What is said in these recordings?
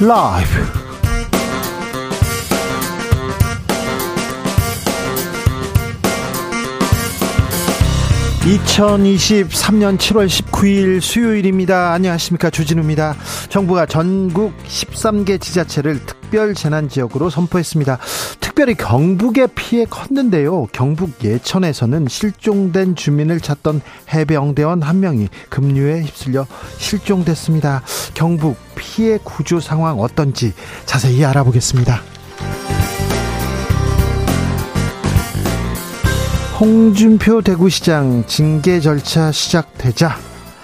라이브 2023년 7월 19일 수요일입니다. 안녕하십니까. 주진우입니다. 정부가 전국 13개 지자체를 특별 재난 지역으로 선포했습니다. 특별히 경북의 피해 컸는데요. 경북 예천에서는 실종된 주민을 찾던 해병대원 한 명이 급류에 휩쓸려 실종됐습니다. 경북 피해 구조 상황 어떤지 자세히 알아보겠습니다. 홍준표 대구시장 징계 절차 시작되자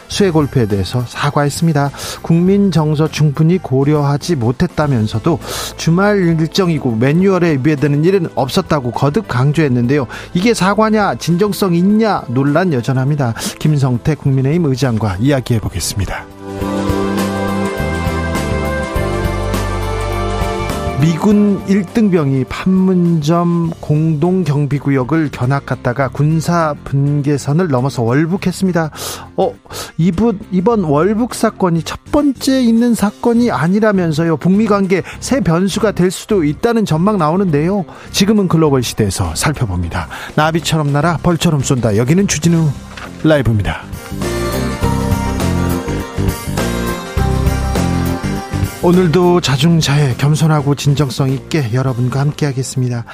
수해 골프에 대해서 사과했습니다. 국민 정서 충분히 고려하지 못했다면서도 주말 일정이고 매뉴얼에 위배되는 일은 없었다고 거듭 강조했는데요. 이게 사과냐 진정성 있냐 논란 여전합니다. 김성태 국민의힘 의장과 이야기해 보겠습니다. 미군 1등병이 판문점 공동경비구역을 견학갔다가 군사 분계선을 넘어서 월북했습니다. 어, 이분, 이번 월북 사건이 첫 번째 있는 사건이 아니라면서요. 북미 관계 새 변수가 될 수도 있다는 전망 나오는데요. 지금은 글로벌 시대에서 살펴봅니다. 나비처럼 날아 벌처럼 쏜다. 여기는 주진우 라이브입니다. 오늘도 자중자애 겸손하고 진정성 있게 여러분과 함께 하겠습니다.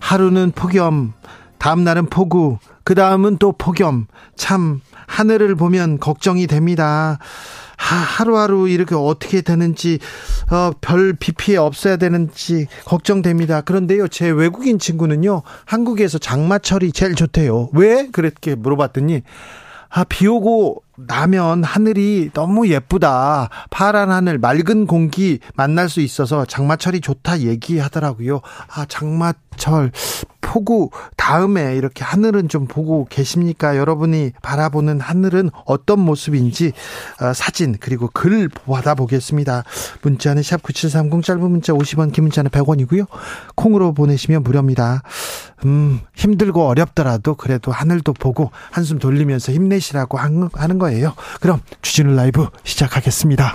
하루는 폭염, 다음 날은 폭우, 그 다음은 또 폭염. 참 하늘을 보면 걱정이 됩니다. 하, 루하루 이렇게 어떻게 되는지 어, 별 비 피해 없어야 되는지 걱정됩니다. 그런데요, 제 외국인 친구는요, 한국에서 장마철이 제일 좋대요. 왜? 그렇게 물어봤더니 아, 비 오고 나면 하늘이 너무 예쁘다. 파란 하늘, 맑은 공기 만날 수 있어서 장마철이 좋다 얘기하더라고요. 아, 장마철, 폭우, 다음에 이렇게 하늘은 좀 보고 계십니까? 여러분이 바라보는 하늘은 어떤 모습인지 어, 사진, 그리고 글 받아보겠습니다. 문자는 샵 9730 짧은 문자 50원, 긴 문자는 100원이고요. 콩으로 보내시면 무료입니다. 음, 힘들고 어렵더라도 그래도 하늘도 보고 한숨 돌리면서 힘내시라고 하는 거예요. 그럼 주진우 라이브 시작하겠습니다.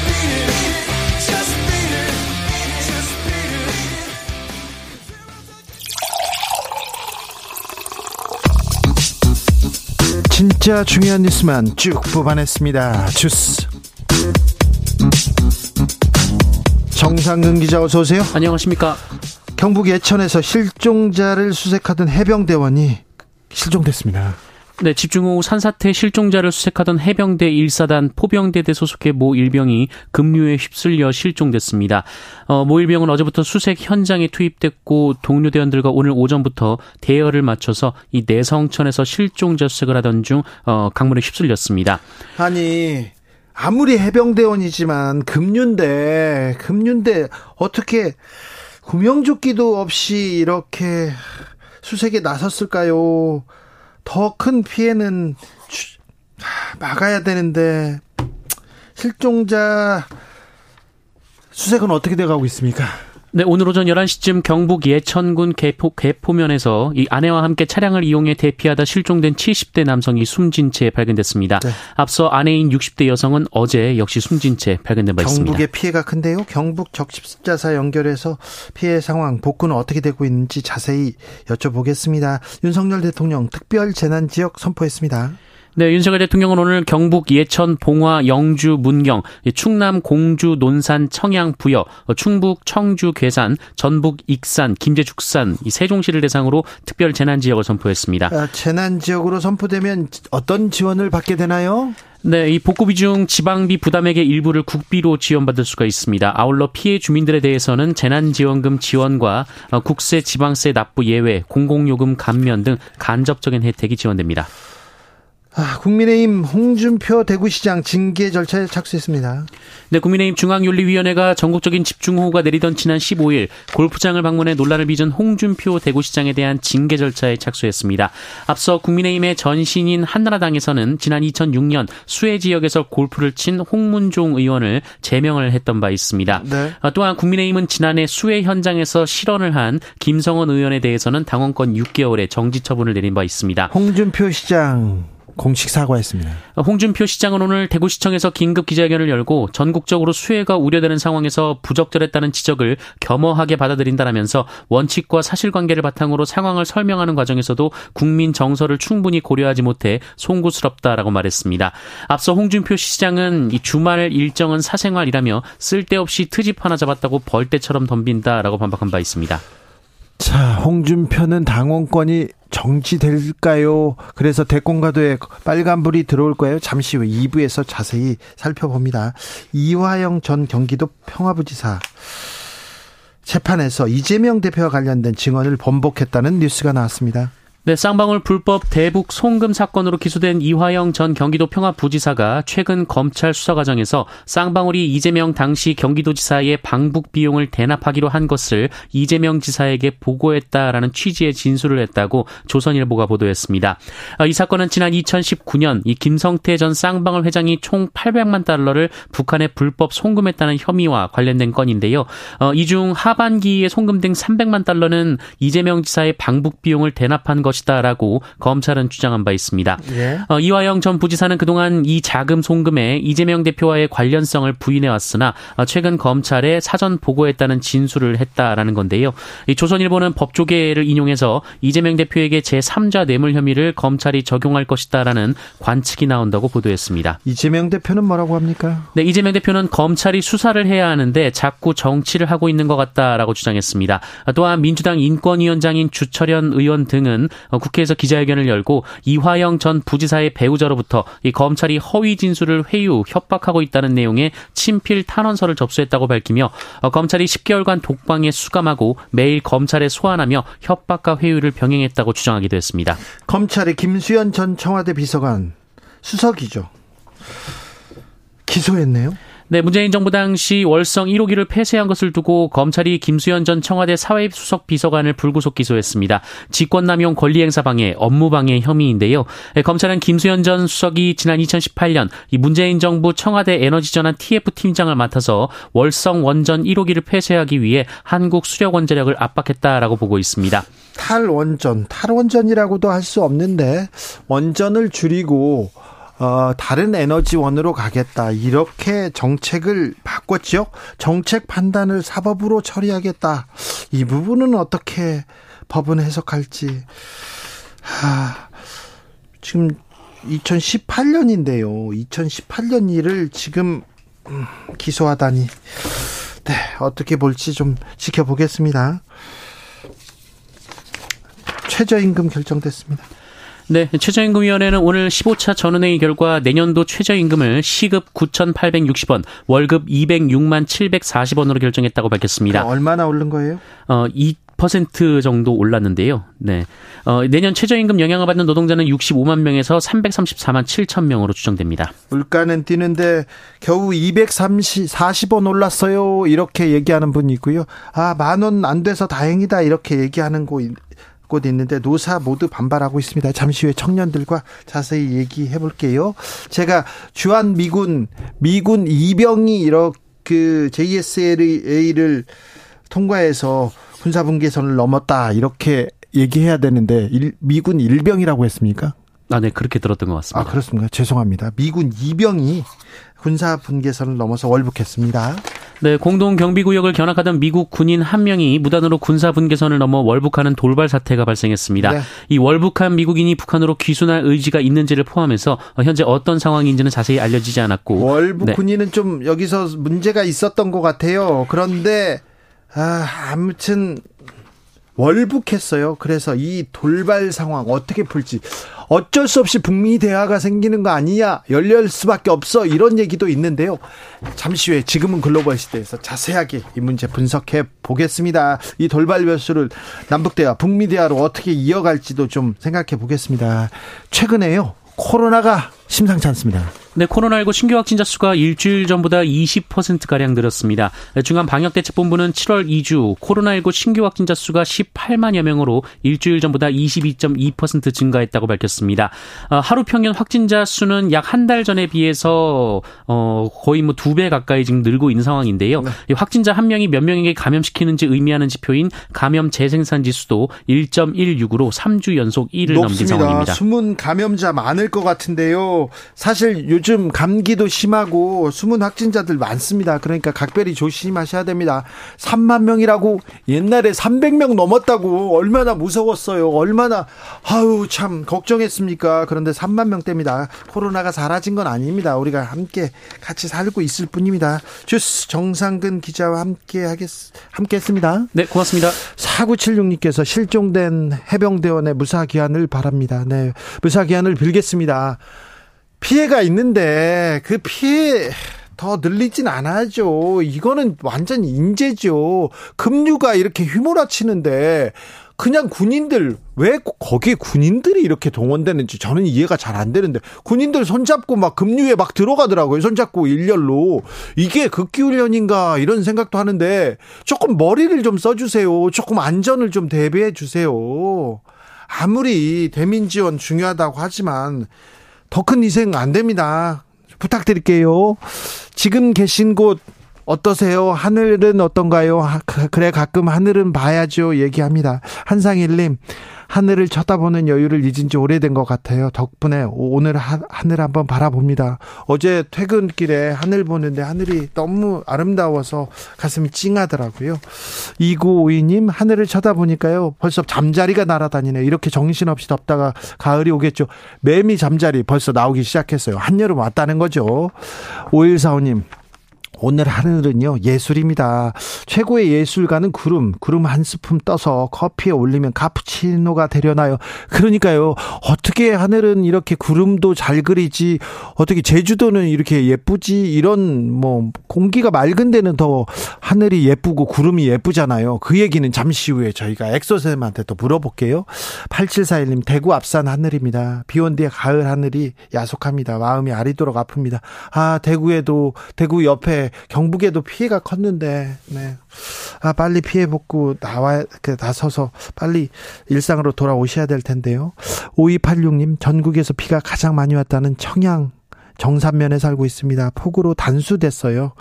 진짜 중요한 뉴스만 쭉 뽑아냈습니다. 주스 정상근 기자 어서 오세요. 안녕하십니까. 경북 예천에서 실종자를 수색하던 해병대원이 실종됐습니다. 네, 집중 후 산사태 실종자를 수색하던 해병대 1사단 포병대대 소속의 모 일병이 급류에 휩쓸려 실종됐습니다. 어, 모 일병은 어제부터 수색 현장에 투입됐고 동료 대원들과 오늘 오전부터 대여를 맞춰서 이 내성천에서 실종자 수색을 하던 중 어, 강물에 휩쓸렸습니다. 아니 아무리 해병대원이지만 급류인데 급류인데 어떻게 구명조끼도 없이 이렇게 수색에 나섰을까요? 더 큰 피해는 막아야 되는데 실종자 수색은 어떻게 돼가고 있습니까? 네, 오늘 오전 11시쯤 경북 예천군 개포, 개포면에서 이 아내와 함께 차량을 이용해 대피하다 실종된 70대 남성이 숨진 채 발견됐습니다. 네. 앞서 아내인 60대 여성은 어제 역시 숨진 채 발견된 바 있습니다. 경북의 피해가 큰데요. 경북 적십자사 연결해서 피해 상황, 복구는 어떻게 되고 있는지 자세히 여쭤보겠습니다. 윤석열 대통령 특별 재난 지역 선포했습니다. 네, 윤석열 대통령은 오늘 경북 예천, 봉화, 영주, 문경, 충남, 공주, 논산, 청양, 부여, 충북, 청주, 괴산, 전북, 익산, 김제, 죽산, 이 세종시를 대상으로 특별 재난 지역을 선포했습니다. 아, 재난 지역으로 선포되면 어떤 지원을 받게 되나요? 네, 이 복구비 중 지방비 부담액의 일부를 국비로 지원받을 수가 있습니다. 아울러 피해 주민들에 대해서는 재난지원금 지원과 국세, 지방세 납부 예외, 공공요금 감면 등 간접적인 혜택이 지원됩니다. 아, 국민의힘 홍준표 대구시장 징계 절차에 착수했습니다. 네, 국민의힘 중앙윤리위원회가 전국적인 집중호우가 내리던 지난 15일 골프장을 방문해 논란을 빚은 홍준표 대구시장에 대한 징계 절차에 착수했습니다. 앞서 국민의힘의 전신인 한나라당에서는 지난 2006년 수해 지역에서 골프를 친 홍문종 의원을 제명을 했던 바 있습니다. 네. 아, 또한 국민의힘은 지난해 수해 현장에서 실언을 한 김성원 의원에 대해서는 당원권 6개월의 정지 처분을 내린 바 있습니다. 홍준표 시장 공식 사과했습니다. 홍준표 시장은 오늘 대구시청에서 긴급 기자회견을 열고 전국적으로 수해가 우려되는 상황에서 부적절했다는 지적을 겸허하게 받아들인다라면서 원칙과 사실관계를 바탕으로 상황을 설명하는 과정에서도 국민 정서를 충분히 고려하지 못해 송구스럽다라고 말했습니다. 앞서 홍준표 시장은 이 주말 일정은 사생활이라며 쓸데없이 트집 하나 잡았다고 벌떼처럼 덤빈다라고 반박한 바 있습니다. 자, 홍준표는 당원권이 정지될까요? 그래서 대권가도에 빨간불이 들어올 거예요. 잠시 후 2부에서 자세히 살펴봅니다. 이화영 전 경기도 평화부지사 재판에서 이재명 대표와 관련된 증언을 번복했다는 뉴스가 나왔습니다. 네, 쌍방울 불법 대북 송금 사건으로 기소된 이화영 전 경기도 평화부지사가 최근 검찰 수사 과정에서 쌍방울이 이재명 당시 경기도지사의 방북 비용을 대납하기로 한 것을 이재명 지사에게 보고했다라는 취지의 진술을 했다고 조선일보가 보도했습니다. 아, 이 사건은 지난 2019년 이 김성태 전 쌍방울 회장이 총 800만 달러를 북한에 불법 송금했다는 혐의와 관련된 건인데요. 어, 이중 하반기에 송금된 300만 달러는 이재명 지사의 방북 비용을 대납한 것 것이다라고 검찰은 주장한 바 있습니다. 예. 어, 이화영 전 부지사는 그동안 이 자금 송금에 이재명 대표와의 관련성을 부인해 왔으나 어, 최근 검찰에 사전 보고했다는 진술을 했다라는 건데요. 이 조선일보는 법조계를 인용해서 이재명 대표에게 제3자 뇌물 혐의를 검찰이 적용할 것이다라는 관측이 나온다고 보도했습니다. 이재명 대표는 뭐라고 합니까? 네, 이재명 대표는 검찰이 수사를 해야 하는데 자꾸 정치를 하고 있는 것 같다라고 주장했습니다. 또한 민주당 인권위원장인 주철현 의원 등은 어, 국회에서 기자회견을 열고 이화영 전 부지사의 배우자로부터 이 검찰이 허위 진술을 회유, 협박하고 있다는 내용의 친필 탄원서를 접수했다고 밝히며 어, 검찰이 10개월간 독방에 수감하고 매일 검찰에 소환하며 협박과 회유를 병행했다고 주장하기도 했습니다. 검찰이 김수현 전 청와대 비서관 수석이죠. 기소했네요. 네, 문재인 정부 당시 월성 1호기를 폐쇄한 것을 두고 검찰이 김수현 전 청와대 사회수석 비서관을 불구속 기소했습니다. 직권남용 권리행사 방해, 업무방해 혐의인데요. 네, 검찰은 김수현 전 수석이 지난 2018년 이 문재인 정부 청와대 에너지전환 TF 팀장을 맡아서 월성 원전 1호기를 폐쇄하기 위해 한국 수력 원자력을 압박했다라고 보고 있습니다. 탈원전, 탈원전이라고도 할 수 없는데 원전을 줄이고 어, 다른 에너지원으로 가겠다. 이렇게 정책을 바꿨죠. 정책 판단을 사법으로 처리하겠다. 이 부분은 어떻게 법은 해석할지. 하, 지금 2018년인데요. 2018년 일을 지금 음, 기소하다니. 네, 어떻게 볼지 좀 지켜보겠습니다. 최저임금 결정됐습니다. 네, 최저임금위원회는 오늘 15차 전원회의 결과 내년도 최저임금을 시급 9,860원, 월급 206만 740원으로 결정했다고 밝혔습니다. 얼마나 오른 거예요? 어, 2% 정도 올랐는데요. 네. 어, 내년 최저임금 영향을 받는 노동자는 65만 명에서 334만 7천 명으로 추정됩니다. 물가는 뛰는데 겨우 240원 올랐어요. 이렇게 얘기하는 분이 있고요. 아, 만 원 안 돼서 다행이다. 이렇게 얘기하는 곳 곳 있는데 노사 모두 반발하고 있습니다. 잠시 후에 청년들과 자세히 얘기해 볼게요. 제가 주한 미군 미군 이병이 이렇게 그 JSLA를 통과해서 군사 분계선을 넘었다 이렇게 얘기해야 되는데 일, 미군 일병이라고 했습니까? 아, 네, 그렇게 들었던 것 같습니다. 아, 그렇습니까? 죄송합니다. 미군 이병이 군사 분계선을 넘어서 월북했습니다. 네, 공동 경비구역을 견학하던 미국 군인 한 명이 무단으로 군사 분계선을 넘어 월북하는 돌발 사태가 발생했습니다. 네. 이 월북한 미국인이 북한으로 귀순할 의지가 있는지를 포함해서 현재 어떤 상황인지는 자세히 알려지지 않았고 월북 네. 군인은 좀 여기서 문제가 있었던 것 같아요. 그런데 아, 아무튼 월북했어요. 그래서 이 돌발 상황 어떻게 풀지 어쩔 수 없이 북미 대화가 생기는 거 아니냐 열릴 수밖에 없어 이런 얘기도 있는데요. 잠시 후에 지금은 글로벌 시대에서 자세하게 이 문제 분석해 보겠습니다. 이 돌발 변수를 남북 대화, 북미 대화로 어떻게 이어갈지도 좀 생각해 보겠습니다. 최근에요. 코로나가 심상치 않습니다. 네, 코로나19 신규 확진자 수가 일주일 전보다 20%가량 늘었습니다. 중앙방역대책본부는 7월 2주 코로나19 신규 확진자 수가 18만여 명으로 일주일 전보다 22.2% 증가했다고 밝혔습니다. 어, 하루 평균 확진자 수는 약 한 달 전에 비해서 어, 거의 뭐 두 배 가까이 지금 늘고 있는 상황인데요. 네. 확진자 한 명이 몇 명에게 감염시키는지 의미하는 지표인 감염 재생산 지수도 1.16으로 3주 연속 1을 넘긴 상황입니다. 숨은 감염자 많을 것 같은데요. 사실 요즘 감기도 심하고 숨은 확진자들 많습니다. 그러니까 각별히 조심하셔야 됩니다. 3만 명이라고 옛날에 300명 넘었다고 얼마나 무서웠어요. 얼마나 아우 참 걱정했습니까? 그런데 3만 명대입니다. 코로나가 사라진 건 아닙니다. 우리가 함께 같이 살고 있을 뿐입니다. 주스 정상근 기자와 함께 하겠 함께 했습니다. 네, 고맙습니다. 4976님께서 실종된 해병대원의 무사 기한을 바랍니다. 네. 무사 기한을 빌겠습니다. 피해가 있는데 그 피해 더 늘리진 않아죠. 이거는 완전 인재죠. 급류가 이렇게 휘몰아치는데 그냥 군인들 왜 거기에 군인들이 이렇게 동원되는지 저는 이해가 잘 안 되는데 군인들 손잡고 막 급류에 막 들어가더라고요. 손잡고 일렬로 이게 극기훈련인가 이런 생각도 하는데 조금 머리를 좀 써주세요. 조금 안전을 좀 대비해 주세요. 아무리 대민 지원 중요하다고 하지만 더 큰 희생 안 됩니다. 부탁드릴게요. 지금 계신 곳 어떠세요? 하늘은 어떤가요? 그래 가끔 하늘은 봐야죠. 얘기합니다. 한상일님 하늘을 쳐다보는 여유를 잊은 지 오래된 것 같아요. 덕분에 오늘 하, 하늘 한번 바라봅니다. 어제 퇴근길에 하늘 보는데 하늘이 너무 아름다워서 가슴이 찡하더라고요. 2952님, 하늘을 쳐다보니까요. 벌써 잠자리가 날아다니네. 이렇게 정신없이 덥다가 가을이 오겠죠. 매미 잠자리 벌써 나오기 시작했어요. 한여름 왔다는 거죠. 5145님, 오늘 하늘은요 예술입니다. 최고의 예술가는 구름, 구름 한 스푼 떠서 커피에 올리면 카푸치노가 되려나요? 그러니까요. 어떻게 하늘은 이렇게 구름도 잘 그리지? 어떻게 제주도는 이렇게 예쁘지? 이런 뭐 공기가 맑은 데는 더 하늘이 예쁘고 구름이 예쁘잖아요. 그 얘기는 잠시 후에 저희가 엑소쌤한테 또 물어볼게요. 8741님 대구 앞산 하늘입니다. 비온 뒤에 가을 하늘이 야속합니다. 마음이 아리도록 아픕니다. 아 대구에도 대구 옆에 경북에도 피해가 컸는데, 네. 아, 빨리 피해 복구 나와, 그, 나서서 빨리 일상으로 돌아오셔야 될 텐데요. 5286님, 전국에서 비가 가장 많이 왔다는 청양, 정산면에 살고 있습니다. 폭우로 단수됐어요.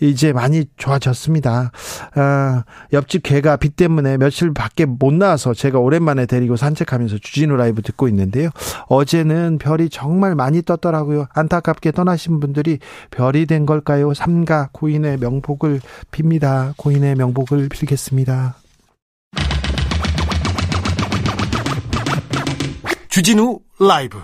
이제 많이 좋아졌습니다. 아, 옆집 개가 비 때문에 며칠 밖에 못 나와서 제가 오랜만에 데리고 산책하면서 주진우 라이브 듣고 있는데요. 어제는 별이 정말 많이 떴더라고요. 안타깝게 떠나신 분들이 별이 된 걸까요? 삼가 고인의 명복을 빕니다. 고인의 명복을 빌겠습니다. 주진우 라이브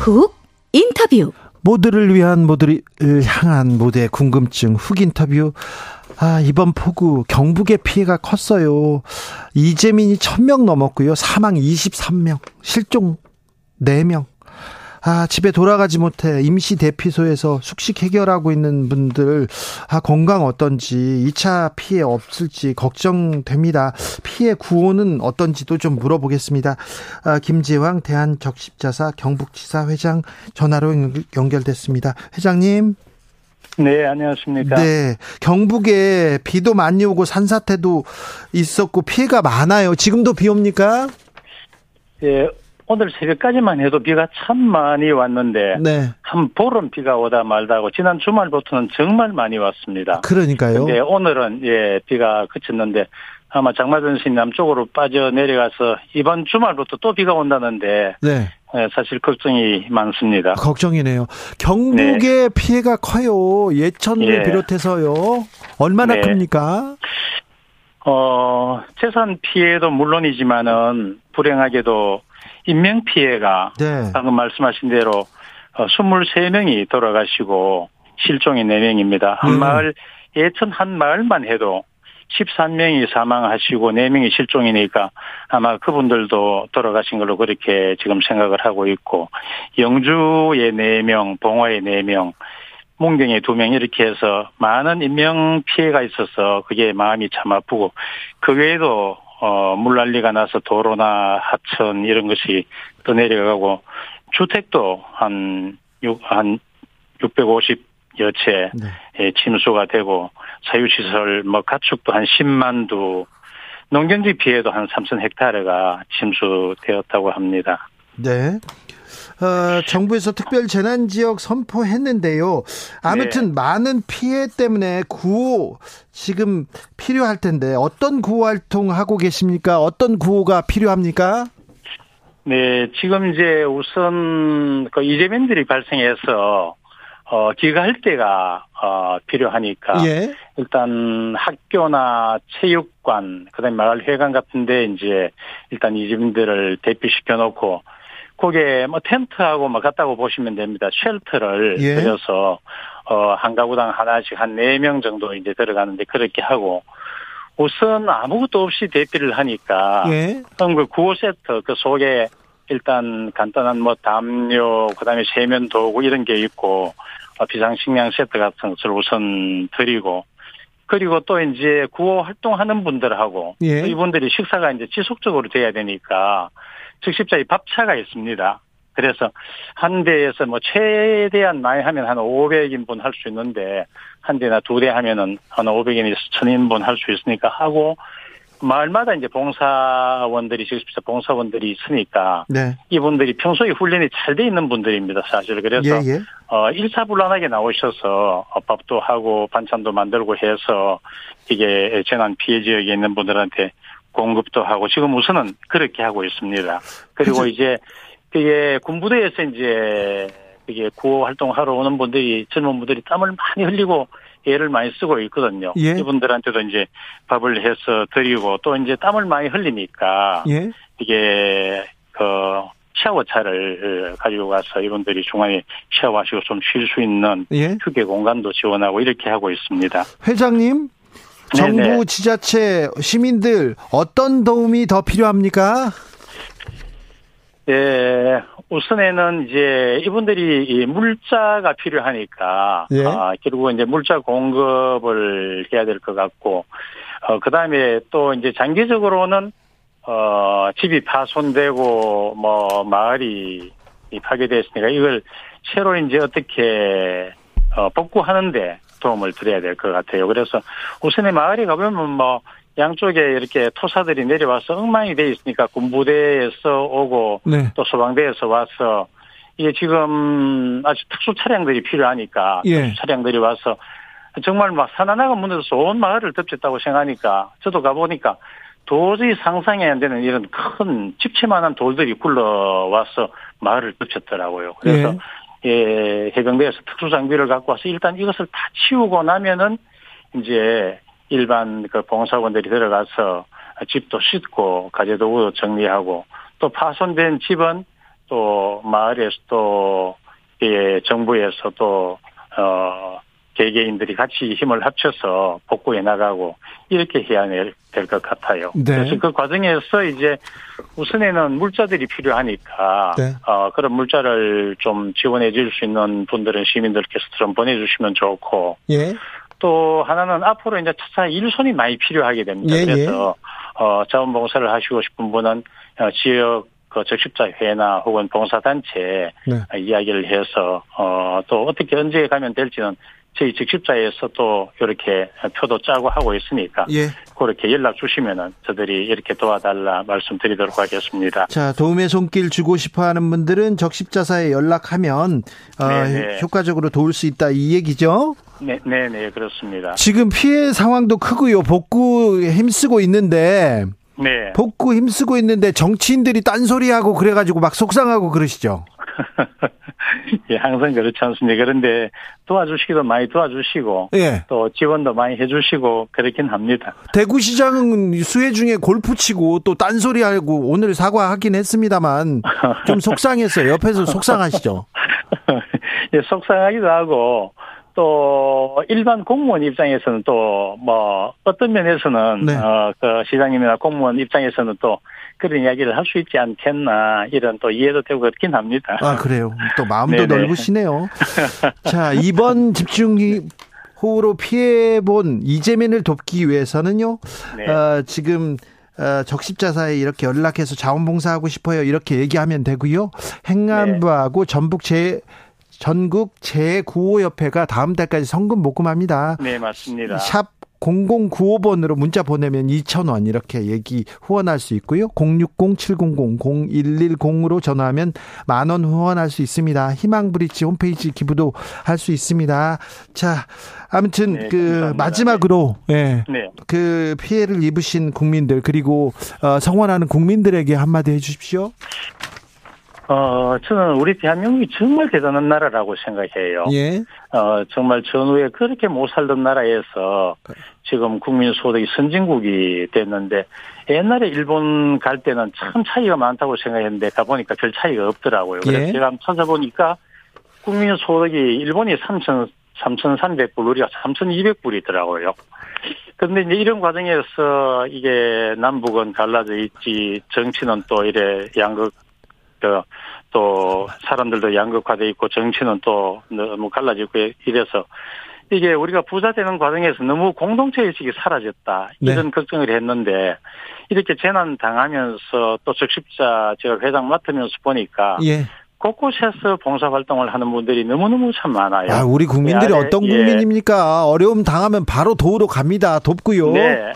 훅 인터뷰 모두를 위한 모두를 향한 모두의 궁금증 훅 인터뷰 아, 이번 폭우 경북의 피해가 컸어요. 이재민이 1000명 넘었고요. 사망 23명, 실종 4명. 아, 집에 돌아가지 못해 임시 대피소에서 숙식 해결하고 있는 분들, 아, 건강 어떤지, 2차 피해 없을지 걱정됩니다. 피해 구호는 어떤지도 좀 물어보겠습니다. 아, 김재왕 대한적십자사 경북지사 회장 전화로 연결됐습니다. 회장님. 네, 안녕하십니까. 네. 경북에 비도 많이 오고 산사태도 있었고 피해가 많아요. 지금도 비 옵니까? 예, 오늘 새벽까지만 해도 비가 참 많이 왔는데 네. 한 보름 비가 오다 말다고 지난 주말부터는 정말 많이 왔습니다. 그러니까요. 근데 오늘은 예 비가 그쳤는데 아마 장마전신 남쪽으로 빠져 내려가서 이번 주말부터 또 비가 온다는데 네. 예, 사실 걱정이 많습니다. 걱정이네요. 경북의 네. 피해가 커요. 예천을 예. 비롯해서요. 얼마나 네. 큽니까? 어, 재산 피해도 물론이지만은 불행하게도 인명 피해가 네. 방금 말씀하신 대로 23명이 어, 돌아가시고 실종이 4명입니다. 한 음. 마을 예천 한 마을만 해도 13명이 사망하시고 4명이 실종이니까 아마 그분들도 돌아가신 걸로 그렇게 지금 생각을 하고 있고 영주의 4명, 봉화의 4명, 문경에 두 명 이렇게 해서 많은 인명 피해가 있어서 그게 마음이 참 아프고 그 외에도 어 물난리가 나서 도로나 하천 이런 것이 또 내려가고 주택도 한 6, 한 650여 채 네. 침수가 되고 사유시설 뭐 가축도 한 10만 두 농경지 피해도 한 3천 헥타르가 침수되었다고 합니다. 네. 어, 정부에서 특별 재난 지역 선포했는데요. 아무튼 네. 많은 피해 때문에 구호 지금 필요할 텐데 어떤 구호 활동 하고 계십니까? 어떤 구호가 필요합니까? 네, 지금 이제 우선 그 이재민들이 발생해서 어 귀가할 때가 어 필요하니까 예. 일단 학교나 체육관 그 다음에 마을 회관 같은데 이제 일단 이재민들을 대피시켜 놓고 거기에 뭐 텐트하고 뭐 같다고 보시면 됩니다. 쉘터를 예. 들여서 어 한 가구당 하나씩 한 네 명 정도 이제 들어가는데 그렇게 하고 우선 아무것도 없이 대피를 하니까 예. 그 구호 세트 그 속에 일단 간단한 뭐 담요 그다음에 세면 도구 이런 게 있고 어, 비상식량 세트 같은 것을 우선 드리고 그리고 또 이제 구호 활동하는 분들하고 예. 이분들이 식사가 이제 지속적으로 돼야 되니까 즉십자의 밥차가 있습니다. 그래서 한 대에서 뭐 최대한 많이 하면 한 500인분 할 수 있는데 한 대나 두 대 하면은 한 500인에서 1000인분 할 수 있으니까 하고 마을마다 이제 봉사원들이 직접 봉사원들이 있으니까 네. 이분들이 평소에 훈련이 잘 돼 있는 분들입니다 사실 그래서 예, 예. 어 일사불란하게 나오셔서 밥도 하고 반찬도 만들고 해서 이게 재난 피해 지역에 있는 분들한테 공급도 하고 지금 우선은 그렇게 하고 있습니다. 그리고 그치. 이제 그게 군부대에서 이제 그게 구호 활동하러 오는 분들이 젊은 분들이 땀을 많이 흘리고 애를 많이 쓰고 있거든요. 예. 이분들한테도 이제 밥을 해서 드리고 또 이제 땀을 많이 흘리니까 예. 이게 그 샤워차를 가지고 가서 이분들이 중간에 샤워하시고 좀 쉴 수 있는 예. 휴게 공간도 지원하고 이렇게 하고 있습니다. 회장님 정부, 네네. 지자체, 시민들 어떤 도움이 더 필요합니까? 예, 우선에는 이제 이분들이 물자가 필요하니까 예. 아, 결국 이제 물자 공급을 해야 될 것 같고 어 그 다음에 또 이제 장기적으로는 어 집이 파손되고 뭐 마을이 파괴됐으니까 이걸 새로 이제 어떻게 어 복구하는데 도움을 드려야 될 것 같아요. 그래서 우선에 마을에 가보면 뭐 양쪽에 이렇게 토사들이 내려와서 엉망이 돼 있으니까 군부대에서 오고 네. 또 소방대에서 와서 이게 지금 아주 특수 차량들이 필요하니까 예. 특수 차량들이 와서 정말 막 산하나가 무너져서 온 마을을 덮쳤다고 생각하니까 저도 가보니까 도저히 상상이 안 되는 이런 큰 집채만한 돌들이 굴러와서 마을을 덮쳤더라고요. 그래서 예. 예, 해병대에서 특수 장비를 갖고 와서 일단 이것을 다 치우고 나면은 이제 일반 그 봉사원들이 들어가서 집도 씻고 가재도구 정리하고 또 파손된 집은 또 마을에서 또 예, 정부에서 또 어, 개개인들이 같이 힘을 합쳐서 복구해 나가고 이렇게 해야 될 것 같아요. 네. 그래서 그 과정에서 이제 우선에는 물자들이 필요하니까 네. 어, 그런 물자를 좀 지원해 줄 수 있는 분들은 시민들께서 좀 보내주시면 좋고 예. 또 하나는 앞으로 이제 차차 일손이 많이 필요하게 됩니다. 예, 예. 그래서 예. 어, 자원봉사를 하시고 싶은 분은 어, 지역 그 적십자 회나 혹은 봉사단체 네. 이야기를 해서 어, 또 어떻게 언제 가면 될지는 저희 직접자에서 또 이렇게 표도 짜고 하고 있으니까 예. 그렇게 연락 주시면은 저들이 이렇게 도와달라 말씀드리도록 하겠습니다. 자 도움의 손길 주고 싶어하는 분들은 적십자사에 연락하면 어, 효과적으로 도울 수 있다 이 얘기죠. 네, 네, 네 그렇습니다. 지금 피해 상황도 크고요. 복구 힘쓰고 있는데. 네. 복구 힘쓰고 있는데 정치인들이 딴소리하고 그래가지고 막 속상하고 그러시죠. 예, 항상 그렇지 않습니까? 그런데 도와주시기도 많이 도와주시고 예. 또 지원도 많이 해주시고 그렇긴 합니다. 대구시장은 수해 중에 골프 치고 또 딴소리하고 오늘 사과하긴 했습니다만 좀 속상했어요. 옆에서 속상하시죠? 예, 속상하기도 하고 또또 일반 공무원 입장에서는 또 뭐 어떤 면에서는 네. 어 그 시장님이나 공무원 입장에서는 또 그런 이야기를 할 수 있지 않겠나 이런 또 이해도 되고 그렇긴 합니다. 아 그래요. 또 마음도 넓으시네요. 자 이번 집중 호우로 피해 본 이재민을 돕기 위해서는요. 네. 어, 지금 어, 적십자사에 이렇게 연락해서 자원봉사하고 싶어요. 이렇게 얘기하면 되고요. 행안부하고 네. 전북 재 전국 재구호협회가 다음 달까지 성금 모금합니다. 네, 맞습니다. 샵 0095번으로 문자 보내면 2,000원 이렇게 얘기 후원할 수 있고요. 060-700-0110으로 전화하면 만원 후원할 수 있습니다. 희망브릿지 홈페이지 기부도 할 수 있습니다. 자, 아무튼 네, 그 감사합니다. 마지막으로 예. 네. 그 피해를 입으신 국민들 그리고 어, 성원하는 국민들에게 한마디 해 주십시오. 어, 저는 우리 대한민국이 정말 대단한 나라라고 생각해요. 예. 어, 정말 전후에 그렇게 못 살던 나라에서 지금 국민 소득이 선진국이 됐는데 옛날에 일본 갈 때는 참 차이가 많다고 생각했는데 가보니까 별 차이가 없더라고요. 그래서 예. 제가 한번 찾아보니까 국민 소득이 일본이 3천 3,300불, 우리가 3,200불이더라고요. 그런데 이제 이런 과정에서 이게 남북은 갈라져 있지, 정치는 또 이래 양극 또 사람들도 양극화돼 있고 정치는 또 너무 갈라지고 이래서 이게 우리가 부자 되는 과정에서 너무 공동체 의식이 사라졌다 이런 네. 걱정을 했는데 이렇게 재난 당하면서 또 적십자 제가 회장 맡으면서 보니까 예. 곳곳에서 봉사활동을 하는 분들이 너무너무 참 많아요. 아, 우리 국민들이 어떤 예. 국민입니까? 어려움 당하면 바로 도우러 갑니다. 돕고요. 네.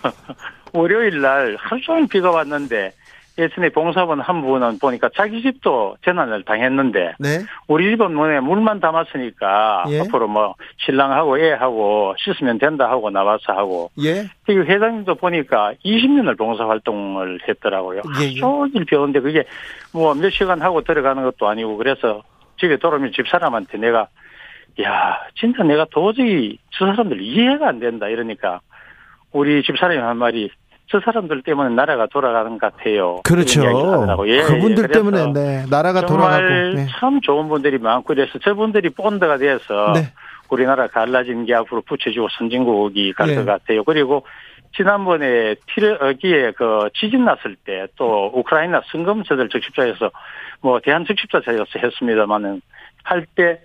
월요일 날 하루 종일 비가 왔는데 예전에 봉사원 한 분은 보니까 자기 집도 재난을 당했는데 네? 우리 집은 문에 물만 담았으니까 예? 앞으로 뭐 신랑하고 애하고 씻으면 된다 하고 나와서 하고 예? 그 회장님도 보니까 20년을 봉사 활동을 했더라고요. 예, 예. 종일 배우는데 그게 뭐 몇 시간 하고 들어가는 것도 아니고 그래서 집에 돌아오면 집 사람한테 내가 야 진짜 내가 도저히 저 사람들 이해가 안 된다 이러니까 우리 집사람이 한 말이 저 사람들 때문에 나라가 돌아가는 것 같아요. 그렇죠. 예, 그분들 예. 때문에 네, 나라가 돌아가고 네. 참 좋은 분들이 많고 그래서 저분들이 본드가 돼서 네. 우리나라 갈라진 게 앞으로 붙여지고 선진국이 갈것 네. 같아요. 그리고 지난번에 티르기에 그 지진 났을 때 또 우크라이나 성검서들 적십자에서 뭐 대한 적십자에서 했습니다만은 할 때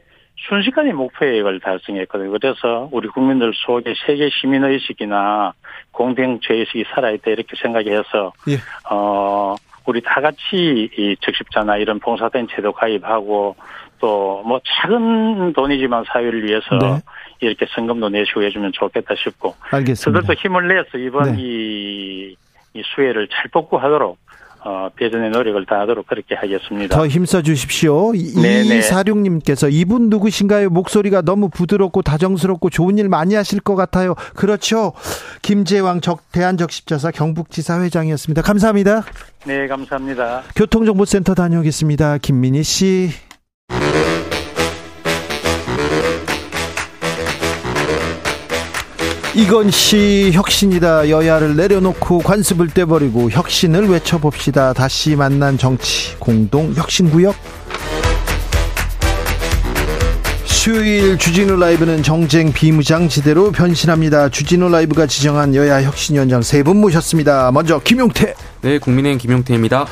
순식간에 목표액을 달성했거든요. 그래서 우리 국민들 속에 세계 시민의식이나 공동체의식이 살아있다 이렇게 생각해서, 예. 어, 우리 다 같이 이 적십자나 이런 봉사단체도 가입하고 또 뭐 작은 돈이지만 사회를 위해서 네. 이렇게 성금도 내시고 해주면 좋겠다 싶고. 알겠습니다. 저들도 힘을 내서 이번 네. 이, 이 수혜를 잘 뽑고 하도록 어, 대전의 노력을 다하도록 그렇게 하겠습니다. 더 힘써 주십시오. 이사룡님께서 이분 누구신가요? 목소리가 너무 부드럽고 다정스럽고 좋은 일 많이 하실 것 같아요. 그렇죠. 김재왕 적 대한적십자사 경북지사 회장이었습니다. 감사합니다. 네, 감사합니다. 교통정보센터 다녀오겠습니다. 김민희 씨. 이건 시 혁신이다. 여야를 내려놓고 관습을 떼버리고 혁신을 외쳐봅시다. 다시 만난 정치 공동 혁신구역. 수요일 주진우 라이브는 정쟁 비무장지대로 변신합니다. 주진우 라이브가 지정한 여야 혁신위원장 세 분 모셨습니다. 먼저 김용태. 네, 국민의힘 김용태입니다.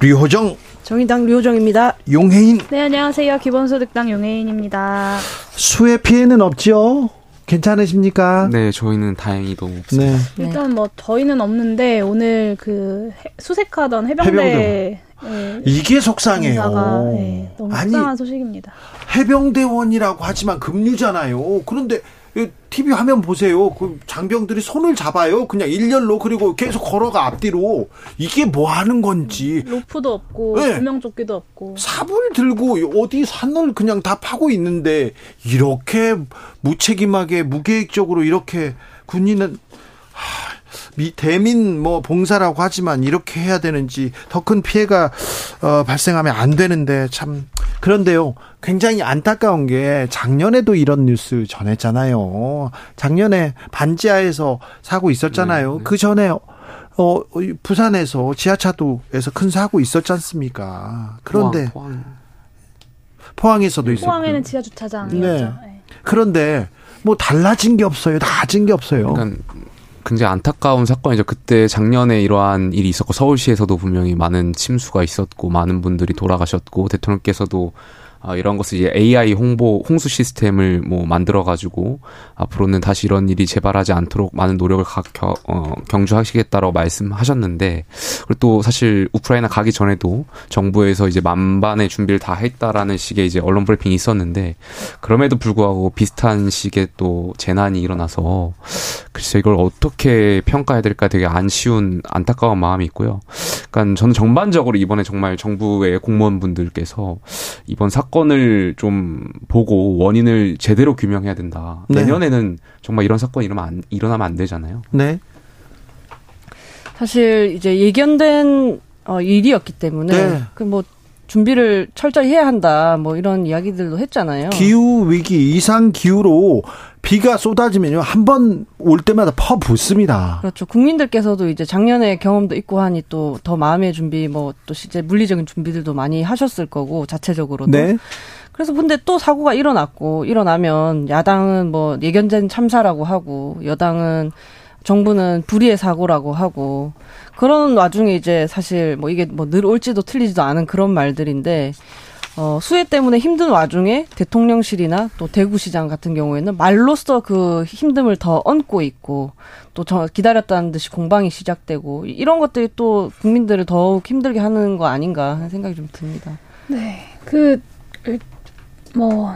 류호정. 정의당 류호정입니다. 용혜인. 네, 안녕하세요. 기본소득당 용혜인입니다. 수해 피해는 없죠? 괜찮으십니까? 네, 저희는 다행히 너무 없습니다. 네. 일단 뭐 저희는 없는데 오늘 그 수색하던 해병대, 해병대. 네, 이게 속상해요. 네, 너무 속상한 아니, 소식입니다. 해병대원이라고 하지만 급류잖아요. 그런데 TV 화면 보세요. 그 장병들이 손을 잡아요. 그냥 일렬로 그리고 계속 걸어가 앞뒤로 이게 뭐 하는 건지. 로프도 없고 네. 구명조끼도 없고. 삽을 들고 어디 산을 그냥 다 파고 있는데 이렇게 무책임하게 무계획적으로 이렇게 군인은 하, 미, 대민 뭐 봉사라고 하지만 이렇게 해야 되는지 더 큰 피해가 어, 발생하면 안 되는데 참 그런데요 굉장히 안타까운 게 작년에도 이런 뉴스 전했잖아요 작년에 반지하에서 사고 있었잖아요 네, 네. 그 전에 어 부산에서 지하차도에서 큰 사고 있었지 않습니까 그런데 포항, 포항. 에서도 있었고 포항에는 지하 주차장이었죠 네. 네. 그런데 뭐 달라진 게 없어요. 나아진 게 없어요. 그러니까 굉장히 안타까운 사건이죠. 그때 작년에 이러한 일이 있었고 서울시에서도 분명히 많은 침수가 있었고 많은 분들이 돌아가셨고 대통령께서도 아, 이런 것을 이제 AI 홍보 홍수 시스템을 뭐 만들어 가지고 앞으로는 다시 이런 일이 재발하지 않도록 많은 노력을 가, 겨, 어, 경주하시겠다라고 말씀하셨는데 그리고 또 사실 우크라이나 가기 전에도 정부에서 이제 만반의 준비를 다 했다라는 식의 이제 언론 브리핑이 있었는데 그럼에도 불구하고 비슷한 식의 또 재난이 일어나서 글쎄 이걸 어떻게 평가해야 될까 되게 안 쉬운 안타까운 마음이 있고요. 그러니까 저는 전반적으로 이번에 정말 정부의 공무원분들께서 이번 사건 사건을 좀 보고 원인을 제대로 규명해야 된다. 네. 내년에는 정말 이런 사건이 일어나면 안, 일어나면 안 되잖아요. 네. 사실 이제 예견된 어, 일이었기 때문에 네. 그뭐 준비를 철저히 해야 한다. 뭐 이런 이야기들도 했잖아요. 기후 위기 이상 기후로 비가 쏟아지면요 한 번 올 때마다 퍼 붓습니다. 그렇죠. 국민들께서도 이제 작년에 경험도 있고 하니 또 더 마음의 준비 뭐또 실제 물리적인 준비들도 많이 하셨을 거고 자체적으로도. 네. 그래서 근데 또 사고가 일어났고 일어나면 야당은 뭐 예견된 참사라고 하고 여당은 정부는 불의의 사고라고 하고 그런 와중에 이제 사실 뭐 이게 뭐 늘 올지도 틀리지도 않은 그런 말들인데 어, 수해 때문에 힘든 와중에 대통령실이나 또 대구시장 같은 경우에는 말로써 그 힘듦을 더 얹고 있고 또 저 기다렸다는 듯이 공방이 시작되고 이런 것들이 또 국민들을 더욱 힘들게 하는 거 아닌가 하는 생각이 좀 듭니다. 네. 그, 뭐,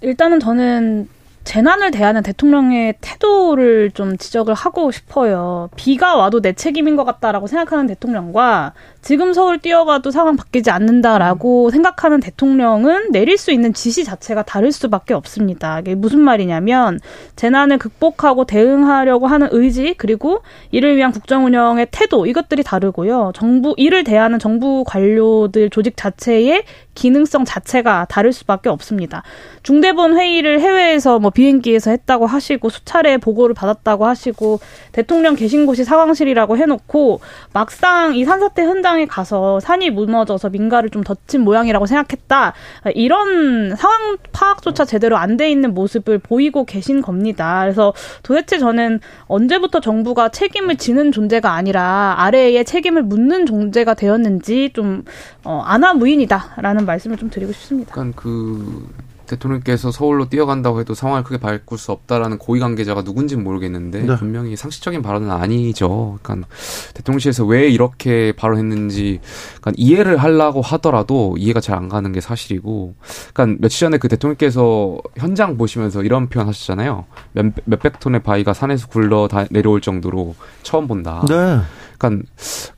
일단은 저는 재난을 대하는 대통령의 태도를 좀 지적을 하고 싶어요. 비가 와도 내 책임인 것 같다라고 생각하는 대통령과 지금 서울 뛰어가도 상황 바뀌지 않는다라고 생각하는 대통령은 내릴 수 있는 지시 자체가 다를 수밖에 없습니다. 이게 무슨 말이냐면 재난을 극복하고 대응하려고 하는 의지 그리고 이를 위한 국정 운영의 태도 이것들이 다르고요. 정부 이를 대하는 정부 관료들 조직 자체의 기능성 자체가 다를 수밖에 없습니다. 중대본 회의를 해외에서 뭐 비행기에서 했다고 하시고 수차례 보고를 받았다고 하시고 대통령 계신 곳이 상황실이라고 해놓고 막상 이 산사태 현장 에 가서 산이 무너져서 민가를 좀 덧친 모양이라고 생각했다 이런 상황 파악조차 제대로 안 돼 있는 모습을 보이고 계신 겁니다. 그래서 도대체 저는 언제부터 정부가 책임을 지는 존재가 아니라 아래에 책임을 묻는 존재가 되었는지 좀 어, 아나무인이다라는 말씀을 좀 드리고 싶습니다. 약간 그 대통령께서 서울로 뛰어간다고 해도 상황을 크게 바꿀 수 없다라는 고위 관계자가 누군지는 모르겠는데 네. 분명히 상식적인 발언은 아니죠. 그러니까 대통령실에서 왜 이렇게 발언했는지 그러니까 이해를 하려고 하더라도 이해가 잘 안 가는 게 사실이고 그러니까 며칠 전에 그 대통령께서 현장 보시면서 이런 표현 하셨잖아요. 몇, 몇백 톤의 바위가 산에서 굴러 다 내려올 정도로 처음 본다. 네. 그러니까,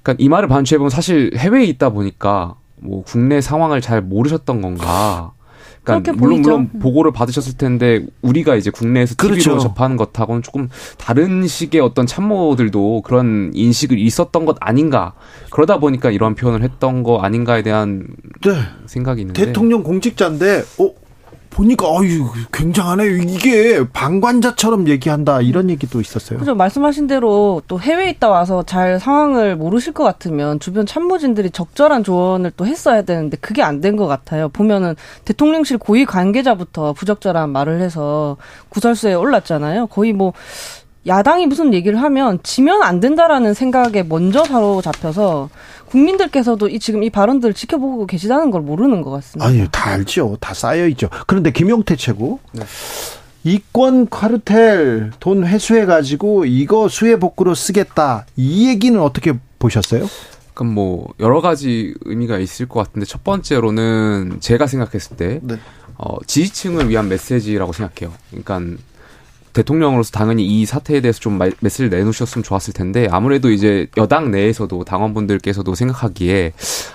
그러니까 이 말을 반추해 보면 사실 해외에 있다 보니까 뭐 국내 상황을 잘 모르셨던 건가. 그러니까 물론 보이죠. 물론 보고를 받으셨을 텐데 우리가 이제 국내에서 TV로 그렇죠. 접하는 것하고는 조금 다른 식의 어떤 참모들도 그런 인식을 있었던 것 아닌가 그러다 보니까 이런 표현을 했던 거 아닌가에 대한 네. 생각이 있는데 대통령 공직자인데 어 보니까 어유 굉장하네. 이게 방관자처럼 얘기한다 이런 얘기도 있었어요. 그죠 말씀하신 대로 또 해외에 있다 와서 잘 상황을 모르실 것 같으면 주변 참모진들이 적절한 조언을 또 했어야 되는데 그게 안 된 것 같아요. 보면은 대통령실 고위 관계자부터 부적절한 말을 해서 구설수에 올랐잖아요. 거의 뭐 야당이 무슨 얘기를 하면 지면 안 된다라는 생각에 먼저 바로 잡혀서 국민들께서도 이 지금 이 발언들을 지켜보고 계시다는 걸 모르는 것 같습니다. 아니, 다 알죠. 다 쌓여 있죠. 그런데 김용태 최고 네. 이권 카르텔 돈 회수해 가지고 이거 수해 복구로 쓰겠다. 이 얘기는 어떻게 보셨어요? 그럼 뭐 여러 가지 의미가 있을 것 같은데 첫 번째로는 제가 생각했을 때 네. 어, 지지층을 위한 메시지라고 생각해요. 그러니까 대통령으로서 당연히 이 사태에 대해서 좀 메시지를 내놓으셨으면 좋았을 텐데 아무래도 이제 여당 내에서도 당원분들께서도 생각하기에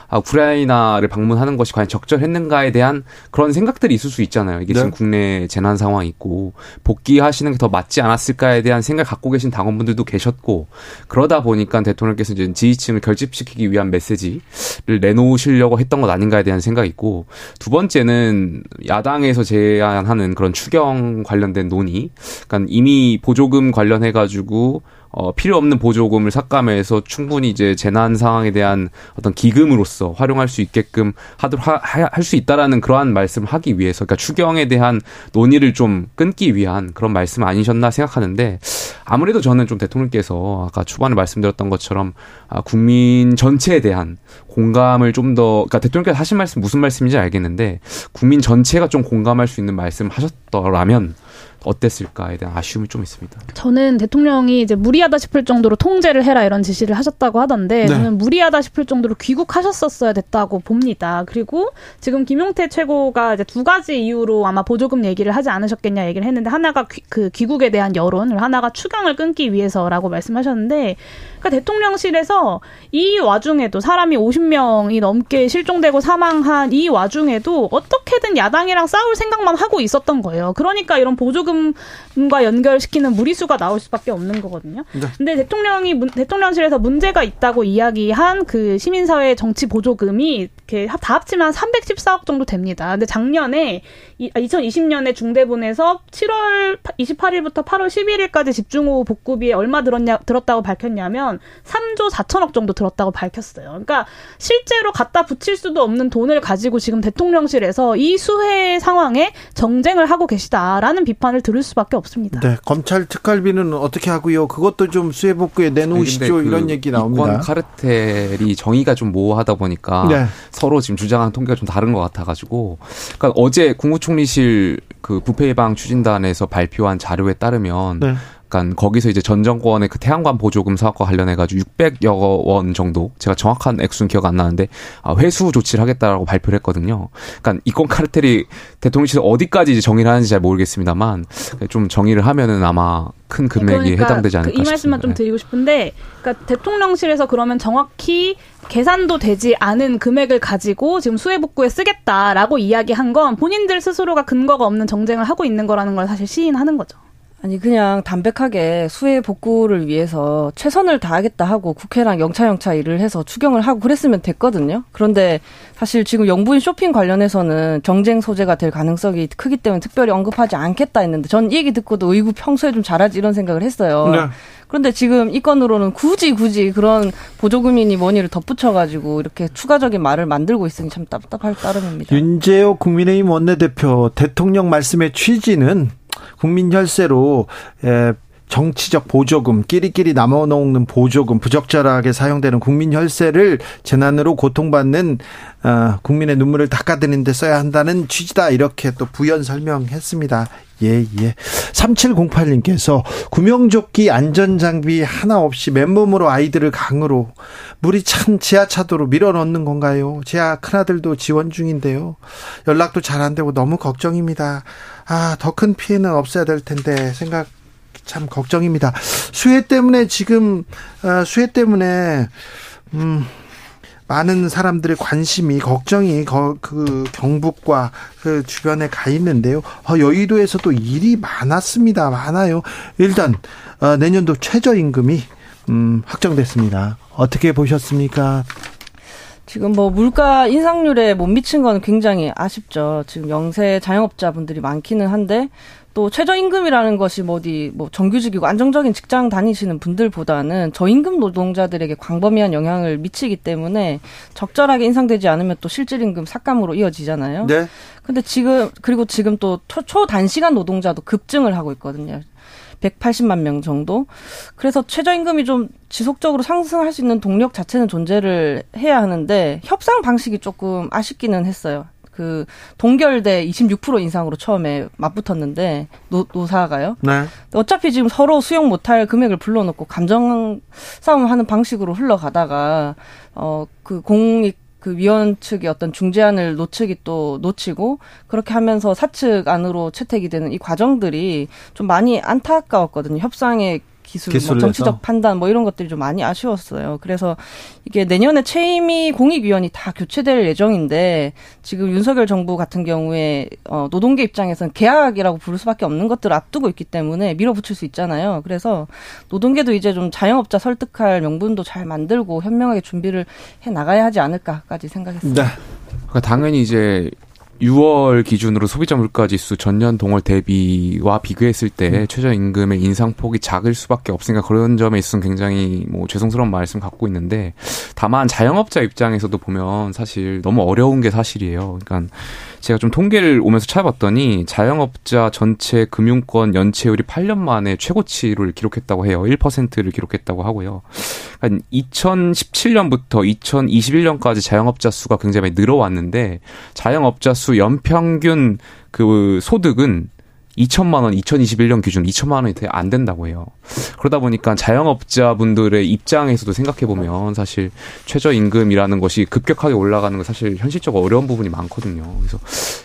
아, 우크라이나를 방문하는 것이 과연 적절했는가에 대한 그런 생각들이 있을 수 있잖아요. 이게 네. 지금 국내 재난 상황이 있고 복귀하시는 게 더 맞지 않았을까에 대한 생각을 갖고 계신 당원분들도 계셨고 그러다 보니까 대통령께서 이제 지지층을 결집시키기 위한 메시지를 내놓으시려고 했던 것 아닌가에 대한 생각이 있고 두 번째는 야당에서 제안하는 그런 추경 관련된 논의 그러니까 이미 보조금 관련해 가지고 어, 필요 없는 보조금을 삭감해서 충분히 이제 재난 상황에 대한 어떤 기금으로서 활용할 수 있게끔 하도록 할 수 있다라는 그러한 말씀을 하기 위해서 그러니까 추경에 대한 논의를 좀 끊기 위한 그런 말씀 아니셨나 생각하는데 아무래도 저는 좀 대통령께서 아까 초반에 말씀드렸던 것처럼 아, 국민 전체에 대한 공감을 좀 더 그러니까 대통령께서 하신 말씀 무슨 말씀인지 알겠는데 국민 전체가 좀 공감할 수 있는 말씀 하셨더라면 어땠을까에 대한 아쉬움이 좀 있습니다. 저는 대통령이 이제 무리하다 싶을 정도로 통제를 해라 이런 지시를 하셨다고 하던데 네. 저는 무리하다 싶을 정도로 귀국하셨었어야 됐다고 봅니다. 그리고 지금 김용태 최고가 이제 두 가지 이유로 아마 보조금 얘기를 하지 않으셨겠냐 얘기를 했는데 하나가 귀, 그 귀국에 대한 여론을 하나가 추경을 끊기 위해서라고 말씀하셨는데 그러니까 대통령실에서 이 와중에도 사람이 50명이 넘게 실종되고 사망한 이 와중에도 어떻게든 야당이랑 싸울 생각만 하고 있었던 거예요. 그러니까 이런 보조금과 연결시키는 무리수가 나올 수밖에 없는 거거든요. 네. 근데 대통령이 대통령실에서 문제가 있다고 이야기한 그 시민사회 정치 보조금이 이렇게 다 합치면 314억 정도 됩니다. 근데 작년에 2020년에 아, 중대본에서 7월 28일부터 8월 11일까지 집중호우 복구비에 얼마 들었냐 들었다고 밝혔냐면 3조 4천억 정도 들었다고 밝혔어요. 그러니까 실제로 갖다 붙일 수도 없는 돈을 가지고 지금 대통령실에서 이 수해 상황에 정쟁을 하고 계시다라는 비판을 들을 수밖에 없습니다. 네, 검찰 특활비는 어떻게 하고요? 그것도 좀 수해 복구에 내놓으시죠. 그 이런 얘기 나옵니다. 이권 카르텔이 정의가 좀 모호하다 보니까 네. 서로 지금 주장하는 통계가 좀 다른 것 같아가지고, 그러니까 어제 국무총리실 그 부패 예방 추진단에서 발표한 자료에 따르면 네. 약간 거기서 이제 전 정권의 그 태양광 보조금 사업과 관련해가지고 600여 원 정도 제가 정확한 액수는 기억 안 나는데 아, 회수 조치를 하겠다라고 발표를 했거든요. 그러니까 이권 카르텔이 대통령실 어디까지 이제 정의를 하는지 잘 모르겠습니다만 좀 정의를 하면은 아마 큰 금액이 그러니까 해당되지 않을까 그 이 말씀만 좀 드리고 싶은데 그러니까 대통령실에서 그러면 정확히 계산도 되지 않은 금액을 가지고 지금 수해 복구에 쓰겠다라고 이야기한 건 본인들 스스로가 근거가 없는 정쟁을 하고 있는 거라는 걸 사실 시인하는 거죠. 아니 그냥 담백하게 수해 복구를 위해서 최선을 다하겠다 하고 국회랑 영차영차 일을 해서 추경을 하고 그랬으면 됐거든요. 그런데 사실 지금 영부인 쇼핑 관련해서는 정쟁 소재가 될 가능성이 크기 때문에 특별히 언급하지 않겠다 했는데 전 이 얘기 듣고도 의구 평소에 좀 잘하지 이런 생각을 했어요. 네. 그런데 지금 이 건으로는 굳이 굳이 그런 보조금이니 뭐니를 덧붙여가지고 이렇게 추가적인 말을 만들고 있으니 참 답답할 따름입니다. 윤재호 국민의힘 원내대표 대통령 말씀의 취지는 국민 혈세로 에, 정치적 보조금, 끼리끼리 남아놓는 보조금, 부적절하게 사용되는 국민 혈세를 재난으로 고통받는 어, 국민의 눈물을 닦아드는 데 써야 한다는 취지다. 이렇게 또 부연 설명했습니다. 예, 예. 3708님께서 구명조끼 안전장비 하나 없이 맨몸으로 아이들을 강으로 물이 찬 지하차도로 밀어넣는 건가요? 제 큰아들도 지원 중인데요. 연락도 잘 안 되고 너무 걱정입니다. 아, 더 큰 피해는 없어야 될 텐데 생각 참 걱정입니다. 수해 때문에 지금 어, 수해 때문에 음 많은 사람들의 관심이 걱정이 그 경북과 그 주변에 가 있는데요. 어, 여의도에서도 일이 많았습니다. 많아요. 일단 어, 내년도 최저임금이 음, 확정됐습니다. 어떻게 보셨습니까? 지금 뭐 물가 인상률에 못 미친 건 굉장히 아쉽죠. 지금 영세 자영업자분들이 많기는 한데 또 최저임금이라는 것이 뭐 어디 뭐 정규직이고 안정적인 직장 다니시는 분들보다는 저임금 노동자들에게 광범위한 영향을 미치기 때문에 적절하게 인상되지 않으면 또 실질임금 삭감으로 이어지잖아요. 네. 근데 지금 그리고 지금 또 초, 초단시간 노동자도 급증을 하고 있거든요. 180만 명 정도. 그래서 최저임금이 좀 지속적으로 상승할 수 있는 동력 자체는 존재를 해야 하는데 협상 방식이 조금 아쉽기는 했어요. 그 동결대 26% 인상으로 처음에 맞붙었는데 노, 노사가요. 네. 어차피 지금 서로 수용 못할 금액을 불러놓고 감정 싸움하는 방식으로 흘러가다가 어 그 공익 그 위원 측의 어떤 중재안을 노측이 또 놓치고 그렇게 하면서 사측 안으로 채택이 되는 이 과정들이 좀 많이 안타까웠거든요. 협상의 기술, 뭐 정치적 판단 뭐 이런 것들이 좀 많이 아쉬웠어요. 그래서 이게 내년에 최임이 공익위원이 다 교체될 예정인데 지금 윤석열 정부 같은 경우에 어, 노동계 입장에서는 계약이라고 부를 수밖에 없는 것들을 앞두고 있기 때문에 밀어붙일 수 있잖아요. 그래서 노동계도 이제 좀 자영업자 설득할 명분도 잘 만들고 현명하게 준비를 해 나가야 하지 않을까까지 생각했습니다. 네. 그러니까 당연히 이제 6월 기준으로 소비자 물가 지수 전년 동월 대비와 비교했을 때 음. 최저 임금의 인상 폭이 작을 수밖에 없으니까 그런 점에 있어서는 굉장히 뭐 죄송스러운 말씀 갖고 있는데 다만 자영업자 입장에서도 보면 사실 너무 어려운 게 사실이에요. 그러니까 제가 좀 통계를 오면서 찾아봤더니 자영업자 전체 금융권 연체율이 8년 만에 최고치를 기록했다고 해요. 1%를 기록했다고 하고요. 그러니까 2017년부터 2021년까지 자영업자 수가 굉장히 많이 늘어왔는데 자영업자 수 연평균 그 소득은 2천만 원, 2021년 기준 2천만 원이 안 된다고 해요. 그러다 보니까 자영업자분들의 입장에서도 생각해 보면 사실 최저 임금이라는 것이 급격하게 올라가는 건 사실 현실적으로 어려운 부분이 많거든요. 그래서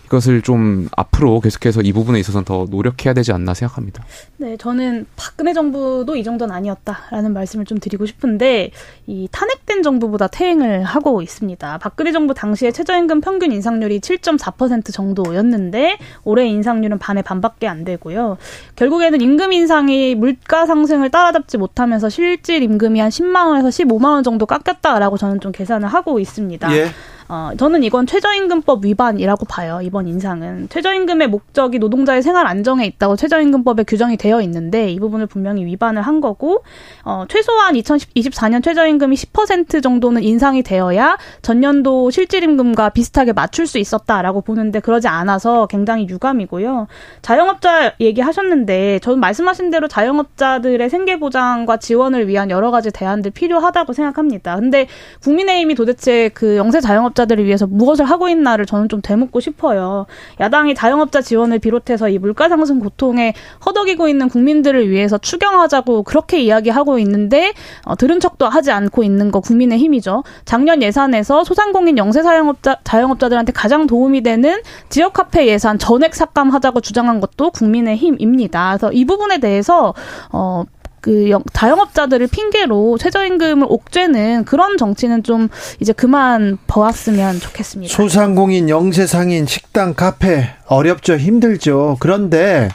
이것을 좀 앞으로 계속해서 이 부분에 있어서는 더 노력해야 되지 않나 생각합니다. 네, 저는 박근혜 정부도 이 정도는 아니었다라는 말씀을 좀 드리고 싶은데 이 탄핵된 정부보다 퇴행을 하고 있습니다. 박근혜 정부 당시에 최저임금 평균 인상률이 7.4% 정도였는데 올해 인상률은 반에 반밖에 밖에 안 되고요. 결국에는 임금 인상이 물가 상승을 따라잡지 못하면서 실질 임금이 한 10만 원에서 15만 원 정도 깎였다라고 저는 좀 계산을 하고 있습니다. 예. 어, 저는 이건 최저임금법 위반이라고 봐요. 이번 인상은 최저임금의 목적이 노동자의 생활 안정에 있다고 최저임금법에 규정이 되어 있는데 이 부분을 분명히 위반을 한 거고 어, 최소한 2024년 최저임금이 10% 정도는 인상이 되어야 전년도 실질임금과 비슷하게 맞출 수 있었다라고 보는데 그러지 않아서 굉장히 유감이고요. 자영업자 얘기하셨는데 저는 말씀하신 대로 자영업자들의 생계 보장과 지원을 위한 여러 가지 대안들 필요하다고 생각합니다. 근데 국민의힘이 도대체 그 영세 자영업 자영업자들을 위해서 무엇을 하고 있나를 저는 좀 되묻고 싶어요. 야당이 자영업자 지원을 비롯해서 이 물가 상승 고통에 허덕이고 있는 국민들을 위해서 추경하자고 그렇게 이야기하고 있는데 어, 들은 척도 하지 않고 있는 거 국민의 힘이죠. 작년 예산에서 소상공인 영세 자영업자 자영업자들한테 가장 도움이 되는 지역 카페 예산 전액 삭감하자고 주장한 것도 국민의 힘입니다. 그래서 이 부분에 대해서 어 그 자영업자들을 핑계로 최저임금을 옥죄는 그런 정치는 좀 이제 그만 보았으면 좋겠습니다. 소상공인, 영세상인, 식당, 카페 어렵죠, 힘들죠. 그런데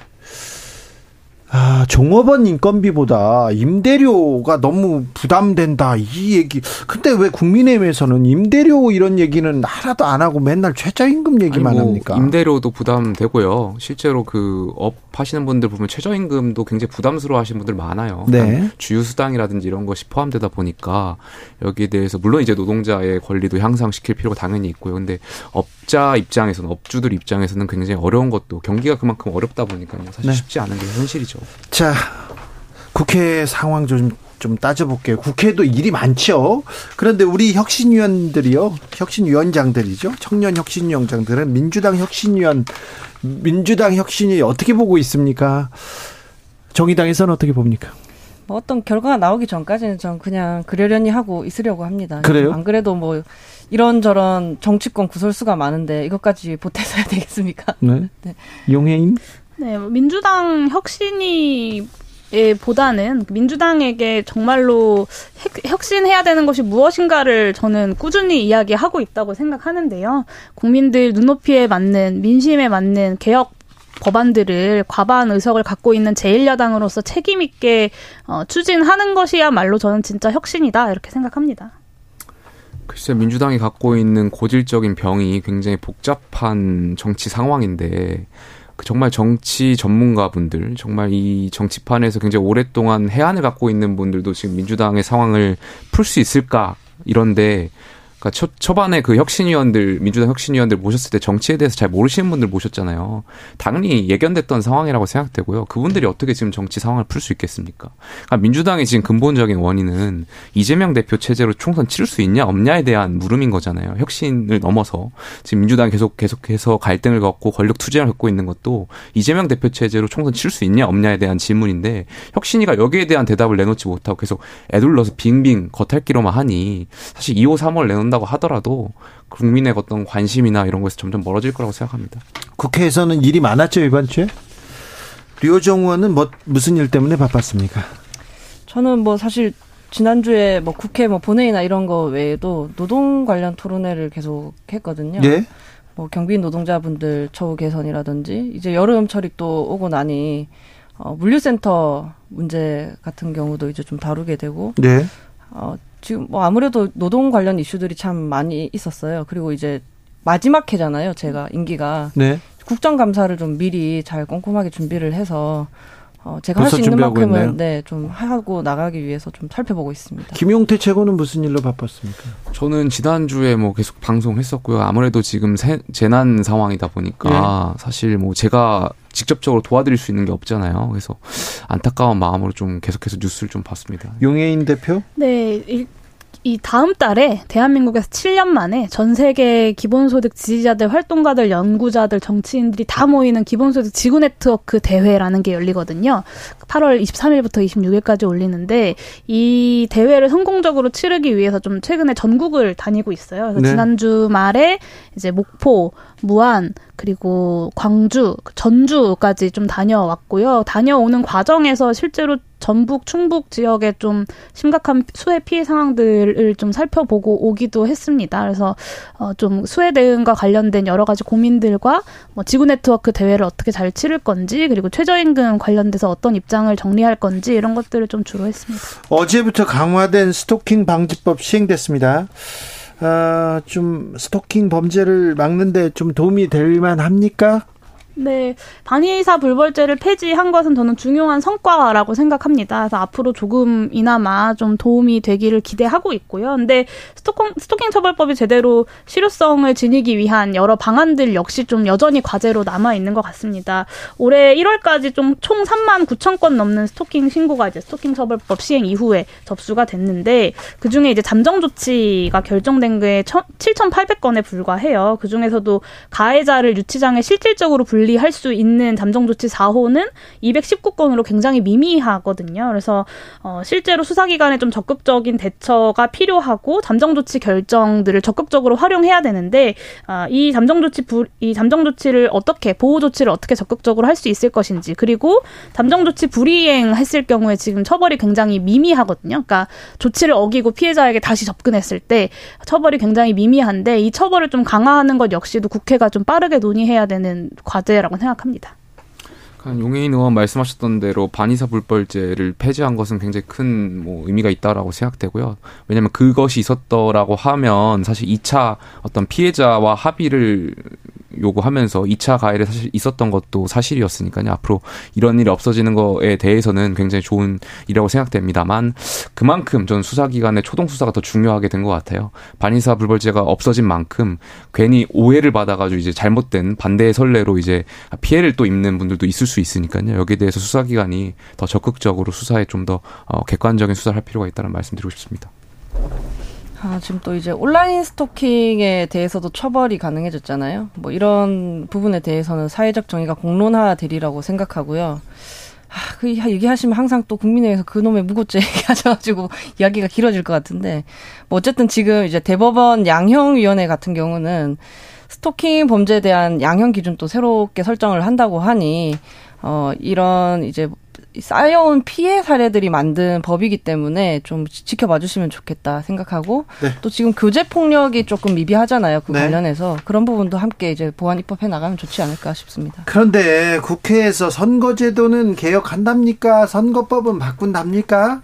아, 종업원 인건비보다 임대료가 너무 부담된다. 이 얘기. 근데 왜 국민의힘에서는 임대료 이런 얘기는 하나도 안 하고 맨날 최저임금 얘기만 뭐 합니까? 임대료도 부담되고요. 실제로 그 업 하시는 분들 보면 최저임금도 굉장히 부담스러워 하시는 분들 많아요. 네. 주휴수당이라든지 이런 것이 포함되다 보니까 여기에 대해서 물론 이제 노동자의 권리도 향상시킬 필요가 당연히 있고요. 근데 업자 입장에서는 업주들 입장에서는 굉장히 어려운 것도 경기가 그만큼 어렵다 보니까요. 사실 네. 쉽지 않은 게 현실이죠. 자, 국회 상황 좀, 좀 따져볼게요. 국회도 일이 많죠. 그런데 우리 혁신위원들이요, 혁신위원장들이죠. 청년 혁신위원장들은 민주당 혁신위원, 민주당 혁신이 어떻게 보고 있습니까? 정의당에서는 어떻게 봅니까? 뭐 어떤 결과가 나오기 전까지는 전 그냥 그러려니 하고 있으려고 합니다. 그래요? 안 그래도 뭐 이런저런 정치권 구설수가 많은데 이것까지 보태서 해야 되겠습니까? 네. 네. 용해인? 네, 민주당 혁신이 보다는 민주당에게 정말로 혁신해야 되는 것이 무엇인가를 저는 꾸준히 이야기하고 있다고 생각하는데요. 국민들 눈높이에 맞는 민심에 맞는 개혁 법안들을 과반 의석을 갖고 있는 제1야당으로서 책임 있게 어, 추진하는 것이야말로 저는 진짜 혁신이다 이렇게 생각합니다. 글쎄 민주당이 갖고 있는 고질적인 병이 굉장히 복잡한 정치 상황인데 그 정말 정치 전문가분들, 정말 이 정치판에서 굉장히 오랫동안 혜안을 갖고 있는 분들도 지금 민주당의 상황을 풀 수 있을까? 이런데 그러니까 초, 초반에 그 혁신위원들 민주당 혁신위원들 모셨을 때 정치에 대해서 잘 모르시는 분들 모셨잖아요. 당연히 예견됐던 상황이라고 생각되고요. 그분들이 어떻게 지금 정치 상황을 풀 수 있겠습니까? 그러니까 민주당의 지금 근본적인 원인은 이재명 대표 체제로 총선 치를 수 있냐 없냐에 대한 물음인 거잖아요. 혁신을 넘어서 지금 민주당이 계속 계속해서 갈등을 갖고 권력 투쟁을 갖고 있는 것도 이재명 대표 체제로 총선 치를 수 있냐 없냐에 대한 질문인데 혁신이가 여기에 대한 대답을 내놓지 못하고 계속 애둘러서 빙빙 겉핥기로만 하니 사실 2호 3월 내놓는 한다고 하더라도 국민의 어떤 관심이나 이런 것에서 점점 멀어질 거라고 생각합니다. 국회에서는 일이 많았죠 이번 주에? 류호정 의원은 뭐 무슨 일 때문에 바빴습니까? 저는 뭐 사실 지난주에 뭐 국회 뭐 본회의나 이런 거 외에도 노동 관련 토론회를 계속 했거든요. 예? 뭐 경비인 노동자분들 처우 개선이라든지 이제 여름철이 또 오고 나니 어, 물류센터 문제 같은 경우도 이제 좀 다루게 되고 네. 어, 지금 뭐 아무래도 노동 관련 이슈들이 참 많이 있었어요. 그리고 이제 마지막 해잖아요. 제가 임기가. 네. 국정감사를 좀 미리 잘 꼼꼼하게 준비를 해서 어, 제가 할 수 있는 만큼은 네, 좀 하고 나가기 위해서 좀 살펴보고 있습니다. 김용태 최고는 무슨 일로 바빴습니까? 저는 지난주에 뭐 계속 방송했었고요. 아무래도 지금 세, 재난 상황이다 보니까 네. 사실 뭐 제가 직접적으로 도와드릴 수 있는 게 없잖아요. 그래서 안타까운 마음으로 좀 계속해서 뉴스를 좀 봤습니다. 용혜인 대표? 네, 이 다음 달에 대한민국에서 7년 만에 전 세계 기본소득 지지자들, 활동가들, 연구자들, 정치인들이 다 모이는 기본소득 지구 네트워크 대회라는 게 열리거든요. 8월 23일부터 26일까지 올리는데 이 대회를 성공적으로 치르기 위해서 좀 최근에 전국을 다니고 있어요. 그래서 네. 지난주 말에 이제 목포, 무안, 그리고 광주, 전주까지 좀 다녀왔고요. 다녀오는 과정에서 실제로 전북, 충북 지역에 좀 심각한 수해 피해 상황들을 좀 살펴보고 오기도 했습니다. 그래서 어 좀 수해 대응과 관련된 여러 가지 고민들과 뭐 지구 네트워크 대회를 어떻게 잘 치를 건지 그리고 최저임금 관련돼서 어떤 입장을 정리할 건지 이런 것들을 좀 주로 했습니다. 어제부터 강화된 스토킹 방지법 시행됐습니다. 아, 좀 스토킹 범죄를 막는데 좀 도움이 될 만합니까? 네, 반의사 불벌죄를 폐지한 것은 저는 중요한 성과라고 생각합니다. 그래서 앞으로 조금이나마 좀 도움이 되기를 기대하고 있고요. 근데 스토킹, 스토킹 처벌법이 제대로 실효성을 지니기 위한 여러 방안들 역시 좀 여전히 과제로 남아 있는 것 같습니다. 올해 1월까지 좀 총 3만 9천 건 넘는 스토킹 신고가 이제 스토킹 처벌법 시행 이후에 접수가 됐는데 그 중에 이제 잠정 조치가 결정된 게 7,800건에 불과해요. 그 중에서도 가해자를 유치장에 실질적으로 분리 분리할 수 있는 잠정조치 4호는 219건으로 굉장히 미미하거든요. 그래서 어, 실제로 수사기관에 좀 적극적인 대처가 필요하고 잠정조치 결정들을 적극적으로 활용해야 되는데 어, 이 잠정조치 부, 이 잠정조치를 어떻게 보호조치를 어떻게 적극적으로 할 수 있을 것인지 그리고 잠정조치 불이행했을 경우에 지금 처벌이 굉장히 미미하거든요. 그러니까 조치를 어기고 피해자에게 다시 접근했을 때 처벌이 굉장히 미미한데 이 처벌을 좀 강화하는 것 역시도 국회가 좀 빠르게 논의해야 되는 과제. 문제라고 생각합니다. 용해인 의원 말씀하셨던 대로 반의사 불벌죄를 폐지한 것은 굉장히 큰 뭐 의미가 있다라고 생각되고요. 왜냐하면 그것이 있었더라고 하면 사실 2차 어떤 피해자와 합의를 요구하면서 2차 가해를 사실 있었던 것도 사실이었으니까요. 앞으로 이런 일이 없어지는 거에 대해서는 굉장히 좋은 일이라고 생각됩니다만 그만큼 전 수사기관의 초동 수사가 더 중요하게 된 것 같아요. 반의사 불벌죄가 없어진 만큼 괜히 오해를 받아가지고 이제 잘못된 반대의 선례로 이제 피해를 또 입는 분들도 있을 수 있으니까요. 여기에 대해서 수사기관이 더 적극적으로 수사에 좀더 어, 객관적인 수사를 할 필요가 있다는 말씀드리고 싶습니다. 아, 지금 또 이제 온라인 스토킹에 대해서도 처벌이 가능해졌잖아요. 뭐 이런 부분에 대해서는 사회적 정의가 공론화되리라고 생각하고요. 아, 그 얘기하시면 항상 또 국민회에서 그놈의 무고죄 얘기하셔가지고 이야기가 길어질 것 같은데 뭐 어쨌든 지금 이제 대법원 양형위원회 같은 경우는 스토킹 범죄에 대한 양형 기준 또 새롭게 설정을 한다고 하니 어 이런 이제 쌓여온 피해 사례들이 만든 법이기 때문에 좀 지켜봐 주시면 좋겠다 생각하고 네. 또 지금 교제 폭력이 조금 미비하잖아요. 그 네. 관련해서 그런 부분도 함께 이제 보완 입법해 나가면 좋지 않을까 싶습니다. 그런데 국회에서 선거제도는 개혁한답니까? 선거법은 바꾼답니까?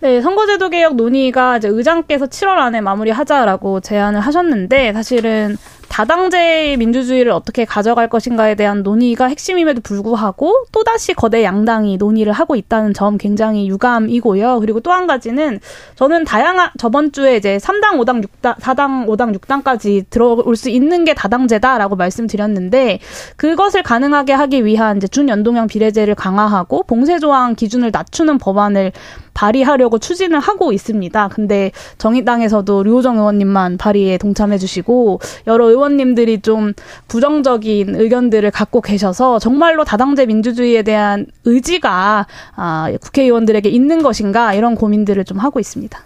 네, 선거제도 개혁 논의가 이제 의장께서 7월 안에 마무리하자라고 제안을 하셨는데 사실은 다당제 민주주의를 어떻게 가져갈 것인가에 대한 논의가 핵심임에도 불구하고 또다시 거대 양당이 논의를 하고 있다는 점 굉장히 유감이고요. 그리고 또 한 가지는 저는 다양한 저번 주에 이제 3당, 5당, 6당, 4당, 5당, 6당까지 들어올 수 있는 게 다당제다라고 말씀드렸는데 그것을 가능하게 하기 위한 이제 준연동형 비례제를 강화하고 봉쇄 조항 기준을 낮추는 법안을 발의하려고 추진을 하고 있습니다. 근데 정의당에서도 류호정 의원님만 발의에 동참해 주시고 여러 의원 님들이 좀 부정적인 의견들을 갖고 계셔서 정말로 다당제 민주주의에 대한 의지가 아, 국회의원들에게 있는 것인가 이런 고민들을 좀 하고 있습니다.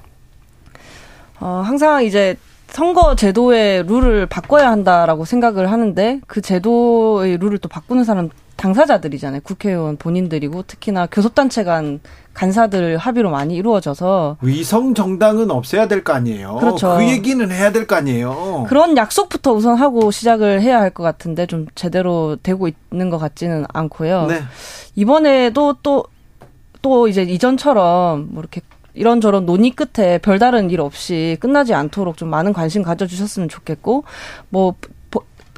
어, 항상 이제 선거 제도의 룰을 바꿔야 한다라고 생각을 하는데 그 제도의 룰을 또 바꾸는 사람 당사자들이잖아요. 국회의원 본인들이고 특히나 교섭단체 간 간사들 합의로 많이 이루어져서 위성 정당은 없애야 될 거 아니에요. 그렇죠. 그 얘기는 해야 될 거 아니에요. 그런 약속부터 우선 하고 시작을 해야 할 것 같은데 좀 제대로 되고 있는 것 같지는 않고요. 네. 이번에도 또또 이제 이전처럼 뭐 이렇게 이런저런 논의 끝에 별다른 일 없이 끝나지 않도록 좀 많은 관심 가져주셨으면 좋겠고 뭐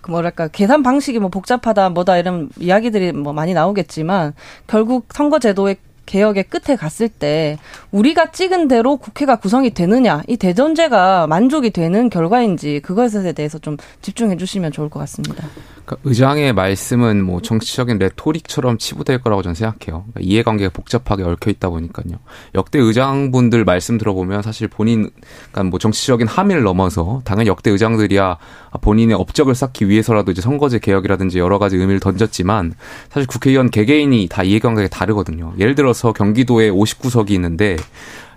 그 뭐랄까 계산 방식이 뭐 복잡하다 뭐다 이런 이야기들이 뭐 많이 나오겠지만 결국 선거제도의 개혁의 끝에 갔을 때 우리가 찍은 대로 국회가 구성이 되느냐 이 대전제가 만족이 되는 결과인지 그것에 대해서 좀 집중해 주시면 좋을 것 같습니다. 그러니까 의장의 말씀은 뭐 정치적인 레토릭처럼 치부될 거라고 저는 생각해요. 그러니까 이해관계가 복잡하게 얽혀 있다 보니까요. 역대 의장분들 말씀 들어보면 사실 본인 그러니까 뭐 정치적인 함의를 넘어서 당연히 역대 의장들이야 본인의 업적을 쌓기 위해서라도 이제 선거제 개혁이라든지 여러 가지 의미를 던졌지만 사실 국회의원 개개인이 다 이해관계가 다르거든요. 예를 들어서 경기도에 59석이 있는데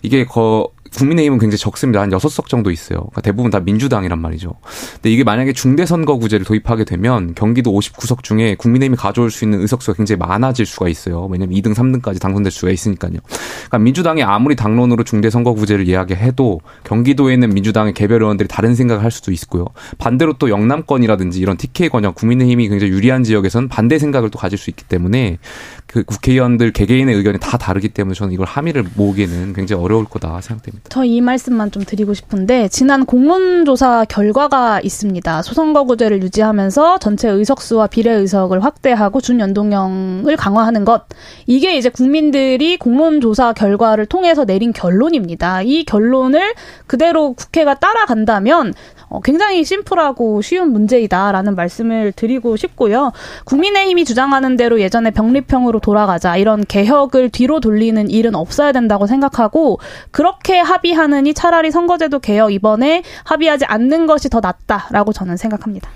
이게 거 국민의힘은 굉장히 적습니다. 한 6석 정도 있어요. 그러니까 대부분 다 민주당이란 말이죠. 근데 이게 만약에 중대선거구제를 도입하게 되면 경기도 59석 중에 국민의힘이 가져올 수 있는 의석수가 굉장히 많아질 수가 있어요. 왜냐면 2등, 3등까지 당선될 수가 있으니까요. 그러니까 민주당이 아무리 당론으로 중대선거구제를 이야기해도 경기도에 있는 민주당의 개별 의원들이 다른 생각을 할 수도 있고요. 반대로 또 영남권이라든지 이런 TK 권역 국민의힘이 굉장히 유리한 지역에서는 반대 생각을 또 가질 수 있기 때문에 그 국회의원들 개개인의 의견이 다 다르기 때문에 저는 이걸 함의를 모으기에는 굉장히 어려울 거다 생각됩니다. 저 이 말씀만 좀 드리고 싶은데 지난 공론조사 결과가 있습니다. 소선거구제를 유지하면서 전체 의석수와 비례 의석을 확대하고 준연동형을 강화하는 것 이게 이제 국민들이 공론조사 결과를 통해서 내린 결론입니다. 이 결론을 그대로 국회가 따라간다면 어, 굉장히 심플하고 쉬운 문제이다라는 말씀을 드리고 싶고요. 국민의힘이 주장하는 대로 예전에 병립형으로 돌아가자 이런 개혁을 뒤로 돌리는 일은 없어야 된다고 생각하고 그렇게 합의하느니 차라리 선거제도 개혁 이번에 합의하지 않는 것이 더 낫다라고 저는 생각합니다.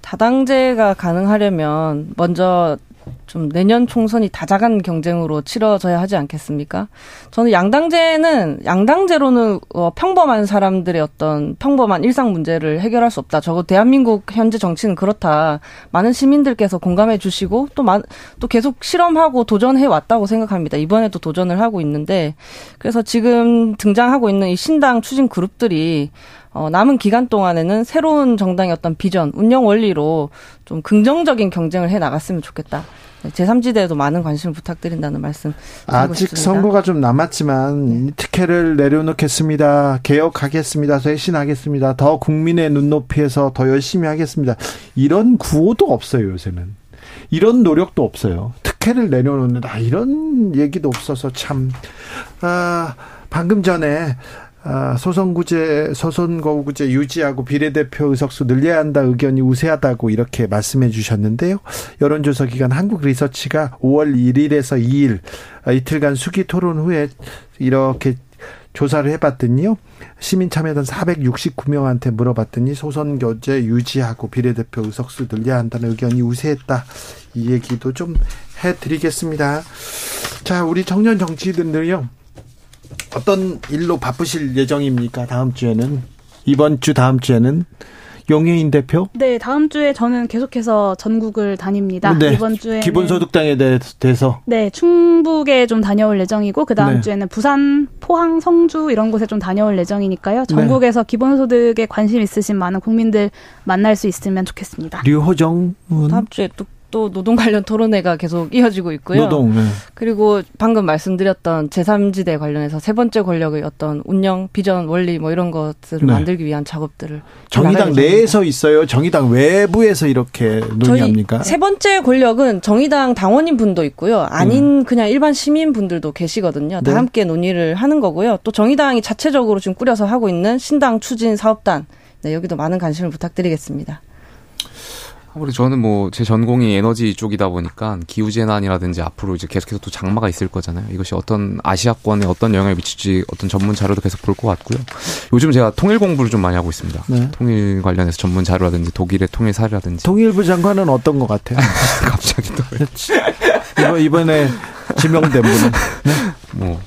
다당제가 가능하려면 먼저 좀 내년 총선이 다자간 경쟁으로 치러져야 하지 않겠습니까? 저는 양당제는 양당제로는 어, 평범한 사람들의 어떤 평범한 일상 문제를 해결할 수 없다. 저거 대한민국 현재 정치는 그렇다. 많은 시민들께서 공감해 주시고 또, 또 계속 실험하고 도전해 왔다고 생각합니다. 이번에도 도전을 하고 있는데 그래서 지금 등장하고 있는 이 신당 추진 그룹들이 어, 남은 기간 동안에는 새로운 정당의 어떤 비전, 운영 원리로 좀 긍정적인 경쟁을 해 나갔으면 좋겠다. 제3지대에도 많은 관심을 부탁드린다는 말씀 아직 싶습니다. 선거가 좀 남았지만 특혜를 내려놓겠습니다. 개혁하겠습니다. 쇄신하겠습니다. 더 국민의 눈높이에서 더 열심히 하겠습니다. 이런 구호도 없어요, 요새는. 이런 노력도 없어요. 특혜를 내려놓는다. 이런 얘기도 없어서 참, 아, 방금 전에 아, 소선구제, 소선거구제 유지하고 비례대표 의석수 늘려야 한다 의견이 우세하다고 이렇게 말씀해 주셨는데요. 여론조사 기관 한국리서치가 5월 1일에서 2일 아, 이틀간 수기 토론 후에 이렇게 조사를 해봤더니요. 시민 참여단 469명한테 물어봤더니 소선교제 유지하고 비례대표 의석수 늘려야 한다는 의견이 우세했다. 이 얘기도 좀 해드리겠습니다. 자, 우리 청년 정치인들은요. 어떤 일로 바쁘실 예정입니까? 다음 주에는 이번 주 다음 주에는 용혜인 대표? 네, 다음 주에 저는 계속해서 전국을 다닙니다. 네, 이번 주에 기본소득당에 대해서 네, 충북에 좀 다녀올 예정이고 그 다음 네. 주에는 부산, 포항, 성주 이런 곳에 좀 다녀올 예정이니까요. 네. 전국에서 네. 기본소득에 관심 있으신 많은 국민들 만날 수 있으면 좋겠습니다. 류호정 다음 주에 또 또 노동 관련 토론회가 계속 이어지고 있고요. 노동. 네. 그리고 방금 말씀드렸던 제3지대 관련해서 세 번째 권력의 어떤 운영, 비전, 원리 뭐 이런 것들을 네. 만들기 위한 작업들을 정의당 내에서 있어요. 정의당 외부에서 이렇게 논의합니까? 세 번째 권력은 정의당 당원인 분도 있고요. 아닌 음. 그냥 일반 시민 분들도 계시거든요. 다 네. 함께 논의를 하는 거고요. 또 정의당이 자체적으로 지금 꾸려서 하고 있는 신당 추진 사업단 네, 여기도 많은 관심을 부탁드리겠습니다. 아무래도 저는 뭐 제 전공이 에너지 쪽이다 보니까 기후 재난이라든지 앞으로 이제 계속해서 또 장마가 있을 거잖아요. 이것이 어떤 아시아권에 어떤 영향을 미칠지 어떤 전문 자료도 계속 볼 것 같고요. 요즘 제가 통일 공부를 좀 많이 하고 있습니다. 네. 통일 관련해서 전문 자료라든지 독일의 통일 사례라든지. 통일부 장관은 어떤 것 같아요? 갑자기 또 이번 이번에 지명된 분은 네? 뭐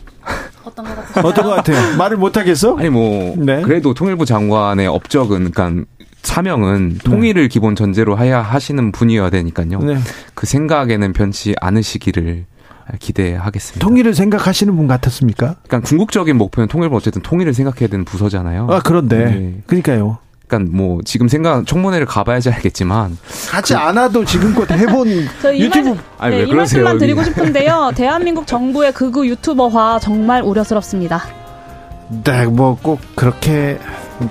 어떤 것 같아요? 어떤 것 같아요? 말을 못 하겠어? 아니 뭐 네. 그래도 통일부 장관의 업적은 그러니까 사명은 네. 통일을 기본 전제로 해야 하시는 분이어야 되니까요. 네. 그 생각에는 변치 않으시기를 기대하겠습니다. 통일을 생각하시는 분 같았습니까? 그러니까 궁극적인 목표는 통일은 어쨌든 통일을 생각해야 되는 부서잖아요. 아 그런데 네. 그러니까요. 그러니까 뭐 지금 생각 청문회를 가봐야지 알겠지만 가지 그, 않아도 지금껏 해본 유튜브 아니, 네, 이 말씀만 드리고 싶은데요. 대한민국 정부의 극우 유튜버화 정말 우려스럽습니다. 네, 뭐 꼭 그렇게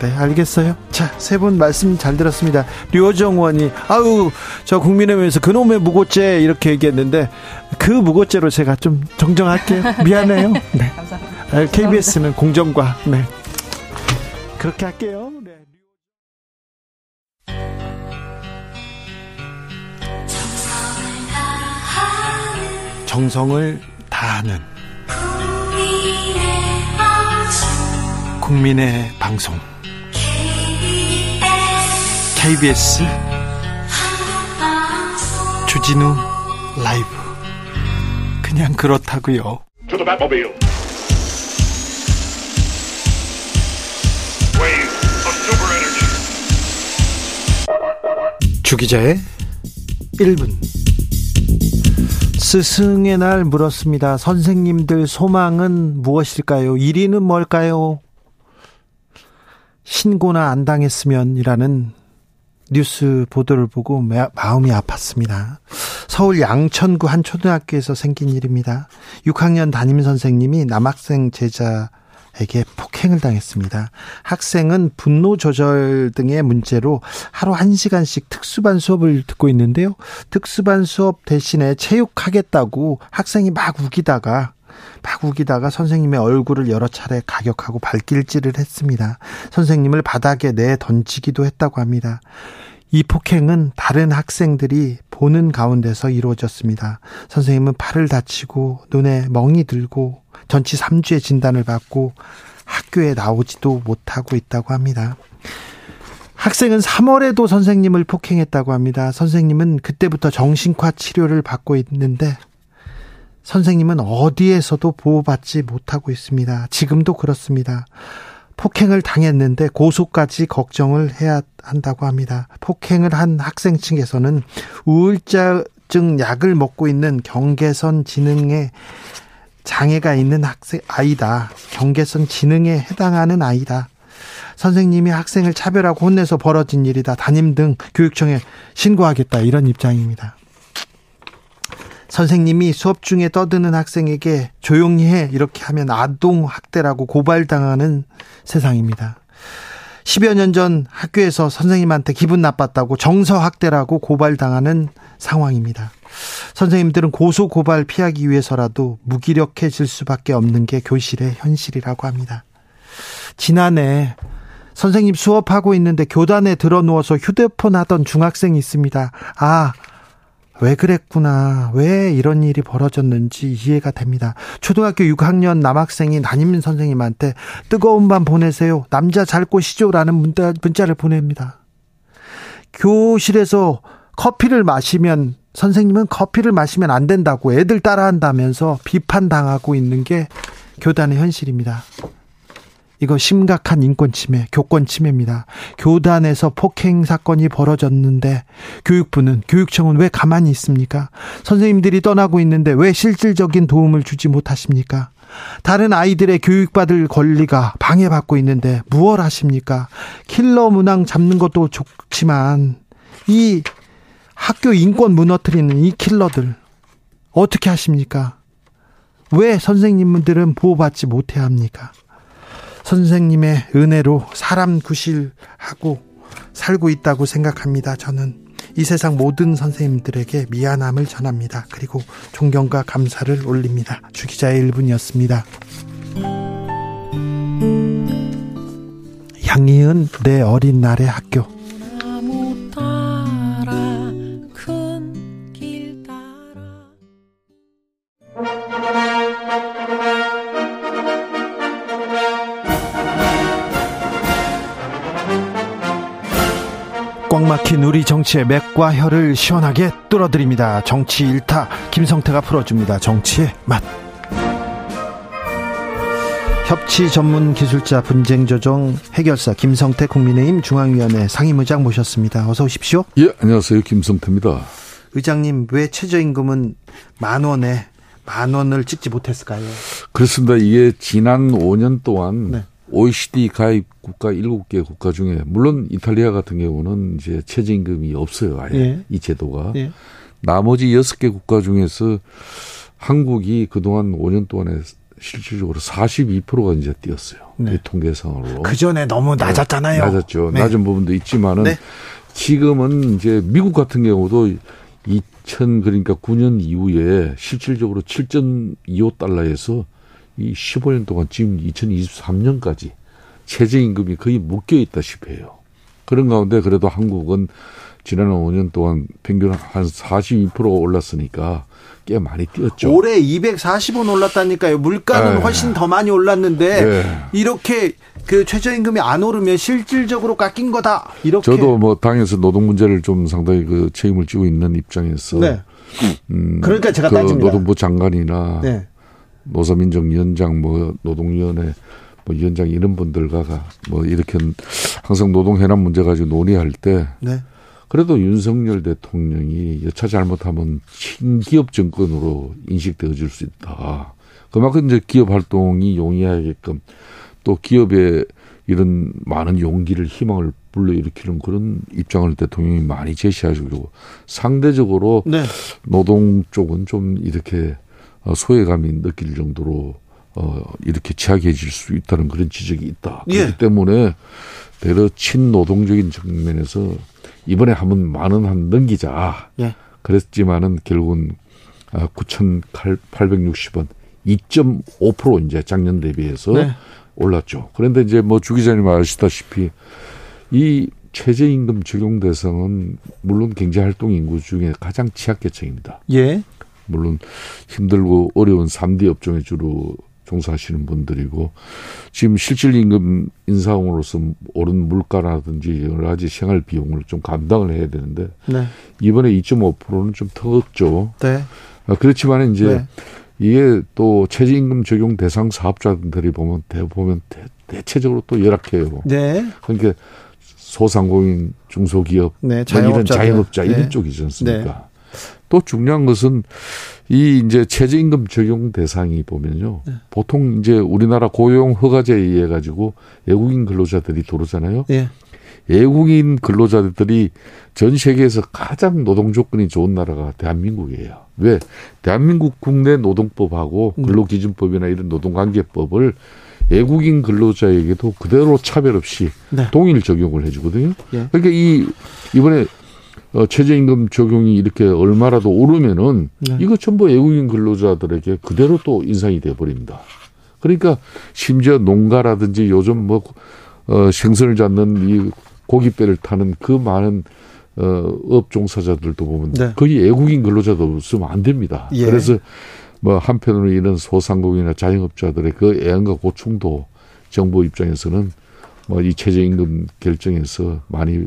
네, 알겠어요. 자, 세 분 말씀 잘 들었습니다. 류정원이 아우 저 국민의힘에서 그놈의 무고죄 이렇게 얘기했는데 그 무고죄로 제가 좀 정정할게요. 미안해요. 네. 감사합니다. KBS는 공정과 네. 그렇게 할게요. 네. 정성을 다하는 국민의 방송 KBS 주진우 라이브 그냥 그렇다고요. 주기자의 1분 스승의 날 물었습니다. 선생님들 소망은 무엇일까요? 1위는 뭘까요? 신고나 안 당했으면이라는 뉴스 보도를 보고 마음이 아팠습니다. 서울 양천구 한 초등학교에서 생긴 일입니다. 6학년 담임 선생님이 남학생 제자 에게 폭행을 당했습니다. 학생은 분노 조절 등의 문제로 하루 1시간씩 특수반 수업을 듣고 있는데요. 특수반 수업 대신에 체육하겠다고 학생이 막 우기다가 막 우기다가 선생님의 얼굴을 여러 차례 가격하고 발길질을 했습니다. 선생님을 바닥에 내 던지기도 했다고 합니다. 이 폭행은 다른 학생들이 보는 가운데서 이루어졌습니다. 선생님은 팔을 다치고 눈에 멍이 들고 전치 3주의 진단을 받고 학교에 나오지도 못하고 있다고 합니다. 학생은 3월에도 선생님을 폭행했다고 합니다. 선생님은 그때부터 정신과 치료를 받고 있는데 선생님은 어디에서도 보호받지 못하고 있습니다. 지금도 그렇습니다. 폭행을 당했는데 고소까지 걱정을 해야 한다고 합니다. 폭행을 한 학생 측에서는 우울증 약을 먹고 있는 경계선 지능에 장애가 있는 학생 아이다. 경계선 지능에 해당하는 아이다. 선생님이 학생을 차별하고 혼내서 벌어진 일이다. 담임 등 교육청에 신고하겠다. 이런 입장입니다. 선생님이 수업 중에 떠드는 학생에게 조용히 해 이렇게 하면 아동 학대라고 고발당하는 세상입니다. 10여 년 전 학교에서 선생님한테 기분 나빴다고 정서 학대라고 고발당하는 상황입니다. 선생님들은 고소 고발 피하기 위해서라도 무기력해질 수밖에 없는 게 교실의 현실이라고 합니다. 지난해 선생님 수업하고 있는데 교단에 들어 누워서 휴대폰 하던 중학생이 있습니다. 아, 왜 그랬구나. 왜 이런 일이 벌어졌는지 이해가 됩니다. 초등학교 6학년 남학생이 담임 선생님한테 뜨거운 밤 보내세요. 남자 잘 꼬시죠라는 문자, 문자를 보냅니다. 교실에서 커피를 마시면 선생님은 커피를 마시면 안 된다고 애들 따라한다면서 비판당하고 있는 게 교단의 현실입니다. 이거 심각한 인권 침해, 교권 침해입니다. 교단에서 폭행 사건이 벌어졌는데 교육부는 교육청은 왜 가만히 있습니까? 선생님들이 떠나고 있는데 왜 실질적인 도움을 주지 못하십니까? 다른 아이들의 교육받을 권리가 방해받고 있는데 무얼 하십니까? 킬러 문항 잡는 것도 좋지만 이 학교 인권 무너뜨리는 이 킬러들 어떻게 하십니까? 왜 선생님들은 보호받지 못해 합니까? 선생님의 은혜로 사람 구실하고 살고 있다고 생각합니다. 저는 이 세상 모든 선생님들에게 미안함을 전합니다. 그리고 존경과 감사를 올립니다. 주기자의 1분이었습니다. 양희은 내 어린 날의 학교 꽉 막힌 우리 정치의 맥과 혀를 시원하게 뚫어드립니다. 정치 일타 김성태가 풀어줍니다. 정치의 맛. 협치 전문 기술자 분쟁 조정 해결사 김성태 국민의힘 중앙위원회 상임의장 모셨습니다. 어서 오십시오. 예, 안녕하세요. 김성태입니다. 의장님, 왜 최저임금은 만 원에 만 원을 찍지 못했을까요? 그렇습니다. 이게 지난 5년 동안 네. OECD 가입 국가 7개 국가 중에 물론 이탈리아 같은 경우는 이제 최저임금이 없어요. 아예 예. 이 제도가. 예. 나머지 6개 국가 중에서 한국이 그동안 5년 동안에 실질적으로 42%가 이제 뛰었어요. 네. 이 통계상으로. 그 전에 너무 네. 낮았잖아요. 낮았죠. 네. 낮은 부분도 있지만은 네. 지금은 이제 미국 같은 경우도 2000 그러니까 9년 이후에 실질적으로 7.25달러에서 이 15년 동안 지금 2023년까지 최저임금이 거의 묶여 있다시피 해요. 그런 가운데 그래도 한국은 지난 5년 동안 평균 한 42% 올랐으니까 꽤 많이 뛰었죠. 올해 240원 올랐다니까요. 물가는 네. 훨씬 더 많이 올랐는데 네. 이렇게 그 최저임금이 안 오르면 실질적으로 깎인 거다. 이렇게 저도 뭐 당에서 노동 문제를 좀 상당히 그 책임을 지고 있는 입장에서 네. 음, 그러니까 제가 그 따집니다. 노동부 장관이나 네. 노사민정위원장 뭐 노동위원회 뭐 위원장 이런 분들과 뭐 이렇게 항상 노동 해남 문제 가지고 논의할 때 네. 그래도 윤석열 대통령이 여차 잘못하면 친기업 정권으로 인식되어질 수 있다. 그만큼 이제 기업 활동이 용이하게끔 또 기업에 이런 많은 용기를 희망을 불러일으키는 그런 입장을 대통령이 많이 제시하시고 상대적으로 네. 노동 쪽은 좀 이렇게 소외감이 느낄 정도로 어 이렇게 취약해질 수 있다는 그런 지적이 있다. 예. 그렇기 때문에 대러 친노동적인 측면에서 이번에 한번 만원 한 넘기자. 예. 그랬지만은 결국은 9,860원 아, 2.5% 이제 작년 대비해서 네. 올랐죠. 그런데 이제 뭐 주 기자님 아시다시피 이 최저임금 적용 대상은 물론 경제활동 인구 중에 가장 취약계층입니다. 예. 물론 힘들고 어려운 3D 업종에 주로 종사하시는 분들이고 지금 실질 임금 인상으로서 오른 물가라든지 여러 가지 생활 비용을 좀 감당을 해야 되는데 네. 이번에 2.5%는 좀 터졌죠. 네. 아, 그렇지만 이제 네. 이게 또 최저임금 적용 대상 사업자들이 보면 대보면 대, 체적으로또 열악해요. 네. 그러니까 소상공인 중소기업 네, 자영업자 이런 자영업자 이런 네. 쪽이지 않습니까? 네. 또 중요한 것은 이 이제 최저임금 적용 대상이 보면요. 네. 보통 이제 우리나라 고용 허가제에 의해 가지고 외국인 근로자들이 들어오잖아요. 네. 외국인 근로자들이 전 세계에서 가장 노동 조건이 좋은 나라가 대한민국이에요. 왜? 대한민국 국내 노동법하고 음. 근로기준법이나 이런 노동관계법을 외국인 근로자에게도 그대로 차별 없이 네. 동일 적용을 해주거든요. 예. 그러니까 이 이번에 어, 최저임금 적용이 이렇게 얼마라도 오르면은 네. 이거 전부 외국인 근로자들에게 그대로 또 인상이 돼 버립니다. 그러니까 심지어 농가라든지 요즘 뭐 어, 생선을 잡는 이 고깃배를 타는 그 많은 어, 업 종사자들도 보면 네. 거의 외국인 근로자도 없으면 안 됩니다. 예. 그래서 뭐 한편으로 이런 소상공인이나 자영업자들의 그 애환과 고충도 정부 입장에서는 뭐 이 최저임금 결정에서 많이 어,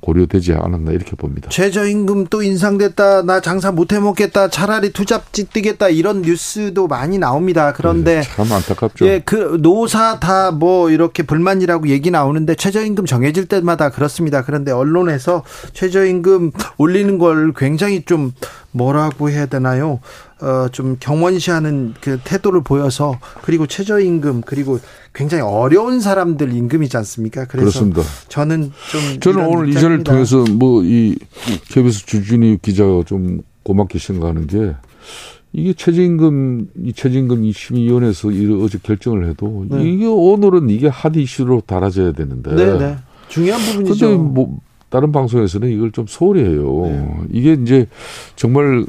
고려되지 않았나 이렇게 봅니다. 최저임금 또 인상됐다. 나 장사 못 해먹겠다. 차라리 투잡지 뜨겠다. 이런 뉴스도 많이 나옵니다. 그런데 네, 참 안타깝죠. 예, 그 노사 다 뭐 이렇게 불만이라고 얘기 나오는데 최저임금 정해질 때마다 그렇습니다. 그런데 언론에서 최저임금 올리는 걸 굉장히 좀 뭐라고 해야 되나요? 어, 좀 경원시하는 그 태도를 보여서 그리고 최저임금 그리고 굉장히 어려운 사람들 임금이지 않습니까? 그래서 그렇습니다. 저는 좀 저는 오늘 이 자리를 통해서 뭐 이 KBS 주진희 기자가 좀 고맙게 생각하는 게 이게 최저임금 이 최저임금 심의위원회에서 어제 결정을 해도 네. 이게 오늘은 이게 핫 이슈로 달아져야 되는데 네, 네. 중요한 부분이죠. 근데 뭐 다른 방송에서는 이걸 좀 소홀히 해요. 네. 이게 이제 정말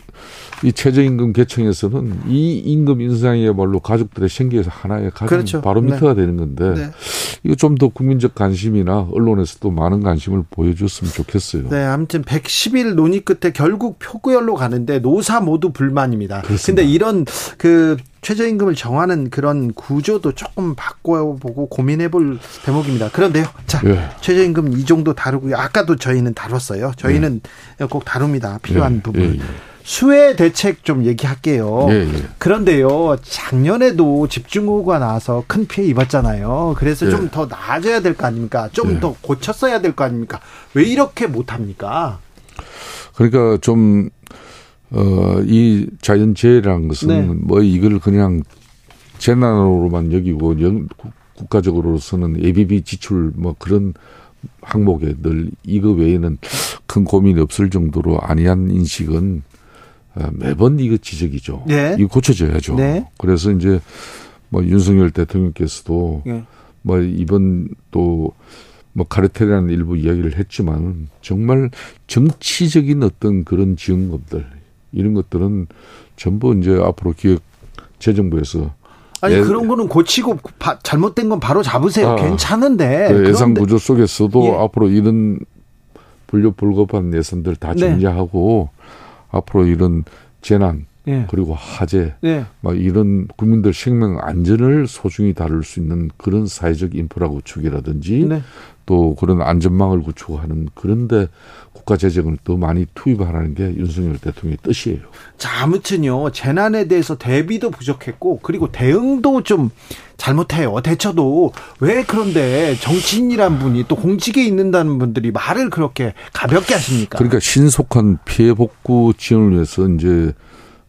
이 최저임금 개청에서는 이 임금 인상이야말로 가족들의 생계에서 하나의 가장 그렇죠. 바로미터가 네. 되는 건데 네. 이거 좀 더 국민적 관심이나 언론에서도 많은 관심을 보여줬으면 좋겠어요. 네, 아무튼 110일 논의 끝에 결국 표구열로 가는데 노사 모두 불만입니다. 그런데 이런 그 최저임금을 정하는 그런 구조도 조금 바꿔보고 고민해볼 대목입니다. 그런데요, 자 예. 최저임금 이 정도 다루고요. 아까도 저희는 다뤘어요. 저희는 예. 꼭 다룹니다. 필요한 예. 부분. 수혜 대책 좀 얘기할게요. 예, 예. 그런데요, 작년에도 집중호우가 나와서 큰 피해 입었잖아요. 그래서 예. 좀더 나아져야 될 거 아닙니까? 좀더 예. 고쳤어야 될 거 아닙니까? 왜 이렇게 못합니까? 그러니까 좀, 어, 이 자연재해라는 것은 네. 뭐 이걸 그냥 재난으로만 여기고 영, 국가적으로서는 예비비 지출 뭐 그런 항목에 늘 이거 외에는 큰 고민이 없을 정도로 아니한 인식은 어, 매번 이거 지적이죠. 네. 이거 고쳐져야죠. 네. 그래서 이제 뭐 윤석열 대통령께서도 네. 뭐 이번 또 뭐 카르텔이라는 일부 이야기를 했지만 정말 정치적인 어떤 그런 지원금들 이런 것들은 전부 이제 앞으로 기획 재정부에서 아니 예, 그런 거는 고치고 바, 잘못된 건 바로 잡으세요. 아, 괜찮은데 그 예산 구조 속에서도 예. 앞으로 이런 불교 불급한 예산들 다 정리하고 네. 앞으로 이런 재난 예. 그리고 화재 예. 막 이런 국민들 생명 안전을 소중히 다룰 수 있는 그런 사회적 인프라 구축이라든지 네. 또 그런 안전망을 구축하는 그런데 국가 재정을 더 많이 투입하라는 게 윤석열 대통령의 뜻이에요. 자, 아무튼요. 재난에 대해서 대비도 부족했고 그리고 대응도 좀 잘못해요. 대처도 왜 그런데 정치인이란 분이 또 공직에 있는다는 분들이 말을 그렇게 가볍게 하십니까? 그러니까 신속한 피해 복구 지원을 위해서 이제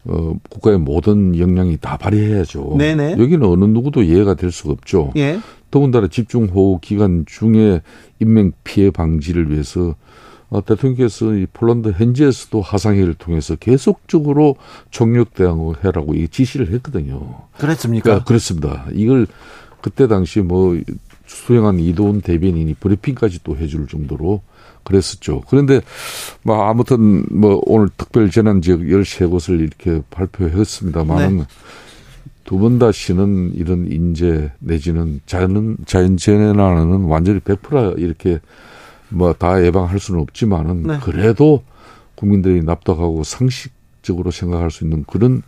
어, 국가의 모든 역량이 다 발휘해야죠. 네네. 여기는 어느 누구도 이해가 될 수가 없죠. 예. 더군다나 집중호우 기간 중에 인명 피해 방지를 위해서 어, 대통령께서 이 폴란드 현지에서도 하상회를 통해서 계속적으로 총력 대응을 해라고 이 지시를 했거든요. 그랬습니까? 그러니까 그렇습니다. 이걸 그때 당시 뭐 수행한 이도훈 대변인이 브리핑까지 또 해줄 정도로 그랬었죠. 그런데 뭐 아무튼 뭐 오늘 특별 재난 지역 13곳을 이렇게 발표했습니다만은 네. 두번 다시는 이런 인재 내지는 자연 자연 재난은 완전히 100% 이렇게 뭐 다 예방할 수는 없지만은 네. 그래도 국민들이 납득하고 상식적으로 생각할 수 있는 그런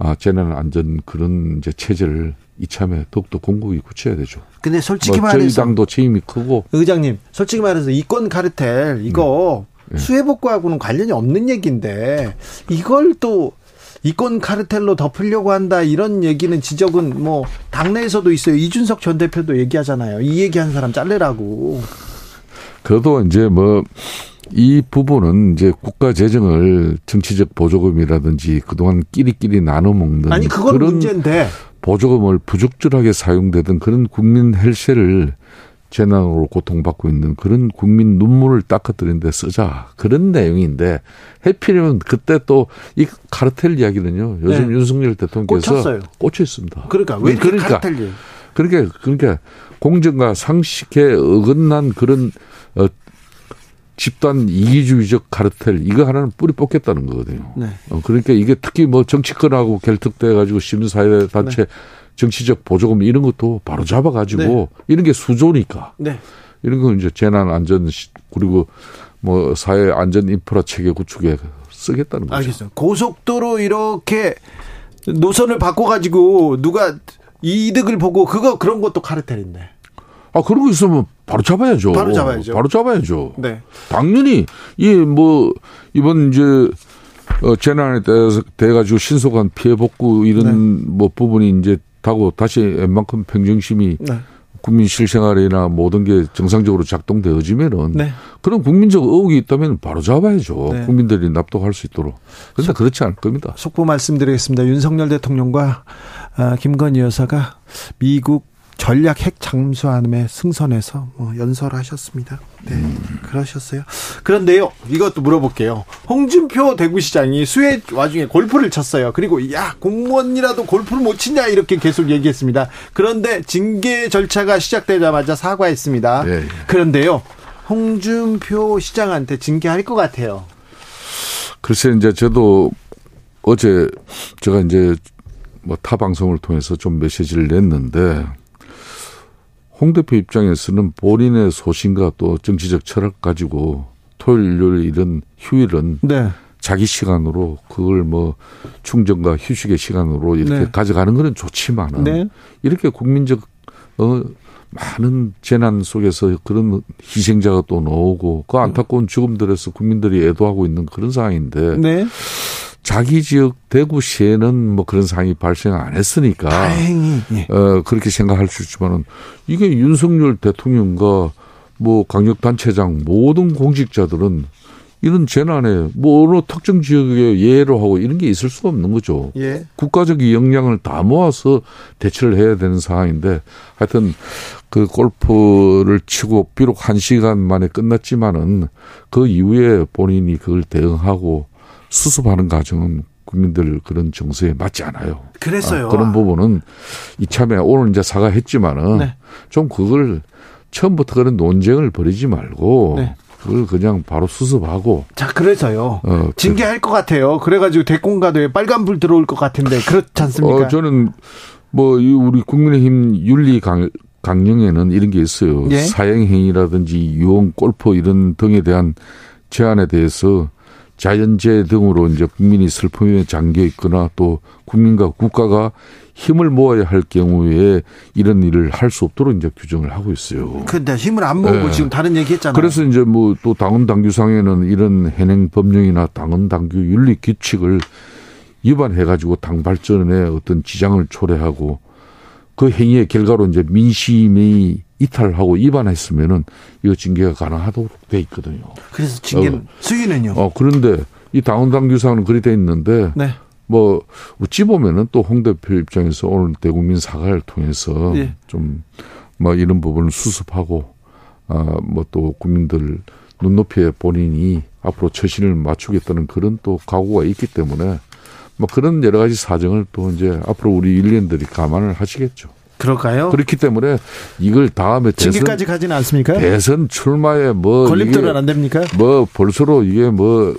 아 재난 안전 그런 이제 체제를 이참에 더욱더 공급이 굳혀야 되죠. 근데 솔직히 뭐 말해서 저희 당도 책임이 크고 의장님 솔직히 말해서 이권 카르텔 이거 네. 네. 수해 복구하고는 관련이 없는 얘기인데 이걸 또 이권 카르텔로 덮으려고 한다 이런 얘기는 지적은 뭐 당내에서도 있어요. 이준석 전 대표도 얘기하잖아요. 이 얘기한 사람 잘래라고. 그래도 이제 뭐 이 부분은 이제 국가 재정을 정치적 보조금이라든지 그동안 끼리끼리 나눠 먹는 아니 그건 문제인데 보조금을 부적절하게 사용되던 그런 국민 헬세를 재난으로 고통받고 있는 그런 국민 눈물을 닦아드리는데 쓰자 그런 내용인데 해필이면 그때 또 이 카르텔 이야기는요 요즘 네. 윤석열 대통령께서 꽂혔어요. 꽂혀 있습니다. 그러니까 왜 그러니까 카르텔 그러니까 그러니까 공정과 상식에 어긋난 그런 어, 집단 이기주의적 카르텔 이거 하나는 뿌리 뽑겠다는 거거든요. 네. 어, 그러니까 이게 특히 뭐 정치권하고 결특돼 가지고 시민사회 단체 네. 정치적 보조금 이런 것도 바로 잡아 가지고 네. 이런 게 수조니까 네. 이런 건 이제 재난 안전 그리고 뭐 사회 안전 인프라 체계 구축에 쓰겠다는 거죠. 알겠어요. 고속도로 이렇게 노선을 바꿔 가지고 누가 이득을 보고 그거 그런 것도 카르텔인데. 아 그런 거 있으면 바로 잡아야죠. 바로 잡아야죠. 바로 잡아야죠. 네. 당연히 이 뭐 이번 이제 어 재난에 대해서 돼 가지고 신속한 피해 복구 이런 네. 뭐 부분이 이제 타고 다시 웬만큼 평정심이 네. 국민 실생활이나 모든 게 정상적으로 작동되어지면은 네. 그런 국민적 의혹이 있다면 바로 잡아야죠. 네. 국민들이 납득할 수 있도록. 그런데 그렇지 않을 겁니다. 속보 말씀드리겠습니다. 윤석열 대통령과 아, 김건희 여사가 미국 전략 핵 잠수함에 승선해서 뭐 연설하셨습니다. 네, 음. 그러셨어요. 그런데요, 이것도 물어볼게요. 홍준표 대구시장이 수해 와중에 골프를 쳤어요. 그리고 야 공무원이라도 골프를 못 치냐 이렇게 계속 얘기했습니다. 그런데 징계 절차가 시작되자마자 사과했습니다. 네. 그런데요, 홍준표 시장한테 징계할 것 같아요. 글쎄 이제 저도 어제 제가 이제 뭐 타 방송을 통해서 좀 메시지를 냈는데 홍 대표 입장에서는 본인의 소신과 또 정치적 철학 가지고 토요일, 일요일 이런 휴일은 네. 자기 시간으로 그걸 뭐 충전과 휴식의 시간으로 이렇게 네. 가져가는 것은 좋지만은 네. 이렇게 국민적 어 많은 재난 속에서 그런 희생자가 또 나오고 그 안타까운 죽음들에서 국민들이 애도하고 있는 그런 상황인데 네. 자기 지역 대구시에는 뭐 그런 상황이 발생 안 했으니까 다행히 예. 어 그렇게 생각할 수 있지만은 이게 윤석열 대통령과 뭐 강력 단체장 모든 공직자들은 이런 재난에 뭐 어느 특정 지역에 예로 하고 이런 게 있을 수가 없는 거죠. 예. 국가적 역량을 다 모아서 대처를 해야 되는 상황인데 하여튼 그 골프를 치고 비록 한 시간 만에 끝났지만은 그 이후에 본인이 그걸 대응하고 수습하는 과정은 국민들 그런 정서에 맞지 않아요. 그랬어요. 아, 그런 부분은 이참에 오늘 이제 사과했지만은 네. 좀 그걸 처음부터 그런 논쟁을 벌이지 말고 네. 그걸 그냥 바로 수습하고. 자, 그래서요. 어, 징계할 것 같아요. 그래가지고 대공가도에 빨간불 들어올 것 같은데 그렇지 않습니까? 어, 저는 뭐 우리 국민의힘 윤리 강, 강령에는 이런 게 있어요. 예? 사행행위라든지 유흥, 골프 이런 등에 대한 제한에 대해서 자연재해 등으로 이제 국민이 슬픔에 잠겨 있거나 또 국민과 국가가 힘을 모아야 할 경우에 이런 일을 할 수 없도록 이제 규정을 하고 있어요. 근데 힘을 안 모으고 네. 지금 다른 얘기 했잖아요. 그래서 이제 뭐 또 당원 당규상에는 이런 현행 법령이나 당원 당규 윤리 규칙을 위반해 가지고 당 발전에 어떤 지장을 초래하고 그 행위의 결과로 이제 민심이 이탈하고 위반했으면은 이거 징계가 가능하도록 돼 있거든요. 그래서 징계 어, 수위는요? 어 그런데 이 당원 당규상은 그리 돼 있는데 네. 뭐 어찌 보면은 또 홍 대표 입장에서 오늘 대국민 사과를 통해서 예. 좀뭐 이런 부분을 수습하고 아뭐 또 국민들 눈높이에 본인이 앞으로 처신을 맞추겠다는 그런 또 각오가 있기 때문에 뭐 그런 여러 가지 사정을 또 이제 앞으로 우리 일련들이 감안을 하시겠죠. 그럴까요? 그렇기 때문에 이걸 다음에 징계까지 가지는 않습니까? 대선 출마에 뭐 걸림돌은 안 됩니까? 뭐 볼수록 이게 뭐뭐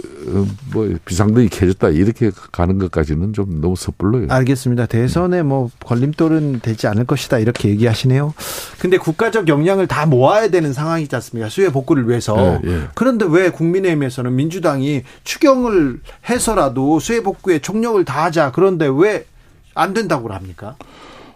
뭐 비상등이 켜졌다 이렇게 가는 것까지는 좀 너무 섣불러요. 알겠습니다. 대선에 뭐 걸림돌은 되지 않을 것이다 이렇게 얘기하시네요. 근데 국가적 역량을 다 모아야 되는 상황이지 않습니까? 수해 복구를 위해서. 네, 예. 그런데 왜 국민의힘에서는 민주당이 추경을 해서라도 수해 복구에 총력을 다하자 그런데 왜 안 된다고 합니까?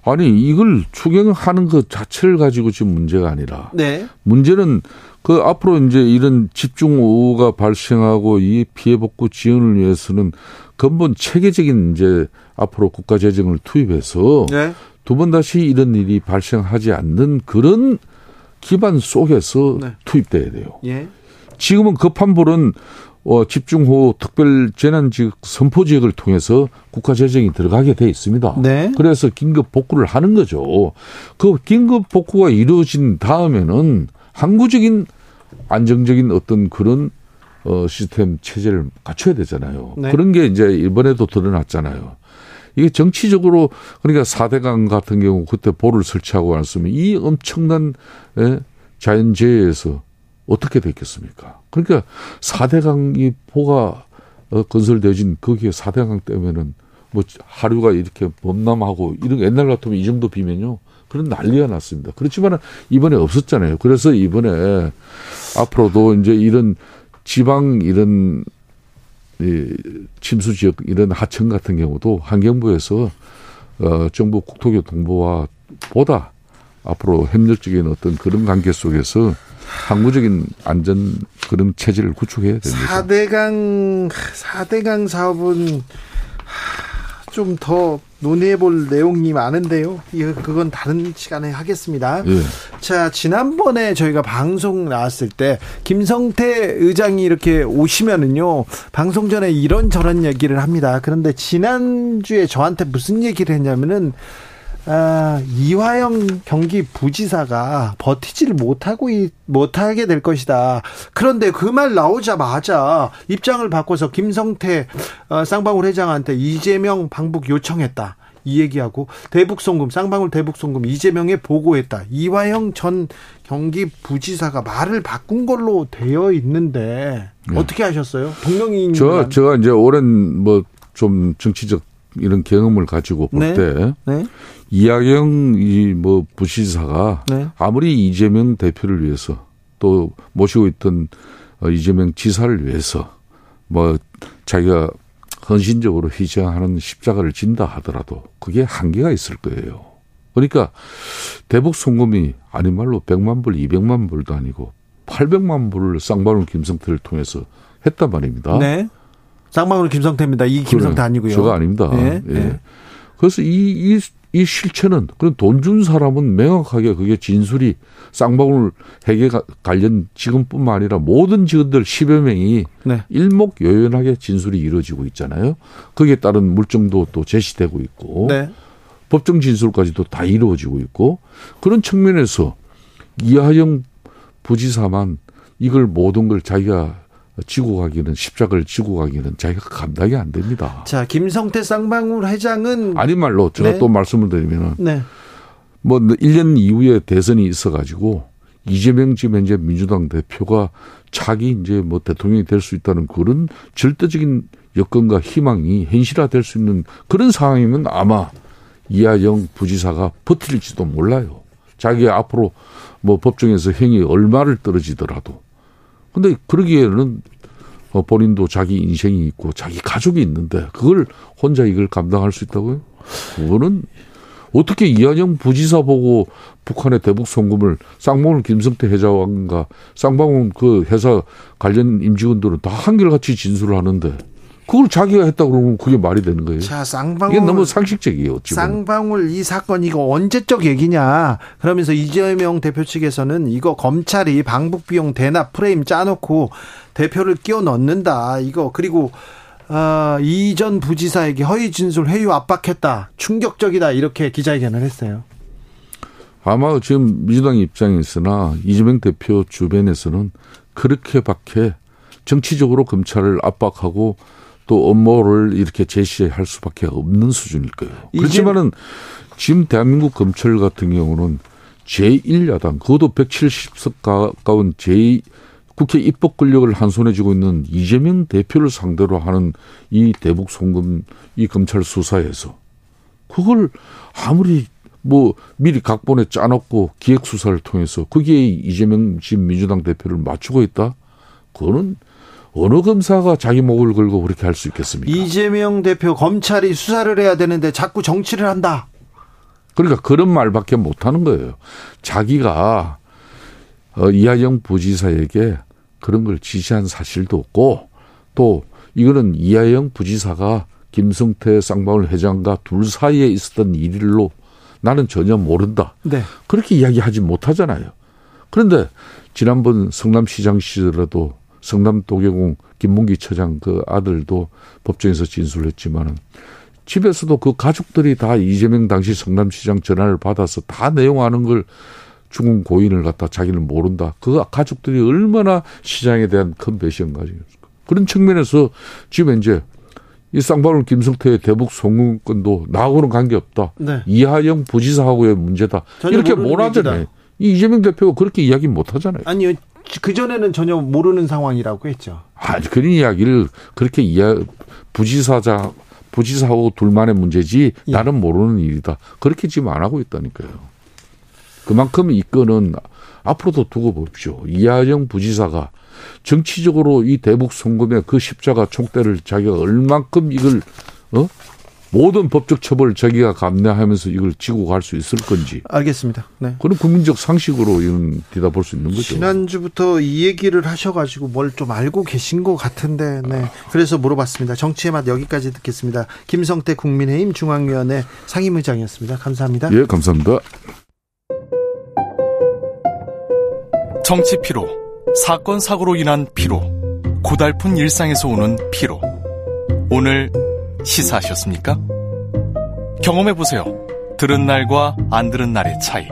아니 이걸 추경하는 것 자체를 가지고 지금 문제가 아니라 네. 문제는 그 앞으로 이제 이런 집중 오후가 발생하고 이 피해 복구 지원을 위해서는 근본 체계적인 이제 앞으로 국가 재정을 투입해서 네. 두번 다시 이런 일이 발생하지 않는 그런 기반 속에서 네. 투입돼야 돼요. 예. 지금은 급한 불은 어, 집중호우 특별 재난 지역 선포 지역을 통해서 국가 재정이 들어가게 돼 있습니다. 네. 그래서 긴급 복구를 하는 거죠. 그 긴급 복구가 이루어진 다음에는 항구적인 안정적인 어떤 그런 어, 시스템 체제를 갖춰야 되잖아요. 네. 그런 게 이제 이번에도 드러났잖아요. 이게 정치적으로 그러니까 사대강 같은 경우 그때 볼을 설치하고 났으면 이 엄청난 예, 자연재해에서 어떻게 됐겠습니까? 그러니까 4대강이 포가 어, 건설되진 거기에 4대강 때문에는 뭐 하류가 이렇게 범람하고 이런 옛날 같으면 이 정도 비면요. 그런 난리가 났습니다. 그렇지만 이번에 없었잖아요. 그래서 이번에 앞으로도 이제 이런 지방 이런 이 침수 지역 이런 하천 같은 경우도 환경부에서 어 정부 국토교통부와 보다 앞으로 협력적인 어떤 그런 관계 속에서 항구적인 안전 그런 체제를 구축해야 됩니다. 4대강 4대강 사업은 좀 더 논의해 볼 내용이 많은데요. 이거 그건 다른 시간에 하겠습니다. 예. 자, 지난번에 저희가 방송 나왔을 때 김성태 의장이 이렇게 오시면은요. 방송 전에 이런저런 얘기를 합니다. 그런데 지난주에 저한테 무슨 얘기를 했냐면은 아, 이화영 경기 부지사가 버티지를 못하고 못하게 될 것이다. 그런데 그 말 나오자마자 입장을 바꿔서 김성태 어, 쌍방울 회장한테 이재명 방북 요청했다. 이 얘기하고 대북송금 쌍방울 대북송금 이재명에 보고했다. 이화영 전 경기 부지사가 말을 바꾼 걸로 되어 있는데 네. 어떻게 하셨어요? 동명이인 저 제가 이제 오랜 뭐 좀 정치적 이런 경험을 가지고 볼때 네. 네. 이하경 이 뭐 부시사가 네. 아무리 이재명 대표를 위해서 또 모시고 있던 어, 이재명 지사를 위해서 뭐 자기가 헌신적으로 희생하는 십자가를 진다 하더라도 그게 한계가 있을 거예요. 그러니까 대북 송금이 아닌 말로 100만 불, 200만 불도 아니고 800만 불을 쌍방울 김성태를 통해서 했단 말입니다. 네. 쌍방울 김성태입니다. 이 김성태 그래, 아니고요. 저가 아닙니다. 네. 예. 네. 그래서 이, 이, 이 실체는 그런 돈 준 사람은 명확하게 그게 진술이 쌍방울 회계 관련 직원뿐만 아니라 모든 직원들 10여 명이 네. 일목요연하게 진술이 이루어지고 있잖아요. 거기에 따른 물증도 또 제시되고 있고 네. 법정 진술까지도 다 이루어지고 있고 그런 측면에서 이하영 부지사만 이걸 모든 걸 자기가 지고 가기는 십자가를 지고 가기는 자기가 감당이 안 됩니다. 자, 김성태 쌍방울 회장은 아닌 말로 제가 네. 또 말씀을 드리면은 네. 뭐 1년 이후에 대선이 있어 가지고 이재명 지금 현재 민주당 대표가 자기 이제 뭐 대통령이 될 수 있다는 그런 절대적인 여건과 희망이 현실화 될 수 있는 그런 상황이면 아마 이하영 부지사가 버틸지도 몰라요. 자기가 앞으로 뭐 법정에서 행위 얼마를 떨어지더라도 근데 그러기에는 어, 본인도 자기 인생이 있고 자기 가족이 있는데 그걸 혼자 이걸 감당할 수 있다고요? 그거는 어떻게 이한영 부지사 보고 북한의 대북 송금을 쌍방울 김성태 회장과 쌍방울 그 회사 관련 임직원들은 다 한결같이 진술을 하는데 그걸 자기가 했다 그러면 그게 말이 되는 거예요. 자, 쌍방울 이게 너무 상식적이에요. 지금. 쌍방울 이 사건 이거 언제적 얘기냐? 그러면서 이재명 대표 측에서는 이거 검찰이 방북 비용 대납 프레임 짜놓고 대표를 끼워 넣는다. 이거 그리고 어, 이전 부지사에게 허위 진술 회유 압박했다. 충격적이다. 이렇게 기자회견을 했어요. 아마 지금 민주당 입장에서나 이재명 대표 주변에서는 그렇게밖에 정치적으로 검찰을 압박하고 또 업무를 이렇게 제시할 수밖에 없는 수준일 거예요. 그렇지만은 지금 대한민국 검찰 같은 경우는 제1야당, 그것도 170석 가까운 제 국회 입법 권력을 한 손에 쥐고 있는 이재명 대표를 상대로 하는 이 대북 송금 이 검찰 수사에서 그걸 아무리 뭐 미리 각본에 짜놓고 기획 수사를 통해서 거기에 이재명 지금 민주당 대표를 맞추고 있다? 그거는 어느 검사가 자기 목을 걸고 그렇게 할 수 있겠습니까? 이재명 대표 검찰이 수사를 해야 되는데 자꾸 정치를 한다. 그러니까 그런 말밖에 못 하는 거예요. 자기가 어, 이하영 부지사에게 그런 걸 지시한 사실도 없고 또 이거는 이하영 부지사가 김성태 쌍방울 회장과 둘 사이에 있었던 일로 나는 전혀 모른다. 네. 그렇게 이야기하지 못하잖아요. 그런데 지난번 성남시장 시절에도 성남 도계공 김문기 처장 그 아들도 법정에서 진술했지만은 집에서도 그 가족들이 다 이재명 당시 성남시장 전화를 받아서 다 내용 아는 걸 중국 고인을 갖다 자기는 모른다. 그 가족들이 얼마나 시장에 대한 큰 배신 가지였을까. 그런 측면에서 지금 이제 이 쌍방울 김성태의 대북 송금권도 나하고는 관계없다. 네. 이하영 부지사하고의 문제다. 이렇게 몰아잖아요. 이재명 대표가 그렇게 이야기 못 하잖아요. 아니요. 그 전에는 전혀 모르는 상황이라고 했죠. 아, 그런 이야기를 그렇게 이야, 부지사자, 부지사하고 둘만의 문제지 예. 나는 모르는 일이다. 그렇게 지금 안 하고 있다니까요. 그만큼 이 건은 앞으로도 두고 봅시오. 이하영 부지사가 정치적으로 이 대북 송금의 그 십자가 총대를 자기가 얼만큼 이걸 어 모든 법적 처벌을 자기가 감내하면서 이걸 지고 갈 수 있을 건지. 알겠습니다. 네. 그런 국민적 상식으로 이런 뒤다볼 수 있는 거죠. 지난주부터 이 얘기를 하셔가지고 뭘 좀 알고 계신 것 같은데, 네. 그래서 물어봤습니다. 정치의 맛 여기까지 듣겠습니다. 김성태 국민의힘 중앙위원회 상임의장이었습니다. 감사합니다. 예, 감사합니다. 정치 피로, 사건 사고로 인한 피로, 고달픈 일상에서 오는 피로. 오늘 시사하셨습니까? 경험해보세요. 들은 날과 안 들은 날의 차이.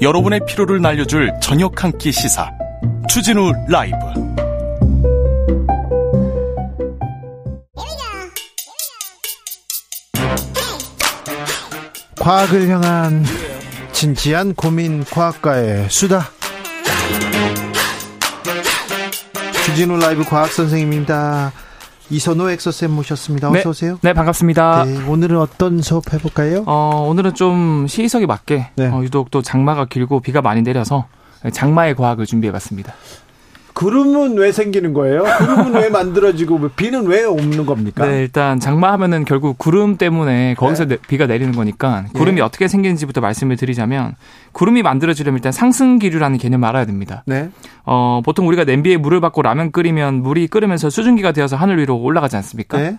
여러분의 피로를 날려줄 저녁 한 끼 시사. 추진우 라이브. 과학을 향한 진지한 고민 과학과의 수다. 주진우 라이브 과학 선생님입니다. 이선호 엑소쌤 모셨습니다. 어서 오세요. 네, 네 반갑습니다. 네, 오늘은 어떤 수업 해볼까요? 어, 오늘은 좀 시의석에 맞게 네. 어, 유독 또 장마가 길고 비가 많이 내려서 장마의 과학을 준비해봤습니다. 구름은 왜 생기는 거예요? 구름은 왜 만들어지고 비는 왜 없는 겁니까? 네, 일단 장마하면은 결국 구름 때문에 거기서 네. 비가 내리는 거니까 구름이 네. 어떻게 생기는지부터 말씀을 드리자면 구름이 만들어지려면 일단 상승 기류라는 개념을 알아야 됩니다. 네. 어, 보통 우리가 냄비에 물을 받고 라면 끓이면 물이 끓으면서 수증기가 되어서 하늘 위로 올라가지 않습니까? 네.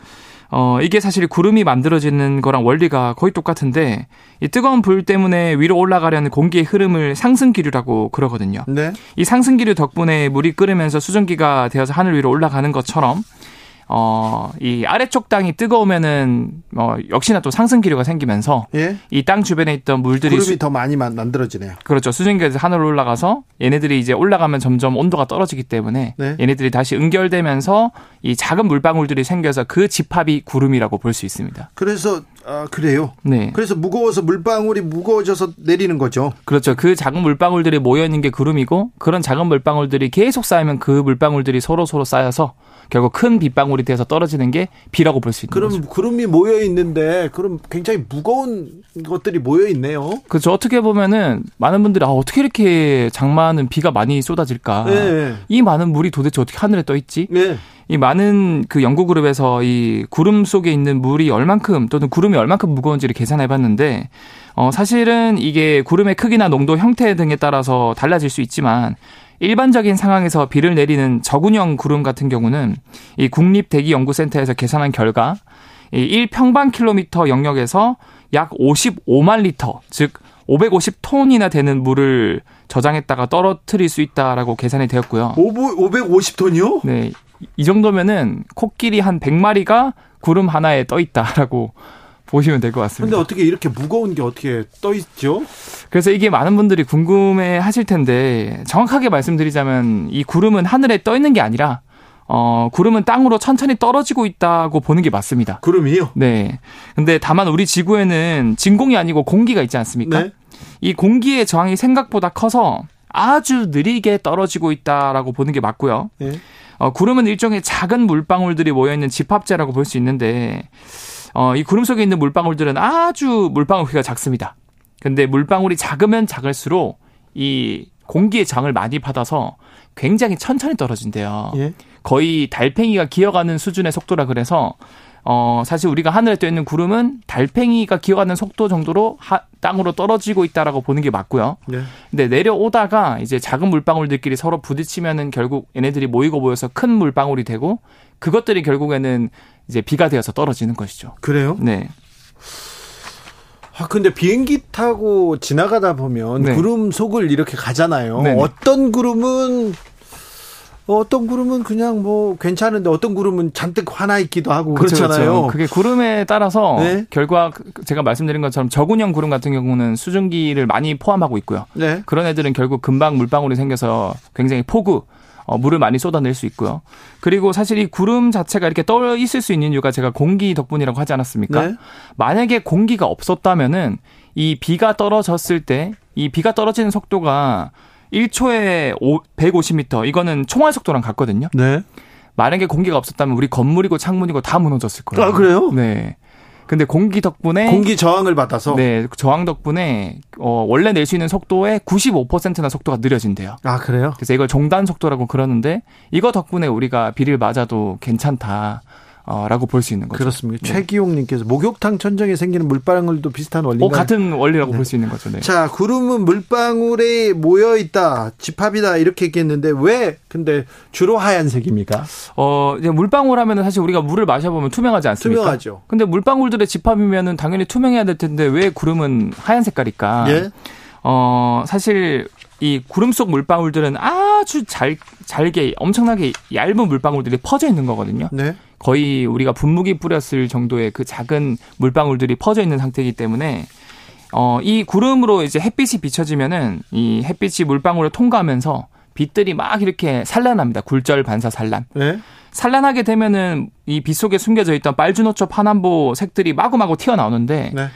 어, 이게 사실 구름이 만들어지는 거랑 원리가 거의 똑같은데 이 뜨거운 불 때문에 위로 올라가려는 공기의 흐름을 상승기류라고 그러거든요. 네. 이 상승기류 덕분에 물이 끓으면서 수증기가 되어서 하늘 위로 올라가는 것처럼 어, 이 아래쪽 땅이 뜨거우면은, 어, 역시나 또 상승 기류가 생기면서, 예? 이땅 주변에 있던 물들이. 구름이 수, 더 많이 만들어지네요. 그렇죠. 수증기에서 하늘로 올라가서, 얘네들이 이제 올라가면 점점 온도가 떨어지기 때문에, 네? 얘네들이 다시 응결되면서, 이 작은 물방울들이 생겨서 그 집합이 구름이라고 볼 수 있습니다. 그래서, 아, 그래요? 네. 그래서 무거워서 물방울이 무거워져서 내리는 거죠. 그렇죠. 그 작은 물방울들이 모여 있는 게 구름이고, 그런 작은 물방울들이 계속 쌓이면 그 물방울들이 서로 서로 쌓여서, 결국 큰 빗방울 이 돼서 떨어지는 게 비라고 볼 수 있는 그럼 거죠. 구름이 모여 있는데 그럼 굉장히 무거운 것들이 모여 있네요. 그렇죠. 어떻게 보면은 많은 분들이 아 어떻게 이렇게 장마는 비가 많이 쏟아질까? 네. 이 많은 물이 도대체 어떻게 하늘에 떠 있지? 네. 이 많은 그 연구 그룹에서 이 구름 속에 있는 물이 얼만큼 또는 구름이 얼만큼 무거운지를 계산해 봤는데 어 사실은 이게 구름의 크기나 농도 형태 등에 따라서 달라질 수 있지만 일반적인 상황에서 비를 내리는 저군형 구름 같은 경우는 이 국립대기연구센터에서 계산한 결과 이 1평방킬로미터 영역에서 약 55만 리터, 즉 550톤이나 되는 물을 저장했다가 떨어뜨릴 수 있다라고 계산이 되었고요. 550톤이요? 네. 이 정도면은 코끼리 한 100마리가 구름 하나에 떠 있다라고 보시면 될 것 같습니다. 근데 어떻게 이렇게 무거운 게 어떻게 떠 있죠? 그래서 이게 많은 분들이 궁금해 하실 텐데 정확하게 말씀드리자면 이 구름은 하늘에 떠 있는 게 아니라 어, 구름은 땅으로 천천히 떨어지고 있다고 보는 게 맞습니다. 구름이요? 네. 근데 다만 우리 지구에는 진공이 아니고 공기가 있지 않습니까? 네. 이 공기의 저항이 생각보다 커서 아주 느리게 떨어지고 있다라고 보는 게 맞고요. 네. 어, 구름은 일종의 작은 물방울들이 모여있는 집합체라고 볼 수 있는데 어, 이 구름 속에 있는 물방울들은 아주 물방울 크기가 작습니다. 근데 물방울이 작으면 작을수록 이 공기의 장을 많이 받아서 굉장히 천천히 떨어진대요. 예? 거의 달팽이가 기어가는 수준의 속도라 그래서 어 사실 우리가 하늘에 떠 있는 구름은 달팽이가 기어가는 속도 정도로 하, 땅으로 떨어지고 있다라고 보는 게 맞고요. 네. 근데 내려오다가 이제 작은 물방울들끼리 서로 부딪히면은 결국 얘네들이 모이고 모여서 큰 물방울이 되고 그것들이 결국에는 이제 비가 되어서 떨어지는 것이죠. 그래요? 네. 아, 근데 비행기 타고 지나가다 보면 네. 구름 속을 이렇게 가잖아요. 네네. 어떤 구름은 어떤 구름은 그냥 뭐 괜찮은데 어떤 구름은 잔뜩 화나 있기도 하고 그렇죠, 그렇잖아요. 그렇죠. 그게 구름에 따라서 네. 결과 제가 말씀드린 것처럼 저군형 구름 같은 경우는 수증기를 많이 포함하고 있고요. 네. 그런 애들은 결국 금방 물방울이 생겨서 굉장히 폭우 어, 물을 많이 쏟아낼 수 있고요. 그리고 사실 이 구름 자체가 이렇게 떠 있을 수 있는 이유가 제가 공기 덕분이라고 하지 않았습니까? 네. 만약에 공기가 없었다면은 이 비가 떨어졌을 때 이 비가 떨어지는 속도가 1초에 150m 이거는 총알 속도랑 같거든요. 네. 만약에 공기가 없었다면 우리 건물이고 창문이고 다 무너졌을 거예요. 아 그래요? 네. 근데 공기 덕분에 공기 저항을 받아서 네 저항 덕분에 어, 원래 낼 수 있는 속도의 95%나 속도가 느려진대요. 아 그래요? 그래서 이걸 종단 속도라고 그러는데 이거 덕분에 우리가 비를 맞아도 괜찮다. 어, 라고 볼 수 있는 거죠. 그렇습니다. 네. 최기용님께서 목욕탕 천정에 생기는 물방울도 비슷한 원리가 어, 같은 원리라고 네. 볼수 있는 거죠. 네. 자, 구름은 물방울에 모여 있다, 집합이다 이렇게 얘기했는데 왜 근데 주로 하얀색입니까? 어, 이제 물방울 하면은 사실 우리가 물을 마셔보면 투명하지 않습니까? 투명하죠. 근데 물방울들의 집합이면은 당연히 투명해야 될 텐데 왜 구름은 하얀 색깔일까? 예? 어, 사실 이 구름 속 물방울들은 아 주 잘, 잘게 엄청나게 얇은 물방울들이 퍼져 있는 거거든요. 네. 거의 우리가 분무기 뿌렸을 정도의 그 작은 물방울들이 퍼져 있는 상태이기 때문에 어, 이 구름으로 이제 햇빛이 비춰지면은 이 햇빛이 물방울을 통과하면서 빛들이 막 이렇게 산란합니다. 굴절 반사 산란. 네? 산란하게 되면은 이 빛 속에 숨겨져 있던 빨주노초 파남보 색들이 마구마구 튀어나오는데 네.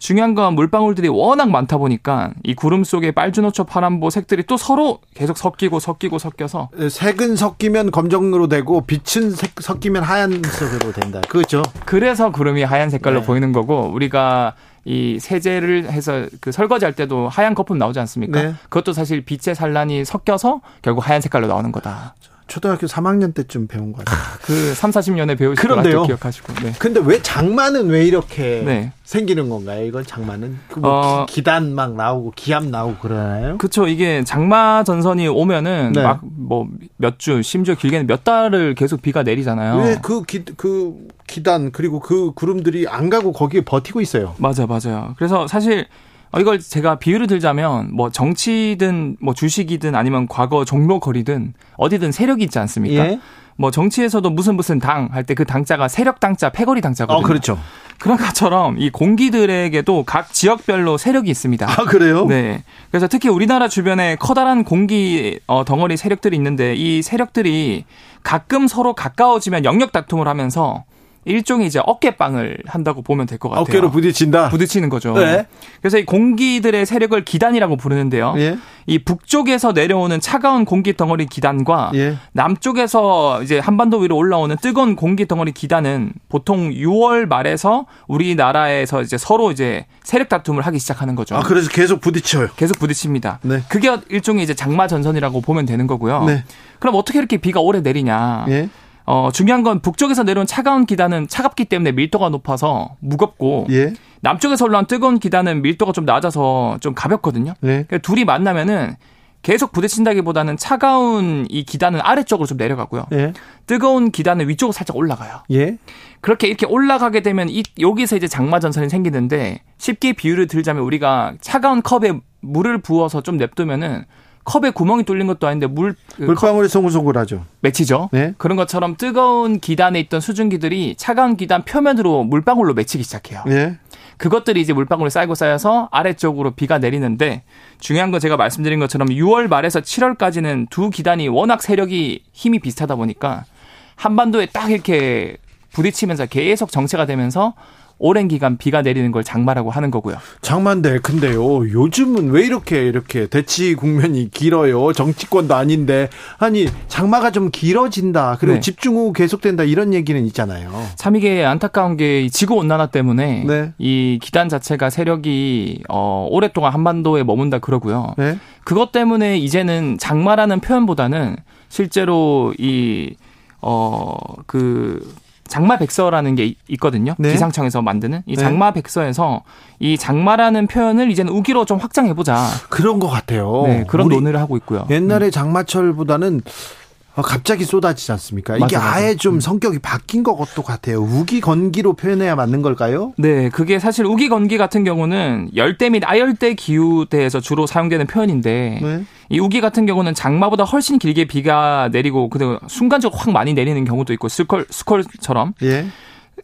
중요한 건 물방울들이 워낙 많다 보니까 이 구름 속에 빨주노초 파란보 색들이 또 서로 계속 섞이고 섞이고 섞여서 네, 색은 섞이면 검정으로 되고 빛은 색, 섞이면 하얀색으로 된다. 그렇죠. 그래서 구름이 하얀 색깔로 네. 보이는 거고 우리가 이 세제를 해서 그 설거지 할 때도 하얀 거품 나오지 않습니까? 네. 그것도 사실 빛의 산란이 섞여서 결국 하얀 색깔로 나오는 거다. 초등학교 3학년 때쯤 배운 거 같아요. 그 3, 40년에 배우실 것 기억하시고. 네. 근데 왜 장마는 왜 이렇게 네. 생기는 건가요? 이건 장마는 그뭐 어, 기단 막 나오고 기압 나오고 그러나요? 그렇죠. 이게 장마 전선이 오면은 네. 막뭐 몇 주, 심지어 길게는 몇 달을 계속 비가 내리잖아요. 왜그 기, 그 기단 그리고 그 구름들이 안 가고 거기에 버티고 있어요. 맞아, 맞아요. 그래서 사실 어, 이걸 제가 비유를 들자면 뭐 정치든 뭐 주식이든 아니면 과거 종로거리든 어디든 세력이 있지 않습니까? 예. 뭐 정치에서도 무슨 무슨 당 할 때 그 당자가 세력 당자, 패거리 당자거든요. 어, 그렇죠. 그런 것처럼 이 공기들에게도 각 지역별로 세력이 있습니다. 아, 그래요? 네. 그래서 특히 우리나라 주변에 커다란 공기 어, 덩어리 세력들이 있는데 이 세력들이 가끔 서로 가까워지면 영역 다툼을 하면서 일종의 이제 어깨빵을 한다고 보면 될 것 같아요. 어깨로 부딪힌다. 부딪히는 거죠. 네. 그래서 이 공기들의 세력을 기단이라고 부르는데요. 예. 이 북쪽에서 내려오는 차가운 공기 덩어리 기단과 예. 남쪽에서 이제 한반도 위로 올라오는 뜨거운 공기 덩어리 기단은 보통 6월 말에서 우리나라에서 이제 서로 이제 세력 다툼을 하기 시작하는 거죠. 아, 그래서 계속 부딪혀요. 계속 부딪힙니다. 네. 그게 일종의 이제 장마 전선이라고 보면 되는 거고요. 네. 그럼 어떻게 이렇게 비가 오래 내리냐? 예. 어, 중요한 건 북쪽에서 내려온 차가운 기단은 차갑기 때문에 밀도가 높아서 무겁고 예. 남쪽에서 올라온 뜨거운 기단은 밀도가 좀 낮아서 좀 가볍거든요. 예. 그러니까 둘이 만나면은 계속 부딪힌다기보다는 차가운 이 기단은 아래쪽으로 좀 내려가고요. 예. 뜨거운 기단은 위쪽으로 살짝 올라가요. 예. 그렇게 이렇게 올라가게 되면 이 여기서 이제 장마 전선이 생기는데 쉽게 비유를 들자면 우리가 차가운 컵에 물을 부어서 좀 냅두면은 컵에 구멍이 뚫린 것도 아닌데 물그 물방울이 송글송글하죠. 맺히죠. 네. 그런 것처럼 뜨거운 기단에 있던 수증기들이 차가운 기단 표면으로 물방울로 맺히기 시작해요. 네. 그것들이 이제 물방울이 쌓이고 쌓여서 아래쪽으로 비가 내리는데 중요한 건 제가 말씀드린 것처럼 6월 말에서 7월까지는 두 기단이 워낙 세력이 힘이 비슷하다 보니까 한반도에 딱 이렇게 부딪히면서 계속 정체가 되면서 오랜 기간 비가 내리는 걸 장마라고 하는 거고요. 장마인데 근데요. 요즘은 왜 이렇게 이렇게 대치 국면이 길어요? 정치권도 아닌데 아니 장마가 좀 길어진다. 그리고 네. 집중호우 계속된다 이런 얘기는 있잖아요. 참 이게 안타까운 게 지구 온난화 때문에 네. 이 기단 자체가 세력이 어 오랫동안 한반도에 머문다 그러고요. 네. 그것 때문에 이제는 장마라는 표현보다는 실제로 이 어, 그, 장마 백서라는 게 있거든요. 네. 기상청에서 만드는 이 네. 장마 백서에서 이 장마라는 표현을 이제는 우기로 좀 확장해 보자. 그런 것 같아요. 네, 그런 논의를 하고 있고요. 옛날에 음. 장마철보다는 어, 갑자기 쏟아지지 않습니까? 이게 맞아, 맞아. 아예 좀 음. 성격이 바뀐 것도 같아요. 우기 건기로 표현해야 맞는 걸까요? 네, 그게 사실 우기 건기 같은 경우는 열대 및 아열대 기후대에서 주로 사용되는 표현인데 네. 이 우기 같은 경우는 장마보다 훨씬 길게 비가 내리고 그 순간적으로 확 많이 내리는 경우도 있고 스콜 스콜처럼. 예.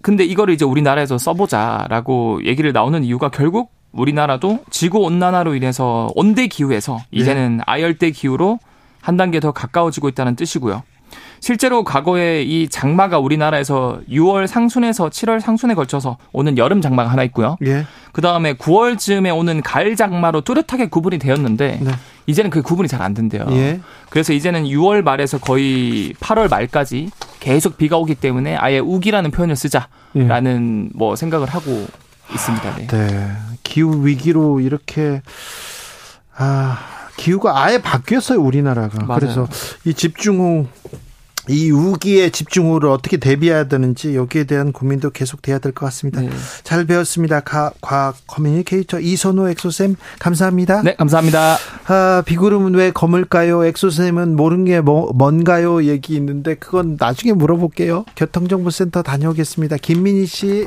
근데 이거를 이제 우리나라에서 써보자라고 얘기를 나오는 이유가 결국 우리나라도 지구 온난화로 인해서 온대 기후에서 이제는 예. 아열대 기후로 한 단계 더 가까워지고 있다는 뜻이고요. 실제로 과거에 이 장마가 우리나라에서 6월 상순에서 7월 상순에 걸쳐서 오는 여름 장마가 하나 있고요. 예. 그 다음에 9월쯤에 오는 가을 장마로 뚜렷하게 구분이 되었는데 네. 이제는 그 구분이 잘 안 된대요. 예. 그래서 이제는 6월 말에서 거의 8월 말까지 계속 비가 오기 때문에 아예 우기라는 표현을 쓰자라는 예. 뭐 생각을 하고 있습니다. 네. 네. 기후 위기로 이렇게 아 기후가 아예 바뀌었어요 우리나라가. 맞아요. 그래서 이 집중호 이 우기의 집중호우를 어떻게 대비해야 되는지 여기에 대한 고민도 계속 돼야 될 것 같습니다. 네. 잘 배웠습니다. 가, 과학 커뮤니케이터 이선호 엑소쌤 감사합니다. 네, 감사합니다. 아, 비구름은 왜 검을까요? 엑소쌤은 모르는 게 뭐, 뭔가요? 얘기 있는데 그건 나중에 물어볼게요. 교통정보센터 다녀오겠습니다. 김민희 씨.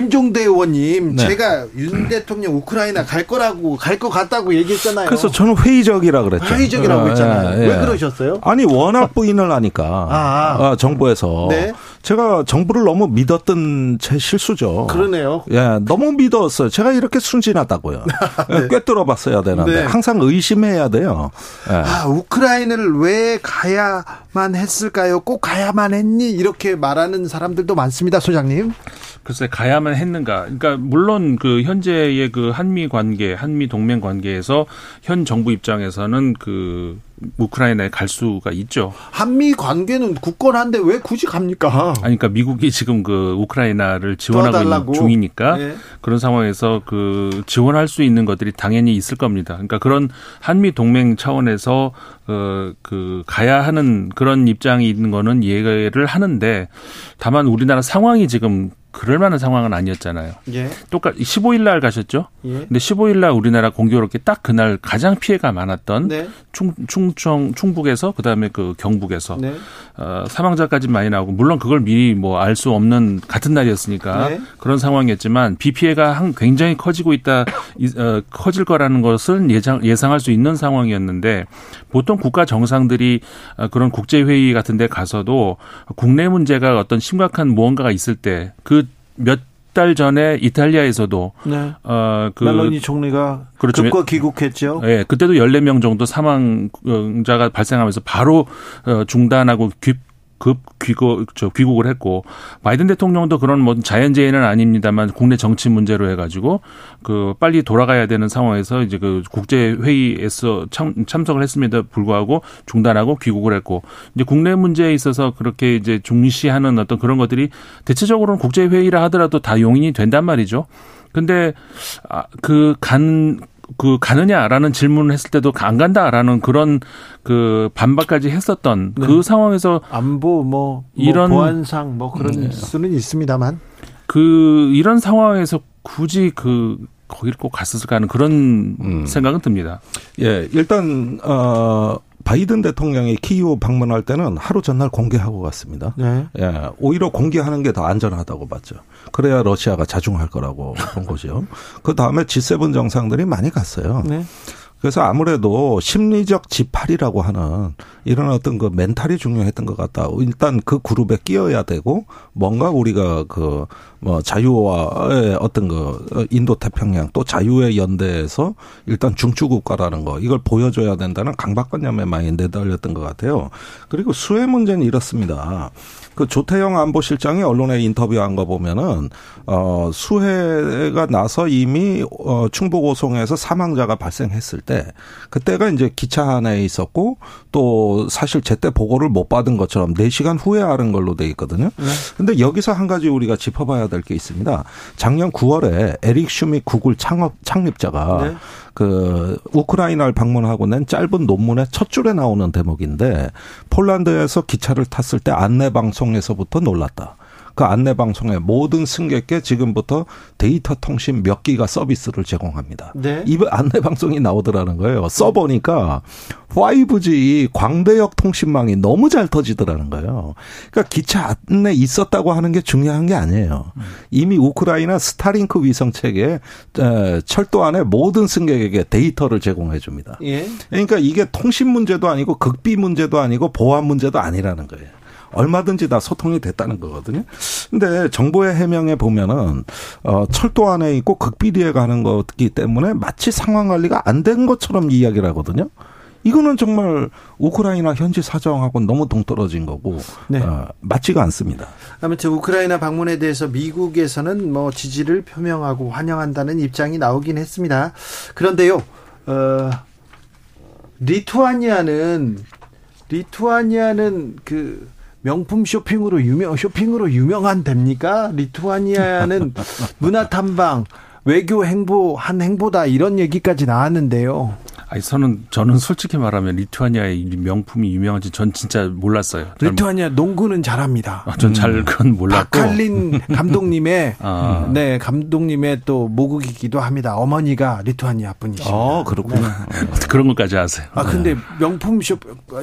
김종대 의원님, 네. 제가 윤 대통령 우크라이나 갈 거라고 갈 것 같다고 얘기했잖아요. 그래서 저는 회의적이라 그랬죠. 회의적이라고 예, 했잖아요. 예, 예. 왜 그러셨어요? 아니 워낙 부인을 하니까 아, 아. 정부에서 네? 제가 정부를 너무 믿었던 제 실수죠. 그러네요. 예, 너무 믿었어요. 제가 이렇게 순진하다고요. 네. 꿰뚫어봤어야 되는데 네. 항상 의심해야 돼요. 예. 아, 우크라이나를 왜 가야 만 했을까요? 꼭 가야만 했니? 이렇게 말하는 사람들도 많습니다, 소장님. 글쎄 가야만 했는가? 그러니까 물론 그 현재의 그 한미 관계, 한미 동맹 관계에서 현 정부 입장에서는 그 우크라이나에 갈 수가 있죠. 한미 관계는 굳건한데 왜 굳이 갑니까? 아니, 그러니까 미국이 지금 그 우크라이나를 지원하고 있는 중이니까 네. 그런 상황에서 그 지원할 수 있는 것들이 당연히 있을 겁니다. 그러니까 그런 한미 동맹 차원에서 어그 가야 하는 그런 입장이 있는 거는 이해를 하는데 다만 우리나라 상황이 지금 그럴 만한 상황은 아니었잖아요. 예. 똑같 15일 날 가셨죠? 예. 근데 15일 날 우리나라 공교롭게 딱 그날 가장 피해가 많았던 네. 충 충청 충북에서 그다음에 그 경북에서 네. 어, 사망자까지 많이 나오고 물론 그걸 미리 뭐 알 수 없는 같은 날이었으니까 네. 그런 상황이었지만 비 피해가 한 굉장히 커지고 있다 어, 커질 거라는 것을 예상 예상할 수 있는 상황이었는데 보통 국가 정상들이 어, 그런 국제 회의 같은 데 가서도 국내 문제가 어떤 심각한 무언가가 있을 때그 몇 달 전에 이탈리아에서도 네. 어그 멜로니 총리가 그렇죠. 급거 귀국했죠. 예, 네, 그때도 14명 정도 사망자가 발생하면서 바로 어, 중단하고 급 귀국 저 귀국을 했고 바이든 대통령도 그런 뭐 자연재해는 아닙니다만 국내 정치 문제로 해가지고 그 빨리 돌아가야 되는 상황에서 이제 그 국제 회의에서 참, 참석을 했음에도 불구하고 중단하고 귀국을 했고 이제 국내 문제에 있어서 그렇게 이제 중시하는 어떤 그런 것들이 대체적으로는 국제 회의라 하더라도 다 용인이 된단 말이죠. 근데 아, 그간 그 가느냐라는 질문을 했을 때도 안 간다라는 그런 그 반박까지 했었던 네. 그 상황에서 안보 뭐, 뭐 이런 보안상 뭐 그런 네. 수는 있습니다만 그 이런 상황에서 굳이 그 거기를 꼭 갔었을까 하는 그런 음. 생각은 듭니다. 예, 일단 어 바이든 대통령이 키이우 방문할 때는 하루 전날 공개하고 갔습니다. 네. 예, 오히려 공개하는 게 더 안전하다고 봤죠. 그래야 러시아가 자중할 거라고 본 거죠. 그 다음에 G7 정상들이 많이 갔어요. 네. 그래서 아무래도 심리적 지팔이라고 하는 이런 어떤 그 멘탈이 중요했던 것 같다. 일단 그 그룹에 끼어야 되고 뭔가 우리가 그 뭐 자유와의 어떤 그 인도 태평양 또 자유의 연대에서 일단 중추 국가라는 거 이걸 보여줘야 된다는 강박관념에 많이 내달렸던 것 같아요. 그리고 수혜 문제는 이렇습니다. 그 조태영 안보실장이 언론에 인터뷰한 거 보면은 어 수해가 나서 이미 어 충북 오송에서 사망자가 발생했을 때 그때가 이제 기차 안에 있었고 또 사실 제때 보고를 못 받은 것처럼 4시간 후에 하는 걸로 돼 있거든요. 네. 근데 여기서 한 가지 우리가 짚어봐야 될게 있습니다. 작년 9월에 에릭 슈미 구글 창업 창립자가 네. 그 우크라이나를 방문하고 낸 짧은 논문의 첫 줄에 나오는 대목인데 폴란드에서 기차를 탔을 때 안내 방송에서부터 놀랐다. 그 안내 방송의 모든 승객께 지금부터 데이터 통신 몇 기가 서비스를 제공합니다. 네. 이 안내 방송이 나오더라는 거예요. 써보니까 5G 광대역 통신망이 너무 잘 터지더라는 거예요. 그러니까 기차 안에 있었다고 하는 게 중요한 게 아니에요. 이미 우크라이나 스타링크 위성 체계에 철도 안에 모든 승객에게 데이터를 제공해 줍니다. 예. 그러니까 이게 통신 문제도 아니고 극비 문제도 아니고 보안 문제도 아니라는 거예요. 얼마든지 다 소통이 됐다는 거거든요. 근데 정보의 해명에 보면은 어 철도 안에 있고 극비리에 가는 거기 때문에 마치 상황 관리가 안 된 것처럼 이야기를 하거든요. 이거는 정말 우크라이나 현지 사정하고 너무 동떨어진 거고 네. 어, 맞지가 않습니다. 아무튼 우크라이나 방문에 대해서 미국에서는 뭐 지지를 표명하고 환영한다는 입장이 나오긴 했습니다. 그런데요, 어, 리투아니아는 리투아니아는 그 명품 쇼핑으로 유명 쇼핑으로 유명한 됩니까? 리투아니아는 문화 탐방, 외교 행보 한 행보다 이런 얘기까지 나왔는데요. 아니 저는 저는 솔직히 말하면 리투아니아의 명품이 유명한지 전 진짜 몰랐어요. 리투아니아 농구는 잘합니다. 아, 전잘 음. 그건 몰랐고. 박칼린 감독님의 아. 네 감독님의 또 모국이기도 합니다. 어머니가 리투아니아 분이십니다. 어 그렇구나. 네. 그런 것까지 아세요. 아 근데 네. 명품 쇼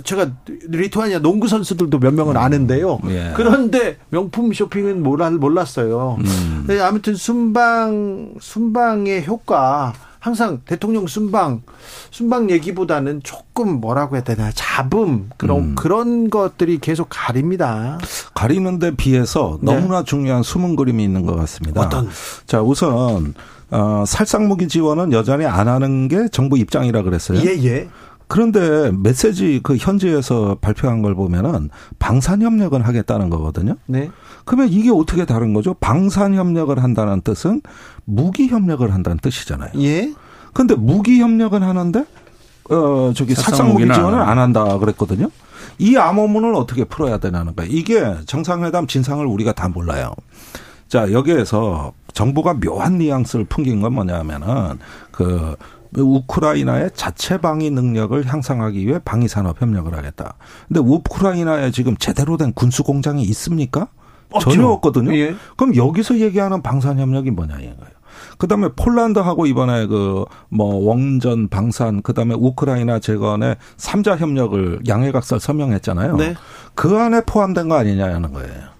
제가 리투아니아 농구 선수들도 몇 명은 아는데요. 예. 그런데 명품 쇼핑은 몰랐어요. 음. 네, 아무튼 순방 순방의 효과. 항상 대통령 순방 순방 얘기보다는 조금 뭐라고 해야 되나 잡음 그런 음. 그런 것들이 계속 가립니다. 가리는데 비해서 네. 너무나 네. 중요한 숨은 그림이 있는 것 같습니다. 어떤? 자 우선 어, 살상무기 지원은 여전히 안 하는 게 정부 입장이라 그랬어요. 예 예. 그런데 메시지 그 현지에서 발표한 걸 보면은 방산 협력을 하겠다는 거거든요. 네. 그러면 이게 어떻게 다른 거죠? 방산 협력을 한다는 뜻은 무기 협력을 한다는 뜻이잖아요. 예. 근데 무기 협력은 하는데 어 저기 살상 무기 지원을 안 한다 그랬거든요. 이 암호문을 어떻게 풀어야 되냐는 거예요. 이게 정상회담 진상을 우리가 다 몰라요. 자, 여기에서 정부가 묘한 뉘앙스를 풍긴 건 뭐냐면은 그 우크라이나의 자체 방위 능력을 향상하기 위해 방위 산업 협력을 하겠다. 근데 우크라이나에 지금 제대로 된 군수 공장이 있습니까? 없죠. 전혀 없거든요. 예. 그럼 여기서 얘기하는 방산 협력이 뭐냐 이거예요. 그다음에 폴란드하고 이번에 그 뭐 원전 방산 그다음에 우크라이나 재건의 삼자 협력을 양해각설 서명했잖아요. 네. 그 안에 포함된 거 아니냐는 거예요.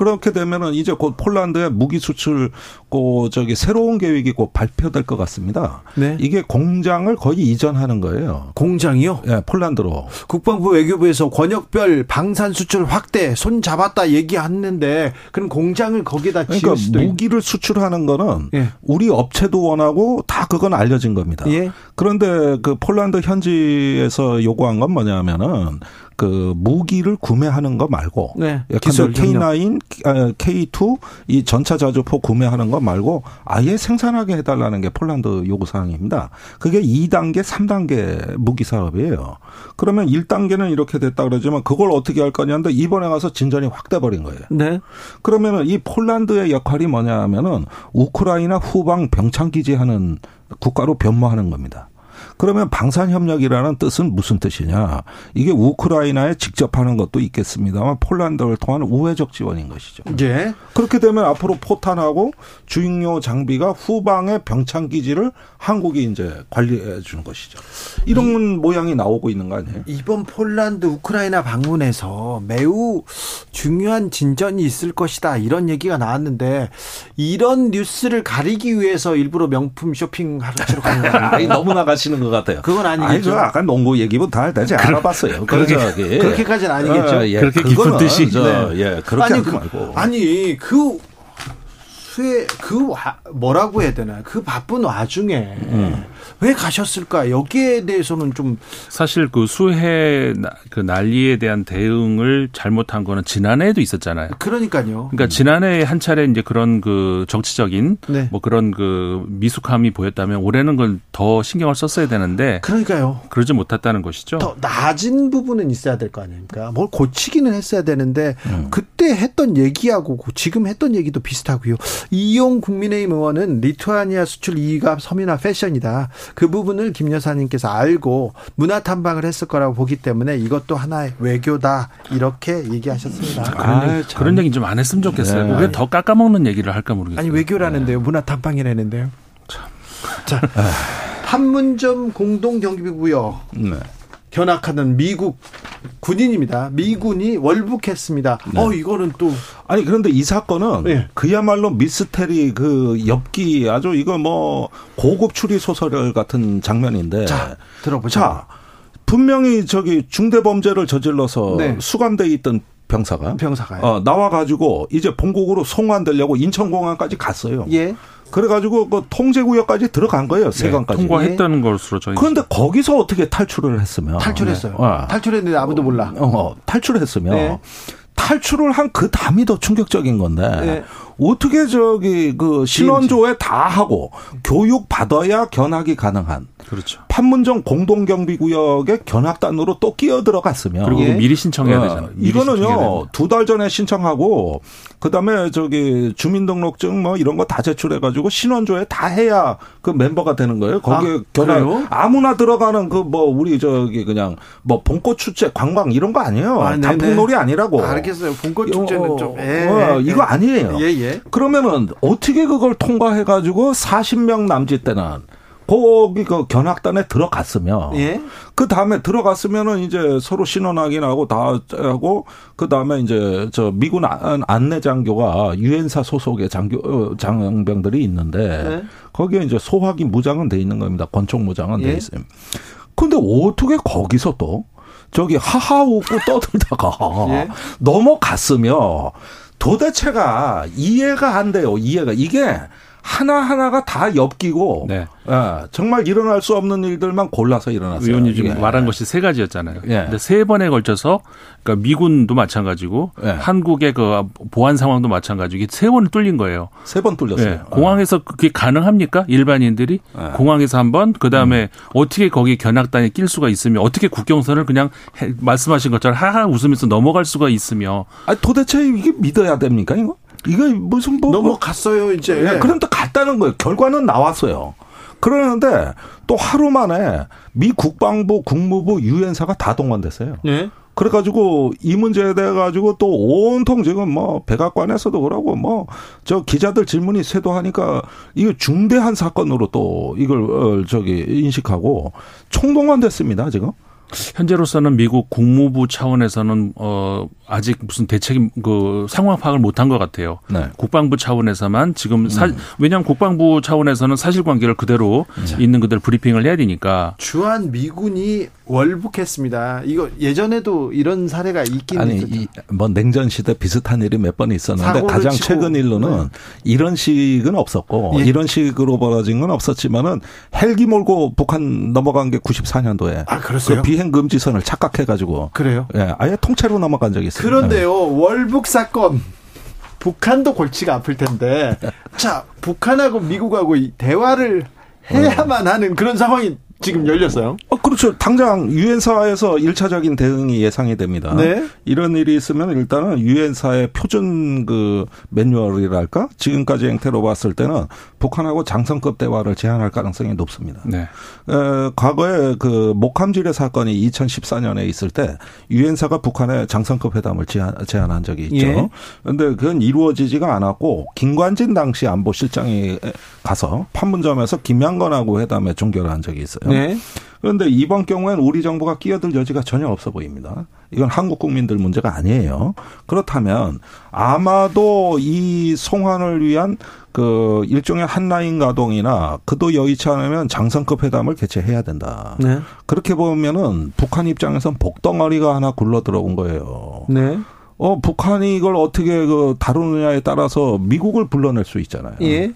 그렇게 되면은 이제 곧 폴란드의 무기 수출 고 저기 새로운 계획이 곧 발표될 것 같습니다. 네. 이게 공장을 거의 이전하는 거예요. 공장이요? 예, 네, 폴란드로. 국방부 외교부에서 권역별 방산 수출 확대 손 잡았다 얘기했는데 그럼 공장을 거기다 그러니까 무기를 수출하는 거는 예. 우리 업체도 원하고 다 그건 알려진 겁니다. 예. 그런데 그 폴란드 현지에서 요구한 건 뭐냐면은 그 무기를 구매하는 거 말고 네. 기술 K9, K2 이 전차 자주포 구매하는 거 말고 아예 생산하게 해달라는 게 폴란드 요구 사항입니다. 그게 2단계, 3단계 무기 사업이에요. 그러면 1단계는 이렇게 됐다 그러지만 그걸 어떻게 할 거냐는데 이번에 가서 진전이 확 돼버린 거예요. 네. 그러면은 이 폴란드의 역할이 뭐냐면은 우크라이나 후방 병창 기지하는 국가로 변모하는 겁니다. 그러면 방산 협력이라는 뜻은 무슨 뜻이냐? 이게 우크라이나에 직접 하는 것도 있겠습니다만 폴란드를 통한 우회적 지원인 것이죠. 예. 그렇게 되면 앞으로 포탄하고 주익료 장비가 후방의 병창 기지를 한국이 이제 관리해 주는 것이죠. 이런 이, 모양이 나오고 있는 거 아니에요? 이번 폴란드 우크라이나 방문에서 매우 중요한 진전이 있을 것이다 이런 얘기가 나왔는데 이런 뉴스를 가리기 위해서 일부러 명품 쇼핑 하러 가는 거 아니에요? 너무 나가시는 것 같아요. 그건 아니겠죠. 아니, 아까 농구 얘기부터 할 때지 알아봤어요. 그렇게, 그렇게까지는 아니겠죠. 어, 예, 그렇게 깊은 뜻이. 저, 네. 예, 그렇게 아니, 그, 말고. 아니, 그 수해 그 뭐라고 해야 되나 그 바쁜 와중에 음. 왜 가셨을까 여기에 대해서는 좀 사실 그 수해 그 난리에 대한 대응을 잘못한 거는 지난해에도 있었잖아요. 그러니까요. 그러니까 음. 지난해에 한 차례 이제 그런 그 정치적인 네. 뭐 그런 그 미숙함이 보였다면 올해는 그걸 더 신경을 썼어야 되는데 그러니까요. 그러지 못했다는 것이죠. 더 낮은 부분은 있어야 될 거 아닙니까? 뭘 고치기는 했어야 되는데 음. 그때 했던 얘기하고 지금 했던 얘기도 비슷하고요. 이용 국민의힘 의원은 리투아니아 수출 2위가 섬유나 패션이다. 그 부분을 김 여사님께서 알고 문화 탐방을 했을 거라고 보기 때문에 이것도 하나의 외교다 이렇게 얘기하셨습니다. 아, 그런, 얘기, 그런 얘기 좀 안 했으면 좋겠어요. 네. 왜더 깎아먹는 얘기를 할까 모르겠어요. 아니 외교라는데요. 네. 문화 탐방이라는데요. 참. 자, 판문점 공동 경비구역. 네. 견학하던 미국 군인입니다. 미군이 월북했습니다. 네. 어 이거는 또 아니 그런데 이 사건은 네. 그야말로 미스테리 그 엽기 아주 이거 뭐 고급 추리 소설 같은 장면인데 자 들어보자. 자 분명히 저기 중대 범죄를 저질러서 네. 수감돼 있던 병사가 병사가 어, 나와 가지고 이제 본국으로 송환되려고 인천공항까지 갔어요. 예. 그래가지고 그 통제구역까지 들어간 거예요. 네, 세관까지. 네, 통과했다는 것으로 저희. 그런데 거기서 어떻게 탈출을 했으면 탈출했어요. 네. 어. 탈출했는데 아무도 몰라. 어, 탈출했으면 네. 탈출을 한 그 다음이 더 충격적인 건데 네. 어떻게 저기 그 신원조회 다 하고 교육 받아야 견학이 가능한 그렇죠. 판문점 공동 경비 구역에 견학단으로 또 끼어 들어갔으면 그리고 예. 미리 신청해야 어, 되잖아요. 미리 이거는요 두 달 전에 신청하고 그다음에 저기 주민등록증 뭐 이런 거 다 제출해 가지고 신원조회 다 해야 그 멤버가 되는 거예요. 거기에 아, 견학 그래요? 아무나 들어가는 그 뭐 우리 저기 그냥 뭐 봄꽃 축제 관광 이런 거 아니에요. 아, 단풍놀이 아니라고. 알겠어요. 봄꽃 축제는 어, 좀 예, 어, 예, 이거 아니에요. 예, 예. 그러면은 어떻게 그걸 통과해 가지고 40명 남짓 때는 거기 그 견학단에 들어갔으면 예? 그 다음에 들어갔으면은 이제 서로 신원 확인하고 다 하고 그 다음에 이제 저 미군 안내 장교가 유엔사 소속의 장교 어, 장병들이 있는데 네? 거기에 이제 소확인 무장은 돼 있는 겁니다. 권총 무장은 예? 돼 있어요. 근데 어떻게 거기서 또 저기 하하 웃고 떠들다가 예? 넘어갔으며 도대체가 이해가 안 돼요. 이해가 이게 하나하나가 다 엮이고 네. 예, 정말 일어날 수 없는 일들만 골라서 일어났어요. 의원님 지금 예. 말한 것이 세 가지였잖아요. 예. 근데 세 번에 걸쳐서 그러니까 미군도 마찬가지고 예. 한국의 그 보안 상황도 마찬가지고 세 번을 뚫린 거예요. 세 번 뚫렸어요. 예. 공항에서 그게 가능합니까? 일반인들이 예. 공항에서 한 번, 그 다음에 음. 어떻게 거기 견학단에 낄 수가 있으며 어떻게 국경선을 그냥 해, 말씀하신 것처럼 하하 웃으면서 넘어갈 수가 있으며. 아 도대체 이게 믿어야 됩니까 이거? 이거 무슨 뭐 넘어갔어요 이제. 네, 그럼 또 갔다는 거예요. 결과는 나왔어요. 그러는데 또 하루 만에 미 국방부, 국무부, 유엔사가 다 동원됐어요. 네. 그래가지고 이 문제에 대해 가지고 또 온통 지금 뭐 백악관에서도 그러고 뭐 저 기자들 질문이 쇄도하니까 이거 중대한 사건으로 또 이걸 어, 저기 인식하고 총동원됐습니다 지금. 현재로서는 미국 국무부 차원에서는 어 아직 무슨 대책 그 상황 파악을 못한 것 같아요. 네. 국방부 차원에서만 지금 사, 음. 왜냐하면 국방부 차원에서는 사실관계를 그대로 네. 있는 그대로 브리핑을 해야 되니까. 주한 미군이 월북했습니다. 이거 예전에도 이런 사례가 있긴 아니 이, 뭐 냉전 시대 비슷한 일이 몇 번 있었는데 가장 치고. 최근 일로는 네. 이런 식은 없었고 예. 이런 식으로 벌어진 건 없었지만은 헬기 몰고 북한 넘어간 게 94년도에 아 그랬어요? 그 비행 금지선을 착각해 가지고 그래요? 예, 아예 통째로 넘어간 적이 있어요. 그런데요 네. 월북 사건 북한도 골치가 아플 텐데 자 북한하고 미국하고 대화를 해야만 하는 그런 상황이 지금 열렸어요? 어, 그렇죠. 당장 유엔사에서 1차적인 대응이 예상이 됩니다. 네. 이런 일이 있으면 일단은 유엔사의 표준 그 매뉴얼이랄까? 지금까지 행태로 봤을 때는 북한하고 장성급 대화를 제한할 가능성이 높습니다. 네. 에, 과거에 그 목함지뢰 사건이 2014년에 있을 때 유엔사가 북한에 장성급 회담을 제한, 제한한 적이 있죠. 예. 그건 이루어지지가 않았고 김관진 당시 안보실장이 가서 판문점에서 김양건하고 회담에 종결한 적이 있어요. 네. 그런데 이번 경우엔 우리 정부가 끼어들 여지가 전혀 없어 보입니다. 이건 한국 국민들 문제가 아니에요. 그렇다면 아마도 이 송환을 위한 그 일종의 한라인 가동이나 그도 여의치 않으면 장성급 회담을 개최해야 된다. 네. 그렇게 보면은 북한 입장에선 복덩어리가 하나 굴러 들어온 거예요. 네. 어 북한이 이걸 어떻게 그 다루느냐에 따라서 미국을 불러낼 수 있잖아요. 예.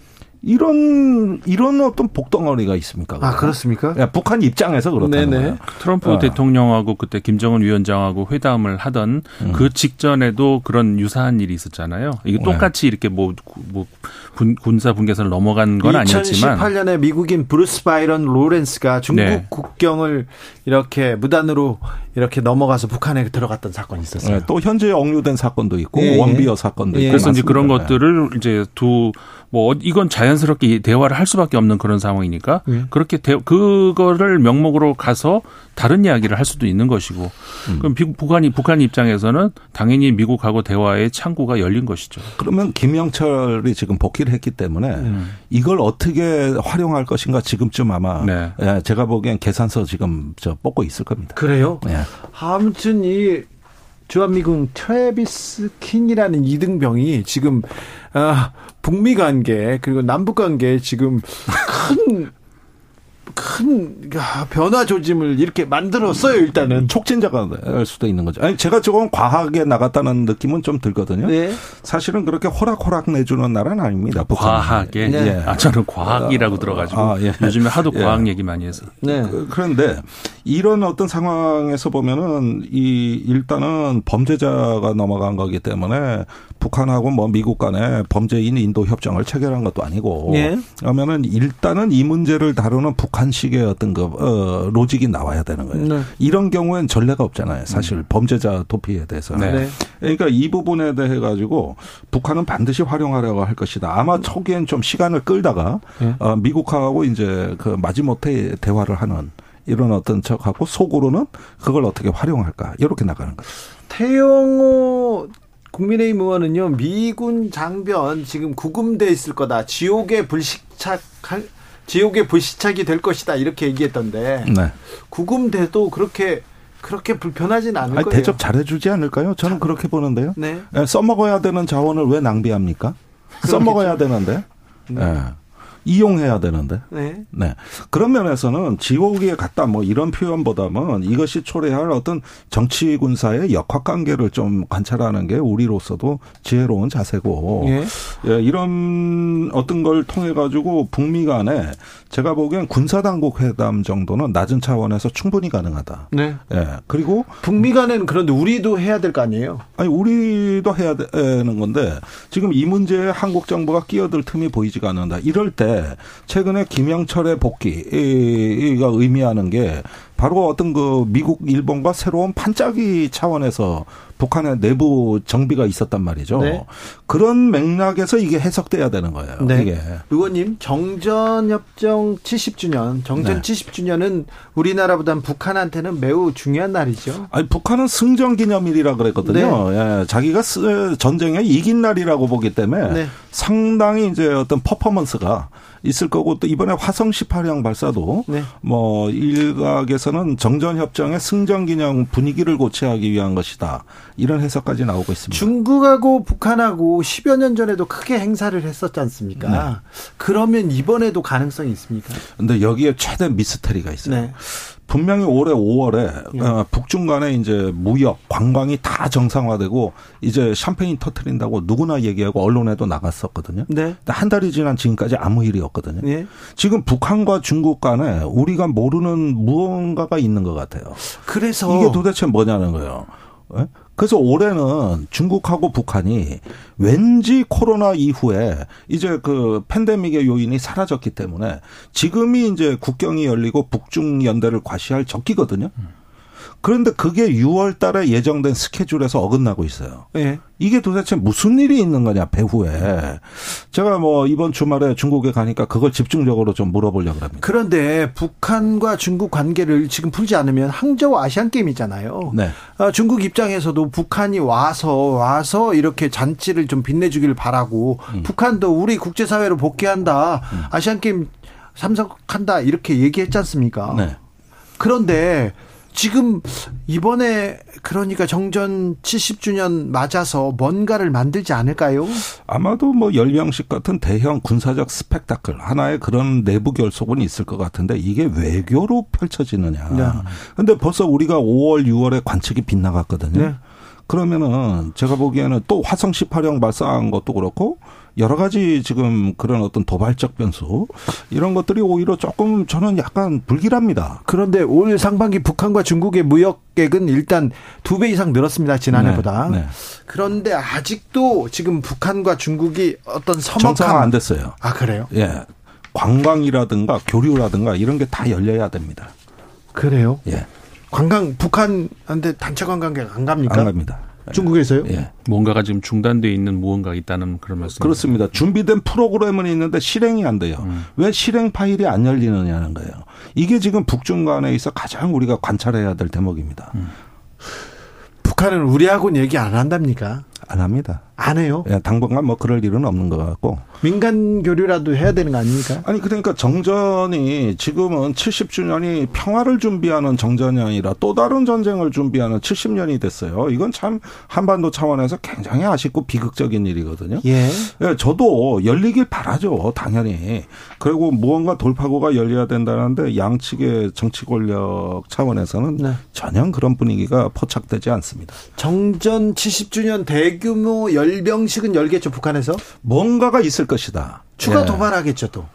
이런 이런 어떤 복덩어리가 있습니까? 아 그렇습니까? 야, 북한 입장에서 그렇다는 네네. 거예요. 트럼프 어. 대통령하고 그때 김정은 위원장하고 회담을 하던 음. 그 직전에도 그런 유사한 일이 있었잖아요. 이게 네. 똑같이 이렇게 뭐, 뭐 군사 분계선을 넘어간 건 아니었지만 2018년에 미국인 브루스 바이런 로렌스가 중국 네. 국경을 이렇게 무단으로 이렇게 넘어가서 북한에 들어갔던 사건이 있었어요. 네, 또 현재 억류된 사건도 있고 예. 웜비어 사건도 예. 있고 그래서 이제 그런 것들을 이제 두 뭐 이건 자연스럽게 대화를 할 수밖에 없는 그런 상황이니까 네. 그렇게 대, 그거를 명목으로 가서 다른 이야기를 할 수도 있는 것이고 음. 그럼 북한이 북한 입장에서는 당연히 미국하고 대화의 창구가 열린 것이죠. 그러면 김영철이 지금 복귀를 했기 때문에 음. 이걸 어떻게 활용할 것인가 지금쯤 아마 네. 예, 제가 보기엔 계산서 지금 저 뽑고 있을 겁니다. 그래요? 네. 아무튼 이 주한미군 트래비스 킹이라는 이등병이 지금 아, 북미 관계 그리고 남북 관계 지금 큰 큰 변화 조짐을 이렇게 만들었어요 일단은 촉진자가 될 수도 있는 거죠. 아니 제가 조금 과하게 나갔다는 느낌은 좀 들거든요. 네. 사실은 그렇게 호락호락 내주는 나라는 아닙니다. 과하게. 네. 예. 아 저는 과학이라고 아, 들어가지고 아, 예. 요즘에 하도 예. 과학 얘기 많이 해서. 네. 그, 그런데 이런 어떤 상황에서 보면은 이 일단은 범죄자가 넘어간 거기 때문에 북한하고 뭐 미국 간에 범죄인 인도 협정을 체결한 것도 아니고 예. 그러면은 일단은 이 문제를 다루는 북한 식의 어떤 그 어, 로직이 나와야 되는 거예요. 네. 이런 경우엔 전례가 없잖아요. 사실 음. 범죄자 도피에 대해서. 네. 네. 그러니까 이 부분에 대해 가지고 북한은 반드시 활용하려고 할 것이다. 아마 초기엔 좀 시간을 끌다가 예. 어, 미국하고 이제 그 마지못해 대화를 하는 이런 어떤 척하고 속으로는 그걸 어떻게 활용할까 이렇게 나가는 거죠. 태영호 국민의힘 의원은요 미군 장변 지금 구금돼 있을 거다 지옥에 불시착할 지옥에 불시착이 될 것이다 이렇게 얘기했던데 네. 구금돼도 그렇게 그렇게 불편하진 않을 아니, 거예요. 대접 잘해주지 않을까요? 저는 그렇게 보는데요. 네. 네 써먹어야 되는 자원을 왜 낭비합니까? 써먹어야 되는데. 네. 네. 이용해야 되는데. 네. 네. 그런 면에서는 지옥에 갔다 뭐 이런 표현보다는 이것이 초래할 어떤 정치 군사의 역학 관계를 좀 관찰하는 게 우리로서도 지혜로운 자세고. 예. 예 이런 어떤 걸 통해 가지고 북미 간에 제가 보기엔 군사 당국 회담 정도는 낮은 차원에서 충분히 가능하다. 네. 예. 그리고 북미 간에는 그런데 우리도 해야 될 거 아니에요? 아니 우리도 해야 되는 건데 지금 이 문제에 한국 정부가 끼어들 틈이 보이지가 않는다. 이럴 때 최근에 김영철의 복귀가 의미하는 게 바로 어떤 그 미국, 일본과 새로운 판짜기 차원에서 북한의 내부 정비가 있었단 말이죠. 네. 그런 맥락에서 이게 해석돼야 되는 거예요. 네. 이게. 의원님, 정전협정 70주년, 정전 네. 70주년은 우리나라보다는 북한한테는 매우 중요한 날이죠. 아니, 북한은 승전 기념일이라 그랬거든요. 네. 예, 자기가 전쟁에 이긴 날이라고 보기 때문에 네. 상당히 이제 어떤 퍼포먼스가 있을 거고 또 이번에 화성 18형 발사도 네. 뭐 일각에서는 정전 협정의 승전 기념 분위기를 고취하기 위한 것이다. 이런 해석까지 나오고 있습니다. 중국하고 북한하고 10여 년 전에도 크게 행사를 했었지 않습니까? 네. 그러면 이번에도 가능성이 있습니까? 근데 여기에 최대 미스터리가 있어요. 네. 분명히 올해 5월에 예. 어, 북중 간에 이제 무역, 관광이 다 정상화되고 이제 샴페인 터트린다고 누구나 얘기하고 언론에도 나갔었거든요. 네. 한 달이 지난 지금까지 아무 일이 없거든요. 예. 지금 북한과 중국 간에 우리가 모르는 무언가가 있는 것 같아요. 그래서 이게 도대체 뭐냐는 거예요. 예? 그래서 올해는 중국하고 북한이 왠지 코로나 이후에 이제 그 팬데믹의 요인이 사라졌기 때문에 지금이 이제 국경이 열리고 북중 연대를 과시할 적기거든요. 음. 그런데 그게 6월 달에 예정된 스케줄에서 어긋나고 있어요. 네. 이게 도대체 무슨 일이 있는 거냐, 배후에. 제가 뭐 이번 주말에 중국에 가니까 그걸 집중적으로 좀 물어보려고 합니다. 그런데 북한과 중국 관계를 지금 풀지 않으면 항저우 아시안 게임이잖아요. 네. 아, 중국 입장에서도 북한이 와서 와서 이렇게 잔치를 좀 빛내주길 바라고 음. 북한도 우리 국제사회로 복귀한다. 음. 아시안 게임 참석한다 이렇게 얘기했지 않습니까? 네. 그런데 지금 이번에 그러니까 정전 70주년 맞아서 뭔가를 만들지 않을까요? 아마도 뭐 열병식 같은 대형 군사적 스펙타클 하나의 그런 내부 결속은 있을 것 같은데 이게 외교로 펼쳐지느냐. 네. 근데 벌써 우리가 5월, 6월에 관측이 빗나갔거든요. 네. 그러면은 제가 보기에는 또 화성 18형 발사한 것도 그렇고 여러 가지 지금 그런 어떤 도발적 변수 이런 것들이 오히려 조금 저는 약간 불길합니다. 그런데 올 상반기 북한과 중국의 무역액은 일단 두 배 이상 늘었습니다 지난해보다. 네, 네. 그런데 아직도 지금 북한과 중국이 어떤 서먹함 정상 안 됐어요. 아 그래요? 예, 관광이라든가 교류라든가 이런 게 다 열려야 됩니다. 그래요? 예. 관광 북한한테 단체 관광객 안 갑니까? 안 갑니다. 중국에서요? 예. 뭔가가 지금 중단돼 있는 무언가 있다는 그런 말씀. 그렇습니다. 준비된 프로그램은 있는데 실행이 안 돼요. 음. 왜 실행 파일이 안 열리느냐는 거예요. 이게 지금 북중 간에 있어 가장 우리가 관찰해야 될 대목입니다. 음. 북한은 우리하고는 얘기 안 한답니까? 안 합니다. 안 해요? 예, 당분간 뭐 그럴 일은 없는 것 같고. 민간 교류라도 해야 되는 거 아닙니까? 아니 그러니까 정전이 지금은 70주년이 평화를 준비하는 정전이 아니라 또 다른 전쟁을 준비하는 70년이 됐어요. 이건 참 한반도 차원에서 굉장히 아쉽고 비극적인 일이거든요. 예. 예 저도 열리길 바라죠. 당연히. 그리고 무언가 돌파구가 열려야 된다는데 양측의 정치 권력 차원에서는 네. 전혀 그런 분위기가 포착되지 않습니다. 정전 70주년 대 규모 열병식은 열겠죠, 북한에서? 뭔가가 있을 것이다. 추가 예. 도발하겠죠, 또.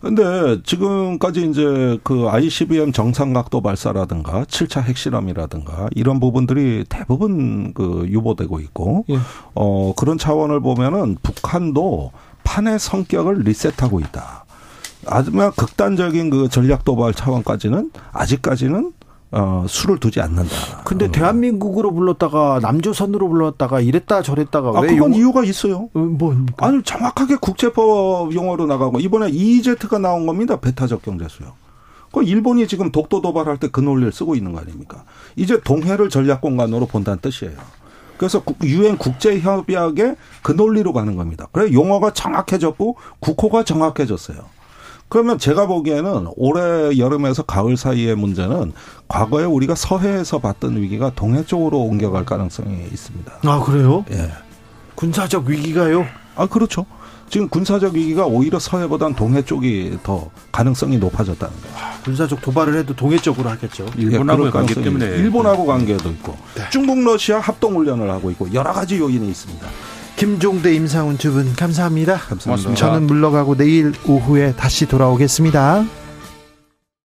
근데 지금까지 이제 그 ICBM 정상각도 발사라든가 7차 핵실험이라든가 이런 부분들이 대부분 그 유보되고 있고 예. 어 그런 차원을 보면은 북한도 판의 성격을 리셋하고 있다. 아주 극단적인 그 전략 도발 차원까지는 아직까지는 어, 수를 두지 않는다. 근데 어. 대한민국으로 불렀다가 남조선으로 불렀다가 이랬다 저랬다가 아, 왜 그건 용... 이유가 있어요. 어, 뭐 아니 정확하게 국제법 용어로 나가고 이번에 EEZ가 나온 겁니다. 배타적 경제수요. 그 일본이 지금 독도 도발할 때 그 논리를 쓰고 있는 거 아닙니까? 이제 동해를 전략 공간으로 본다는 뜻이에요. 그래서 유엔 국제 협약의 그 논리로 가는 겁니다. 그래 용어가 정확해졌고 국호가 정확해졌어요. 그러면 제가 보기에는 올해 여름에서 가을 사이의 문제는 과거에 우리가 서해에서 봤던 위기가 동해 쪽으로 옮겨갈 가능성이 있습니다. 아 그래요? 예. 군사적 위기가요? 아 그렇죠. 지금 군사적 위기가 오히려 서해보단 동해 쪽이 더 가능성이 높아졌다는 거예요. 아, 군사적 도발을 해도 동해 쪽으로 하겠죠. 일본하고 예, 관계 때문에 일본하고 관계도 있고 네. 중국 러시아 합동 훈련을 하고 있고 여러 가지 요인이 있습니다. 김종대 임상훈 두 분 감사합니다. 감사합니다. 저는 물러가고 내일 오후에 다시 돌아오겠습니다.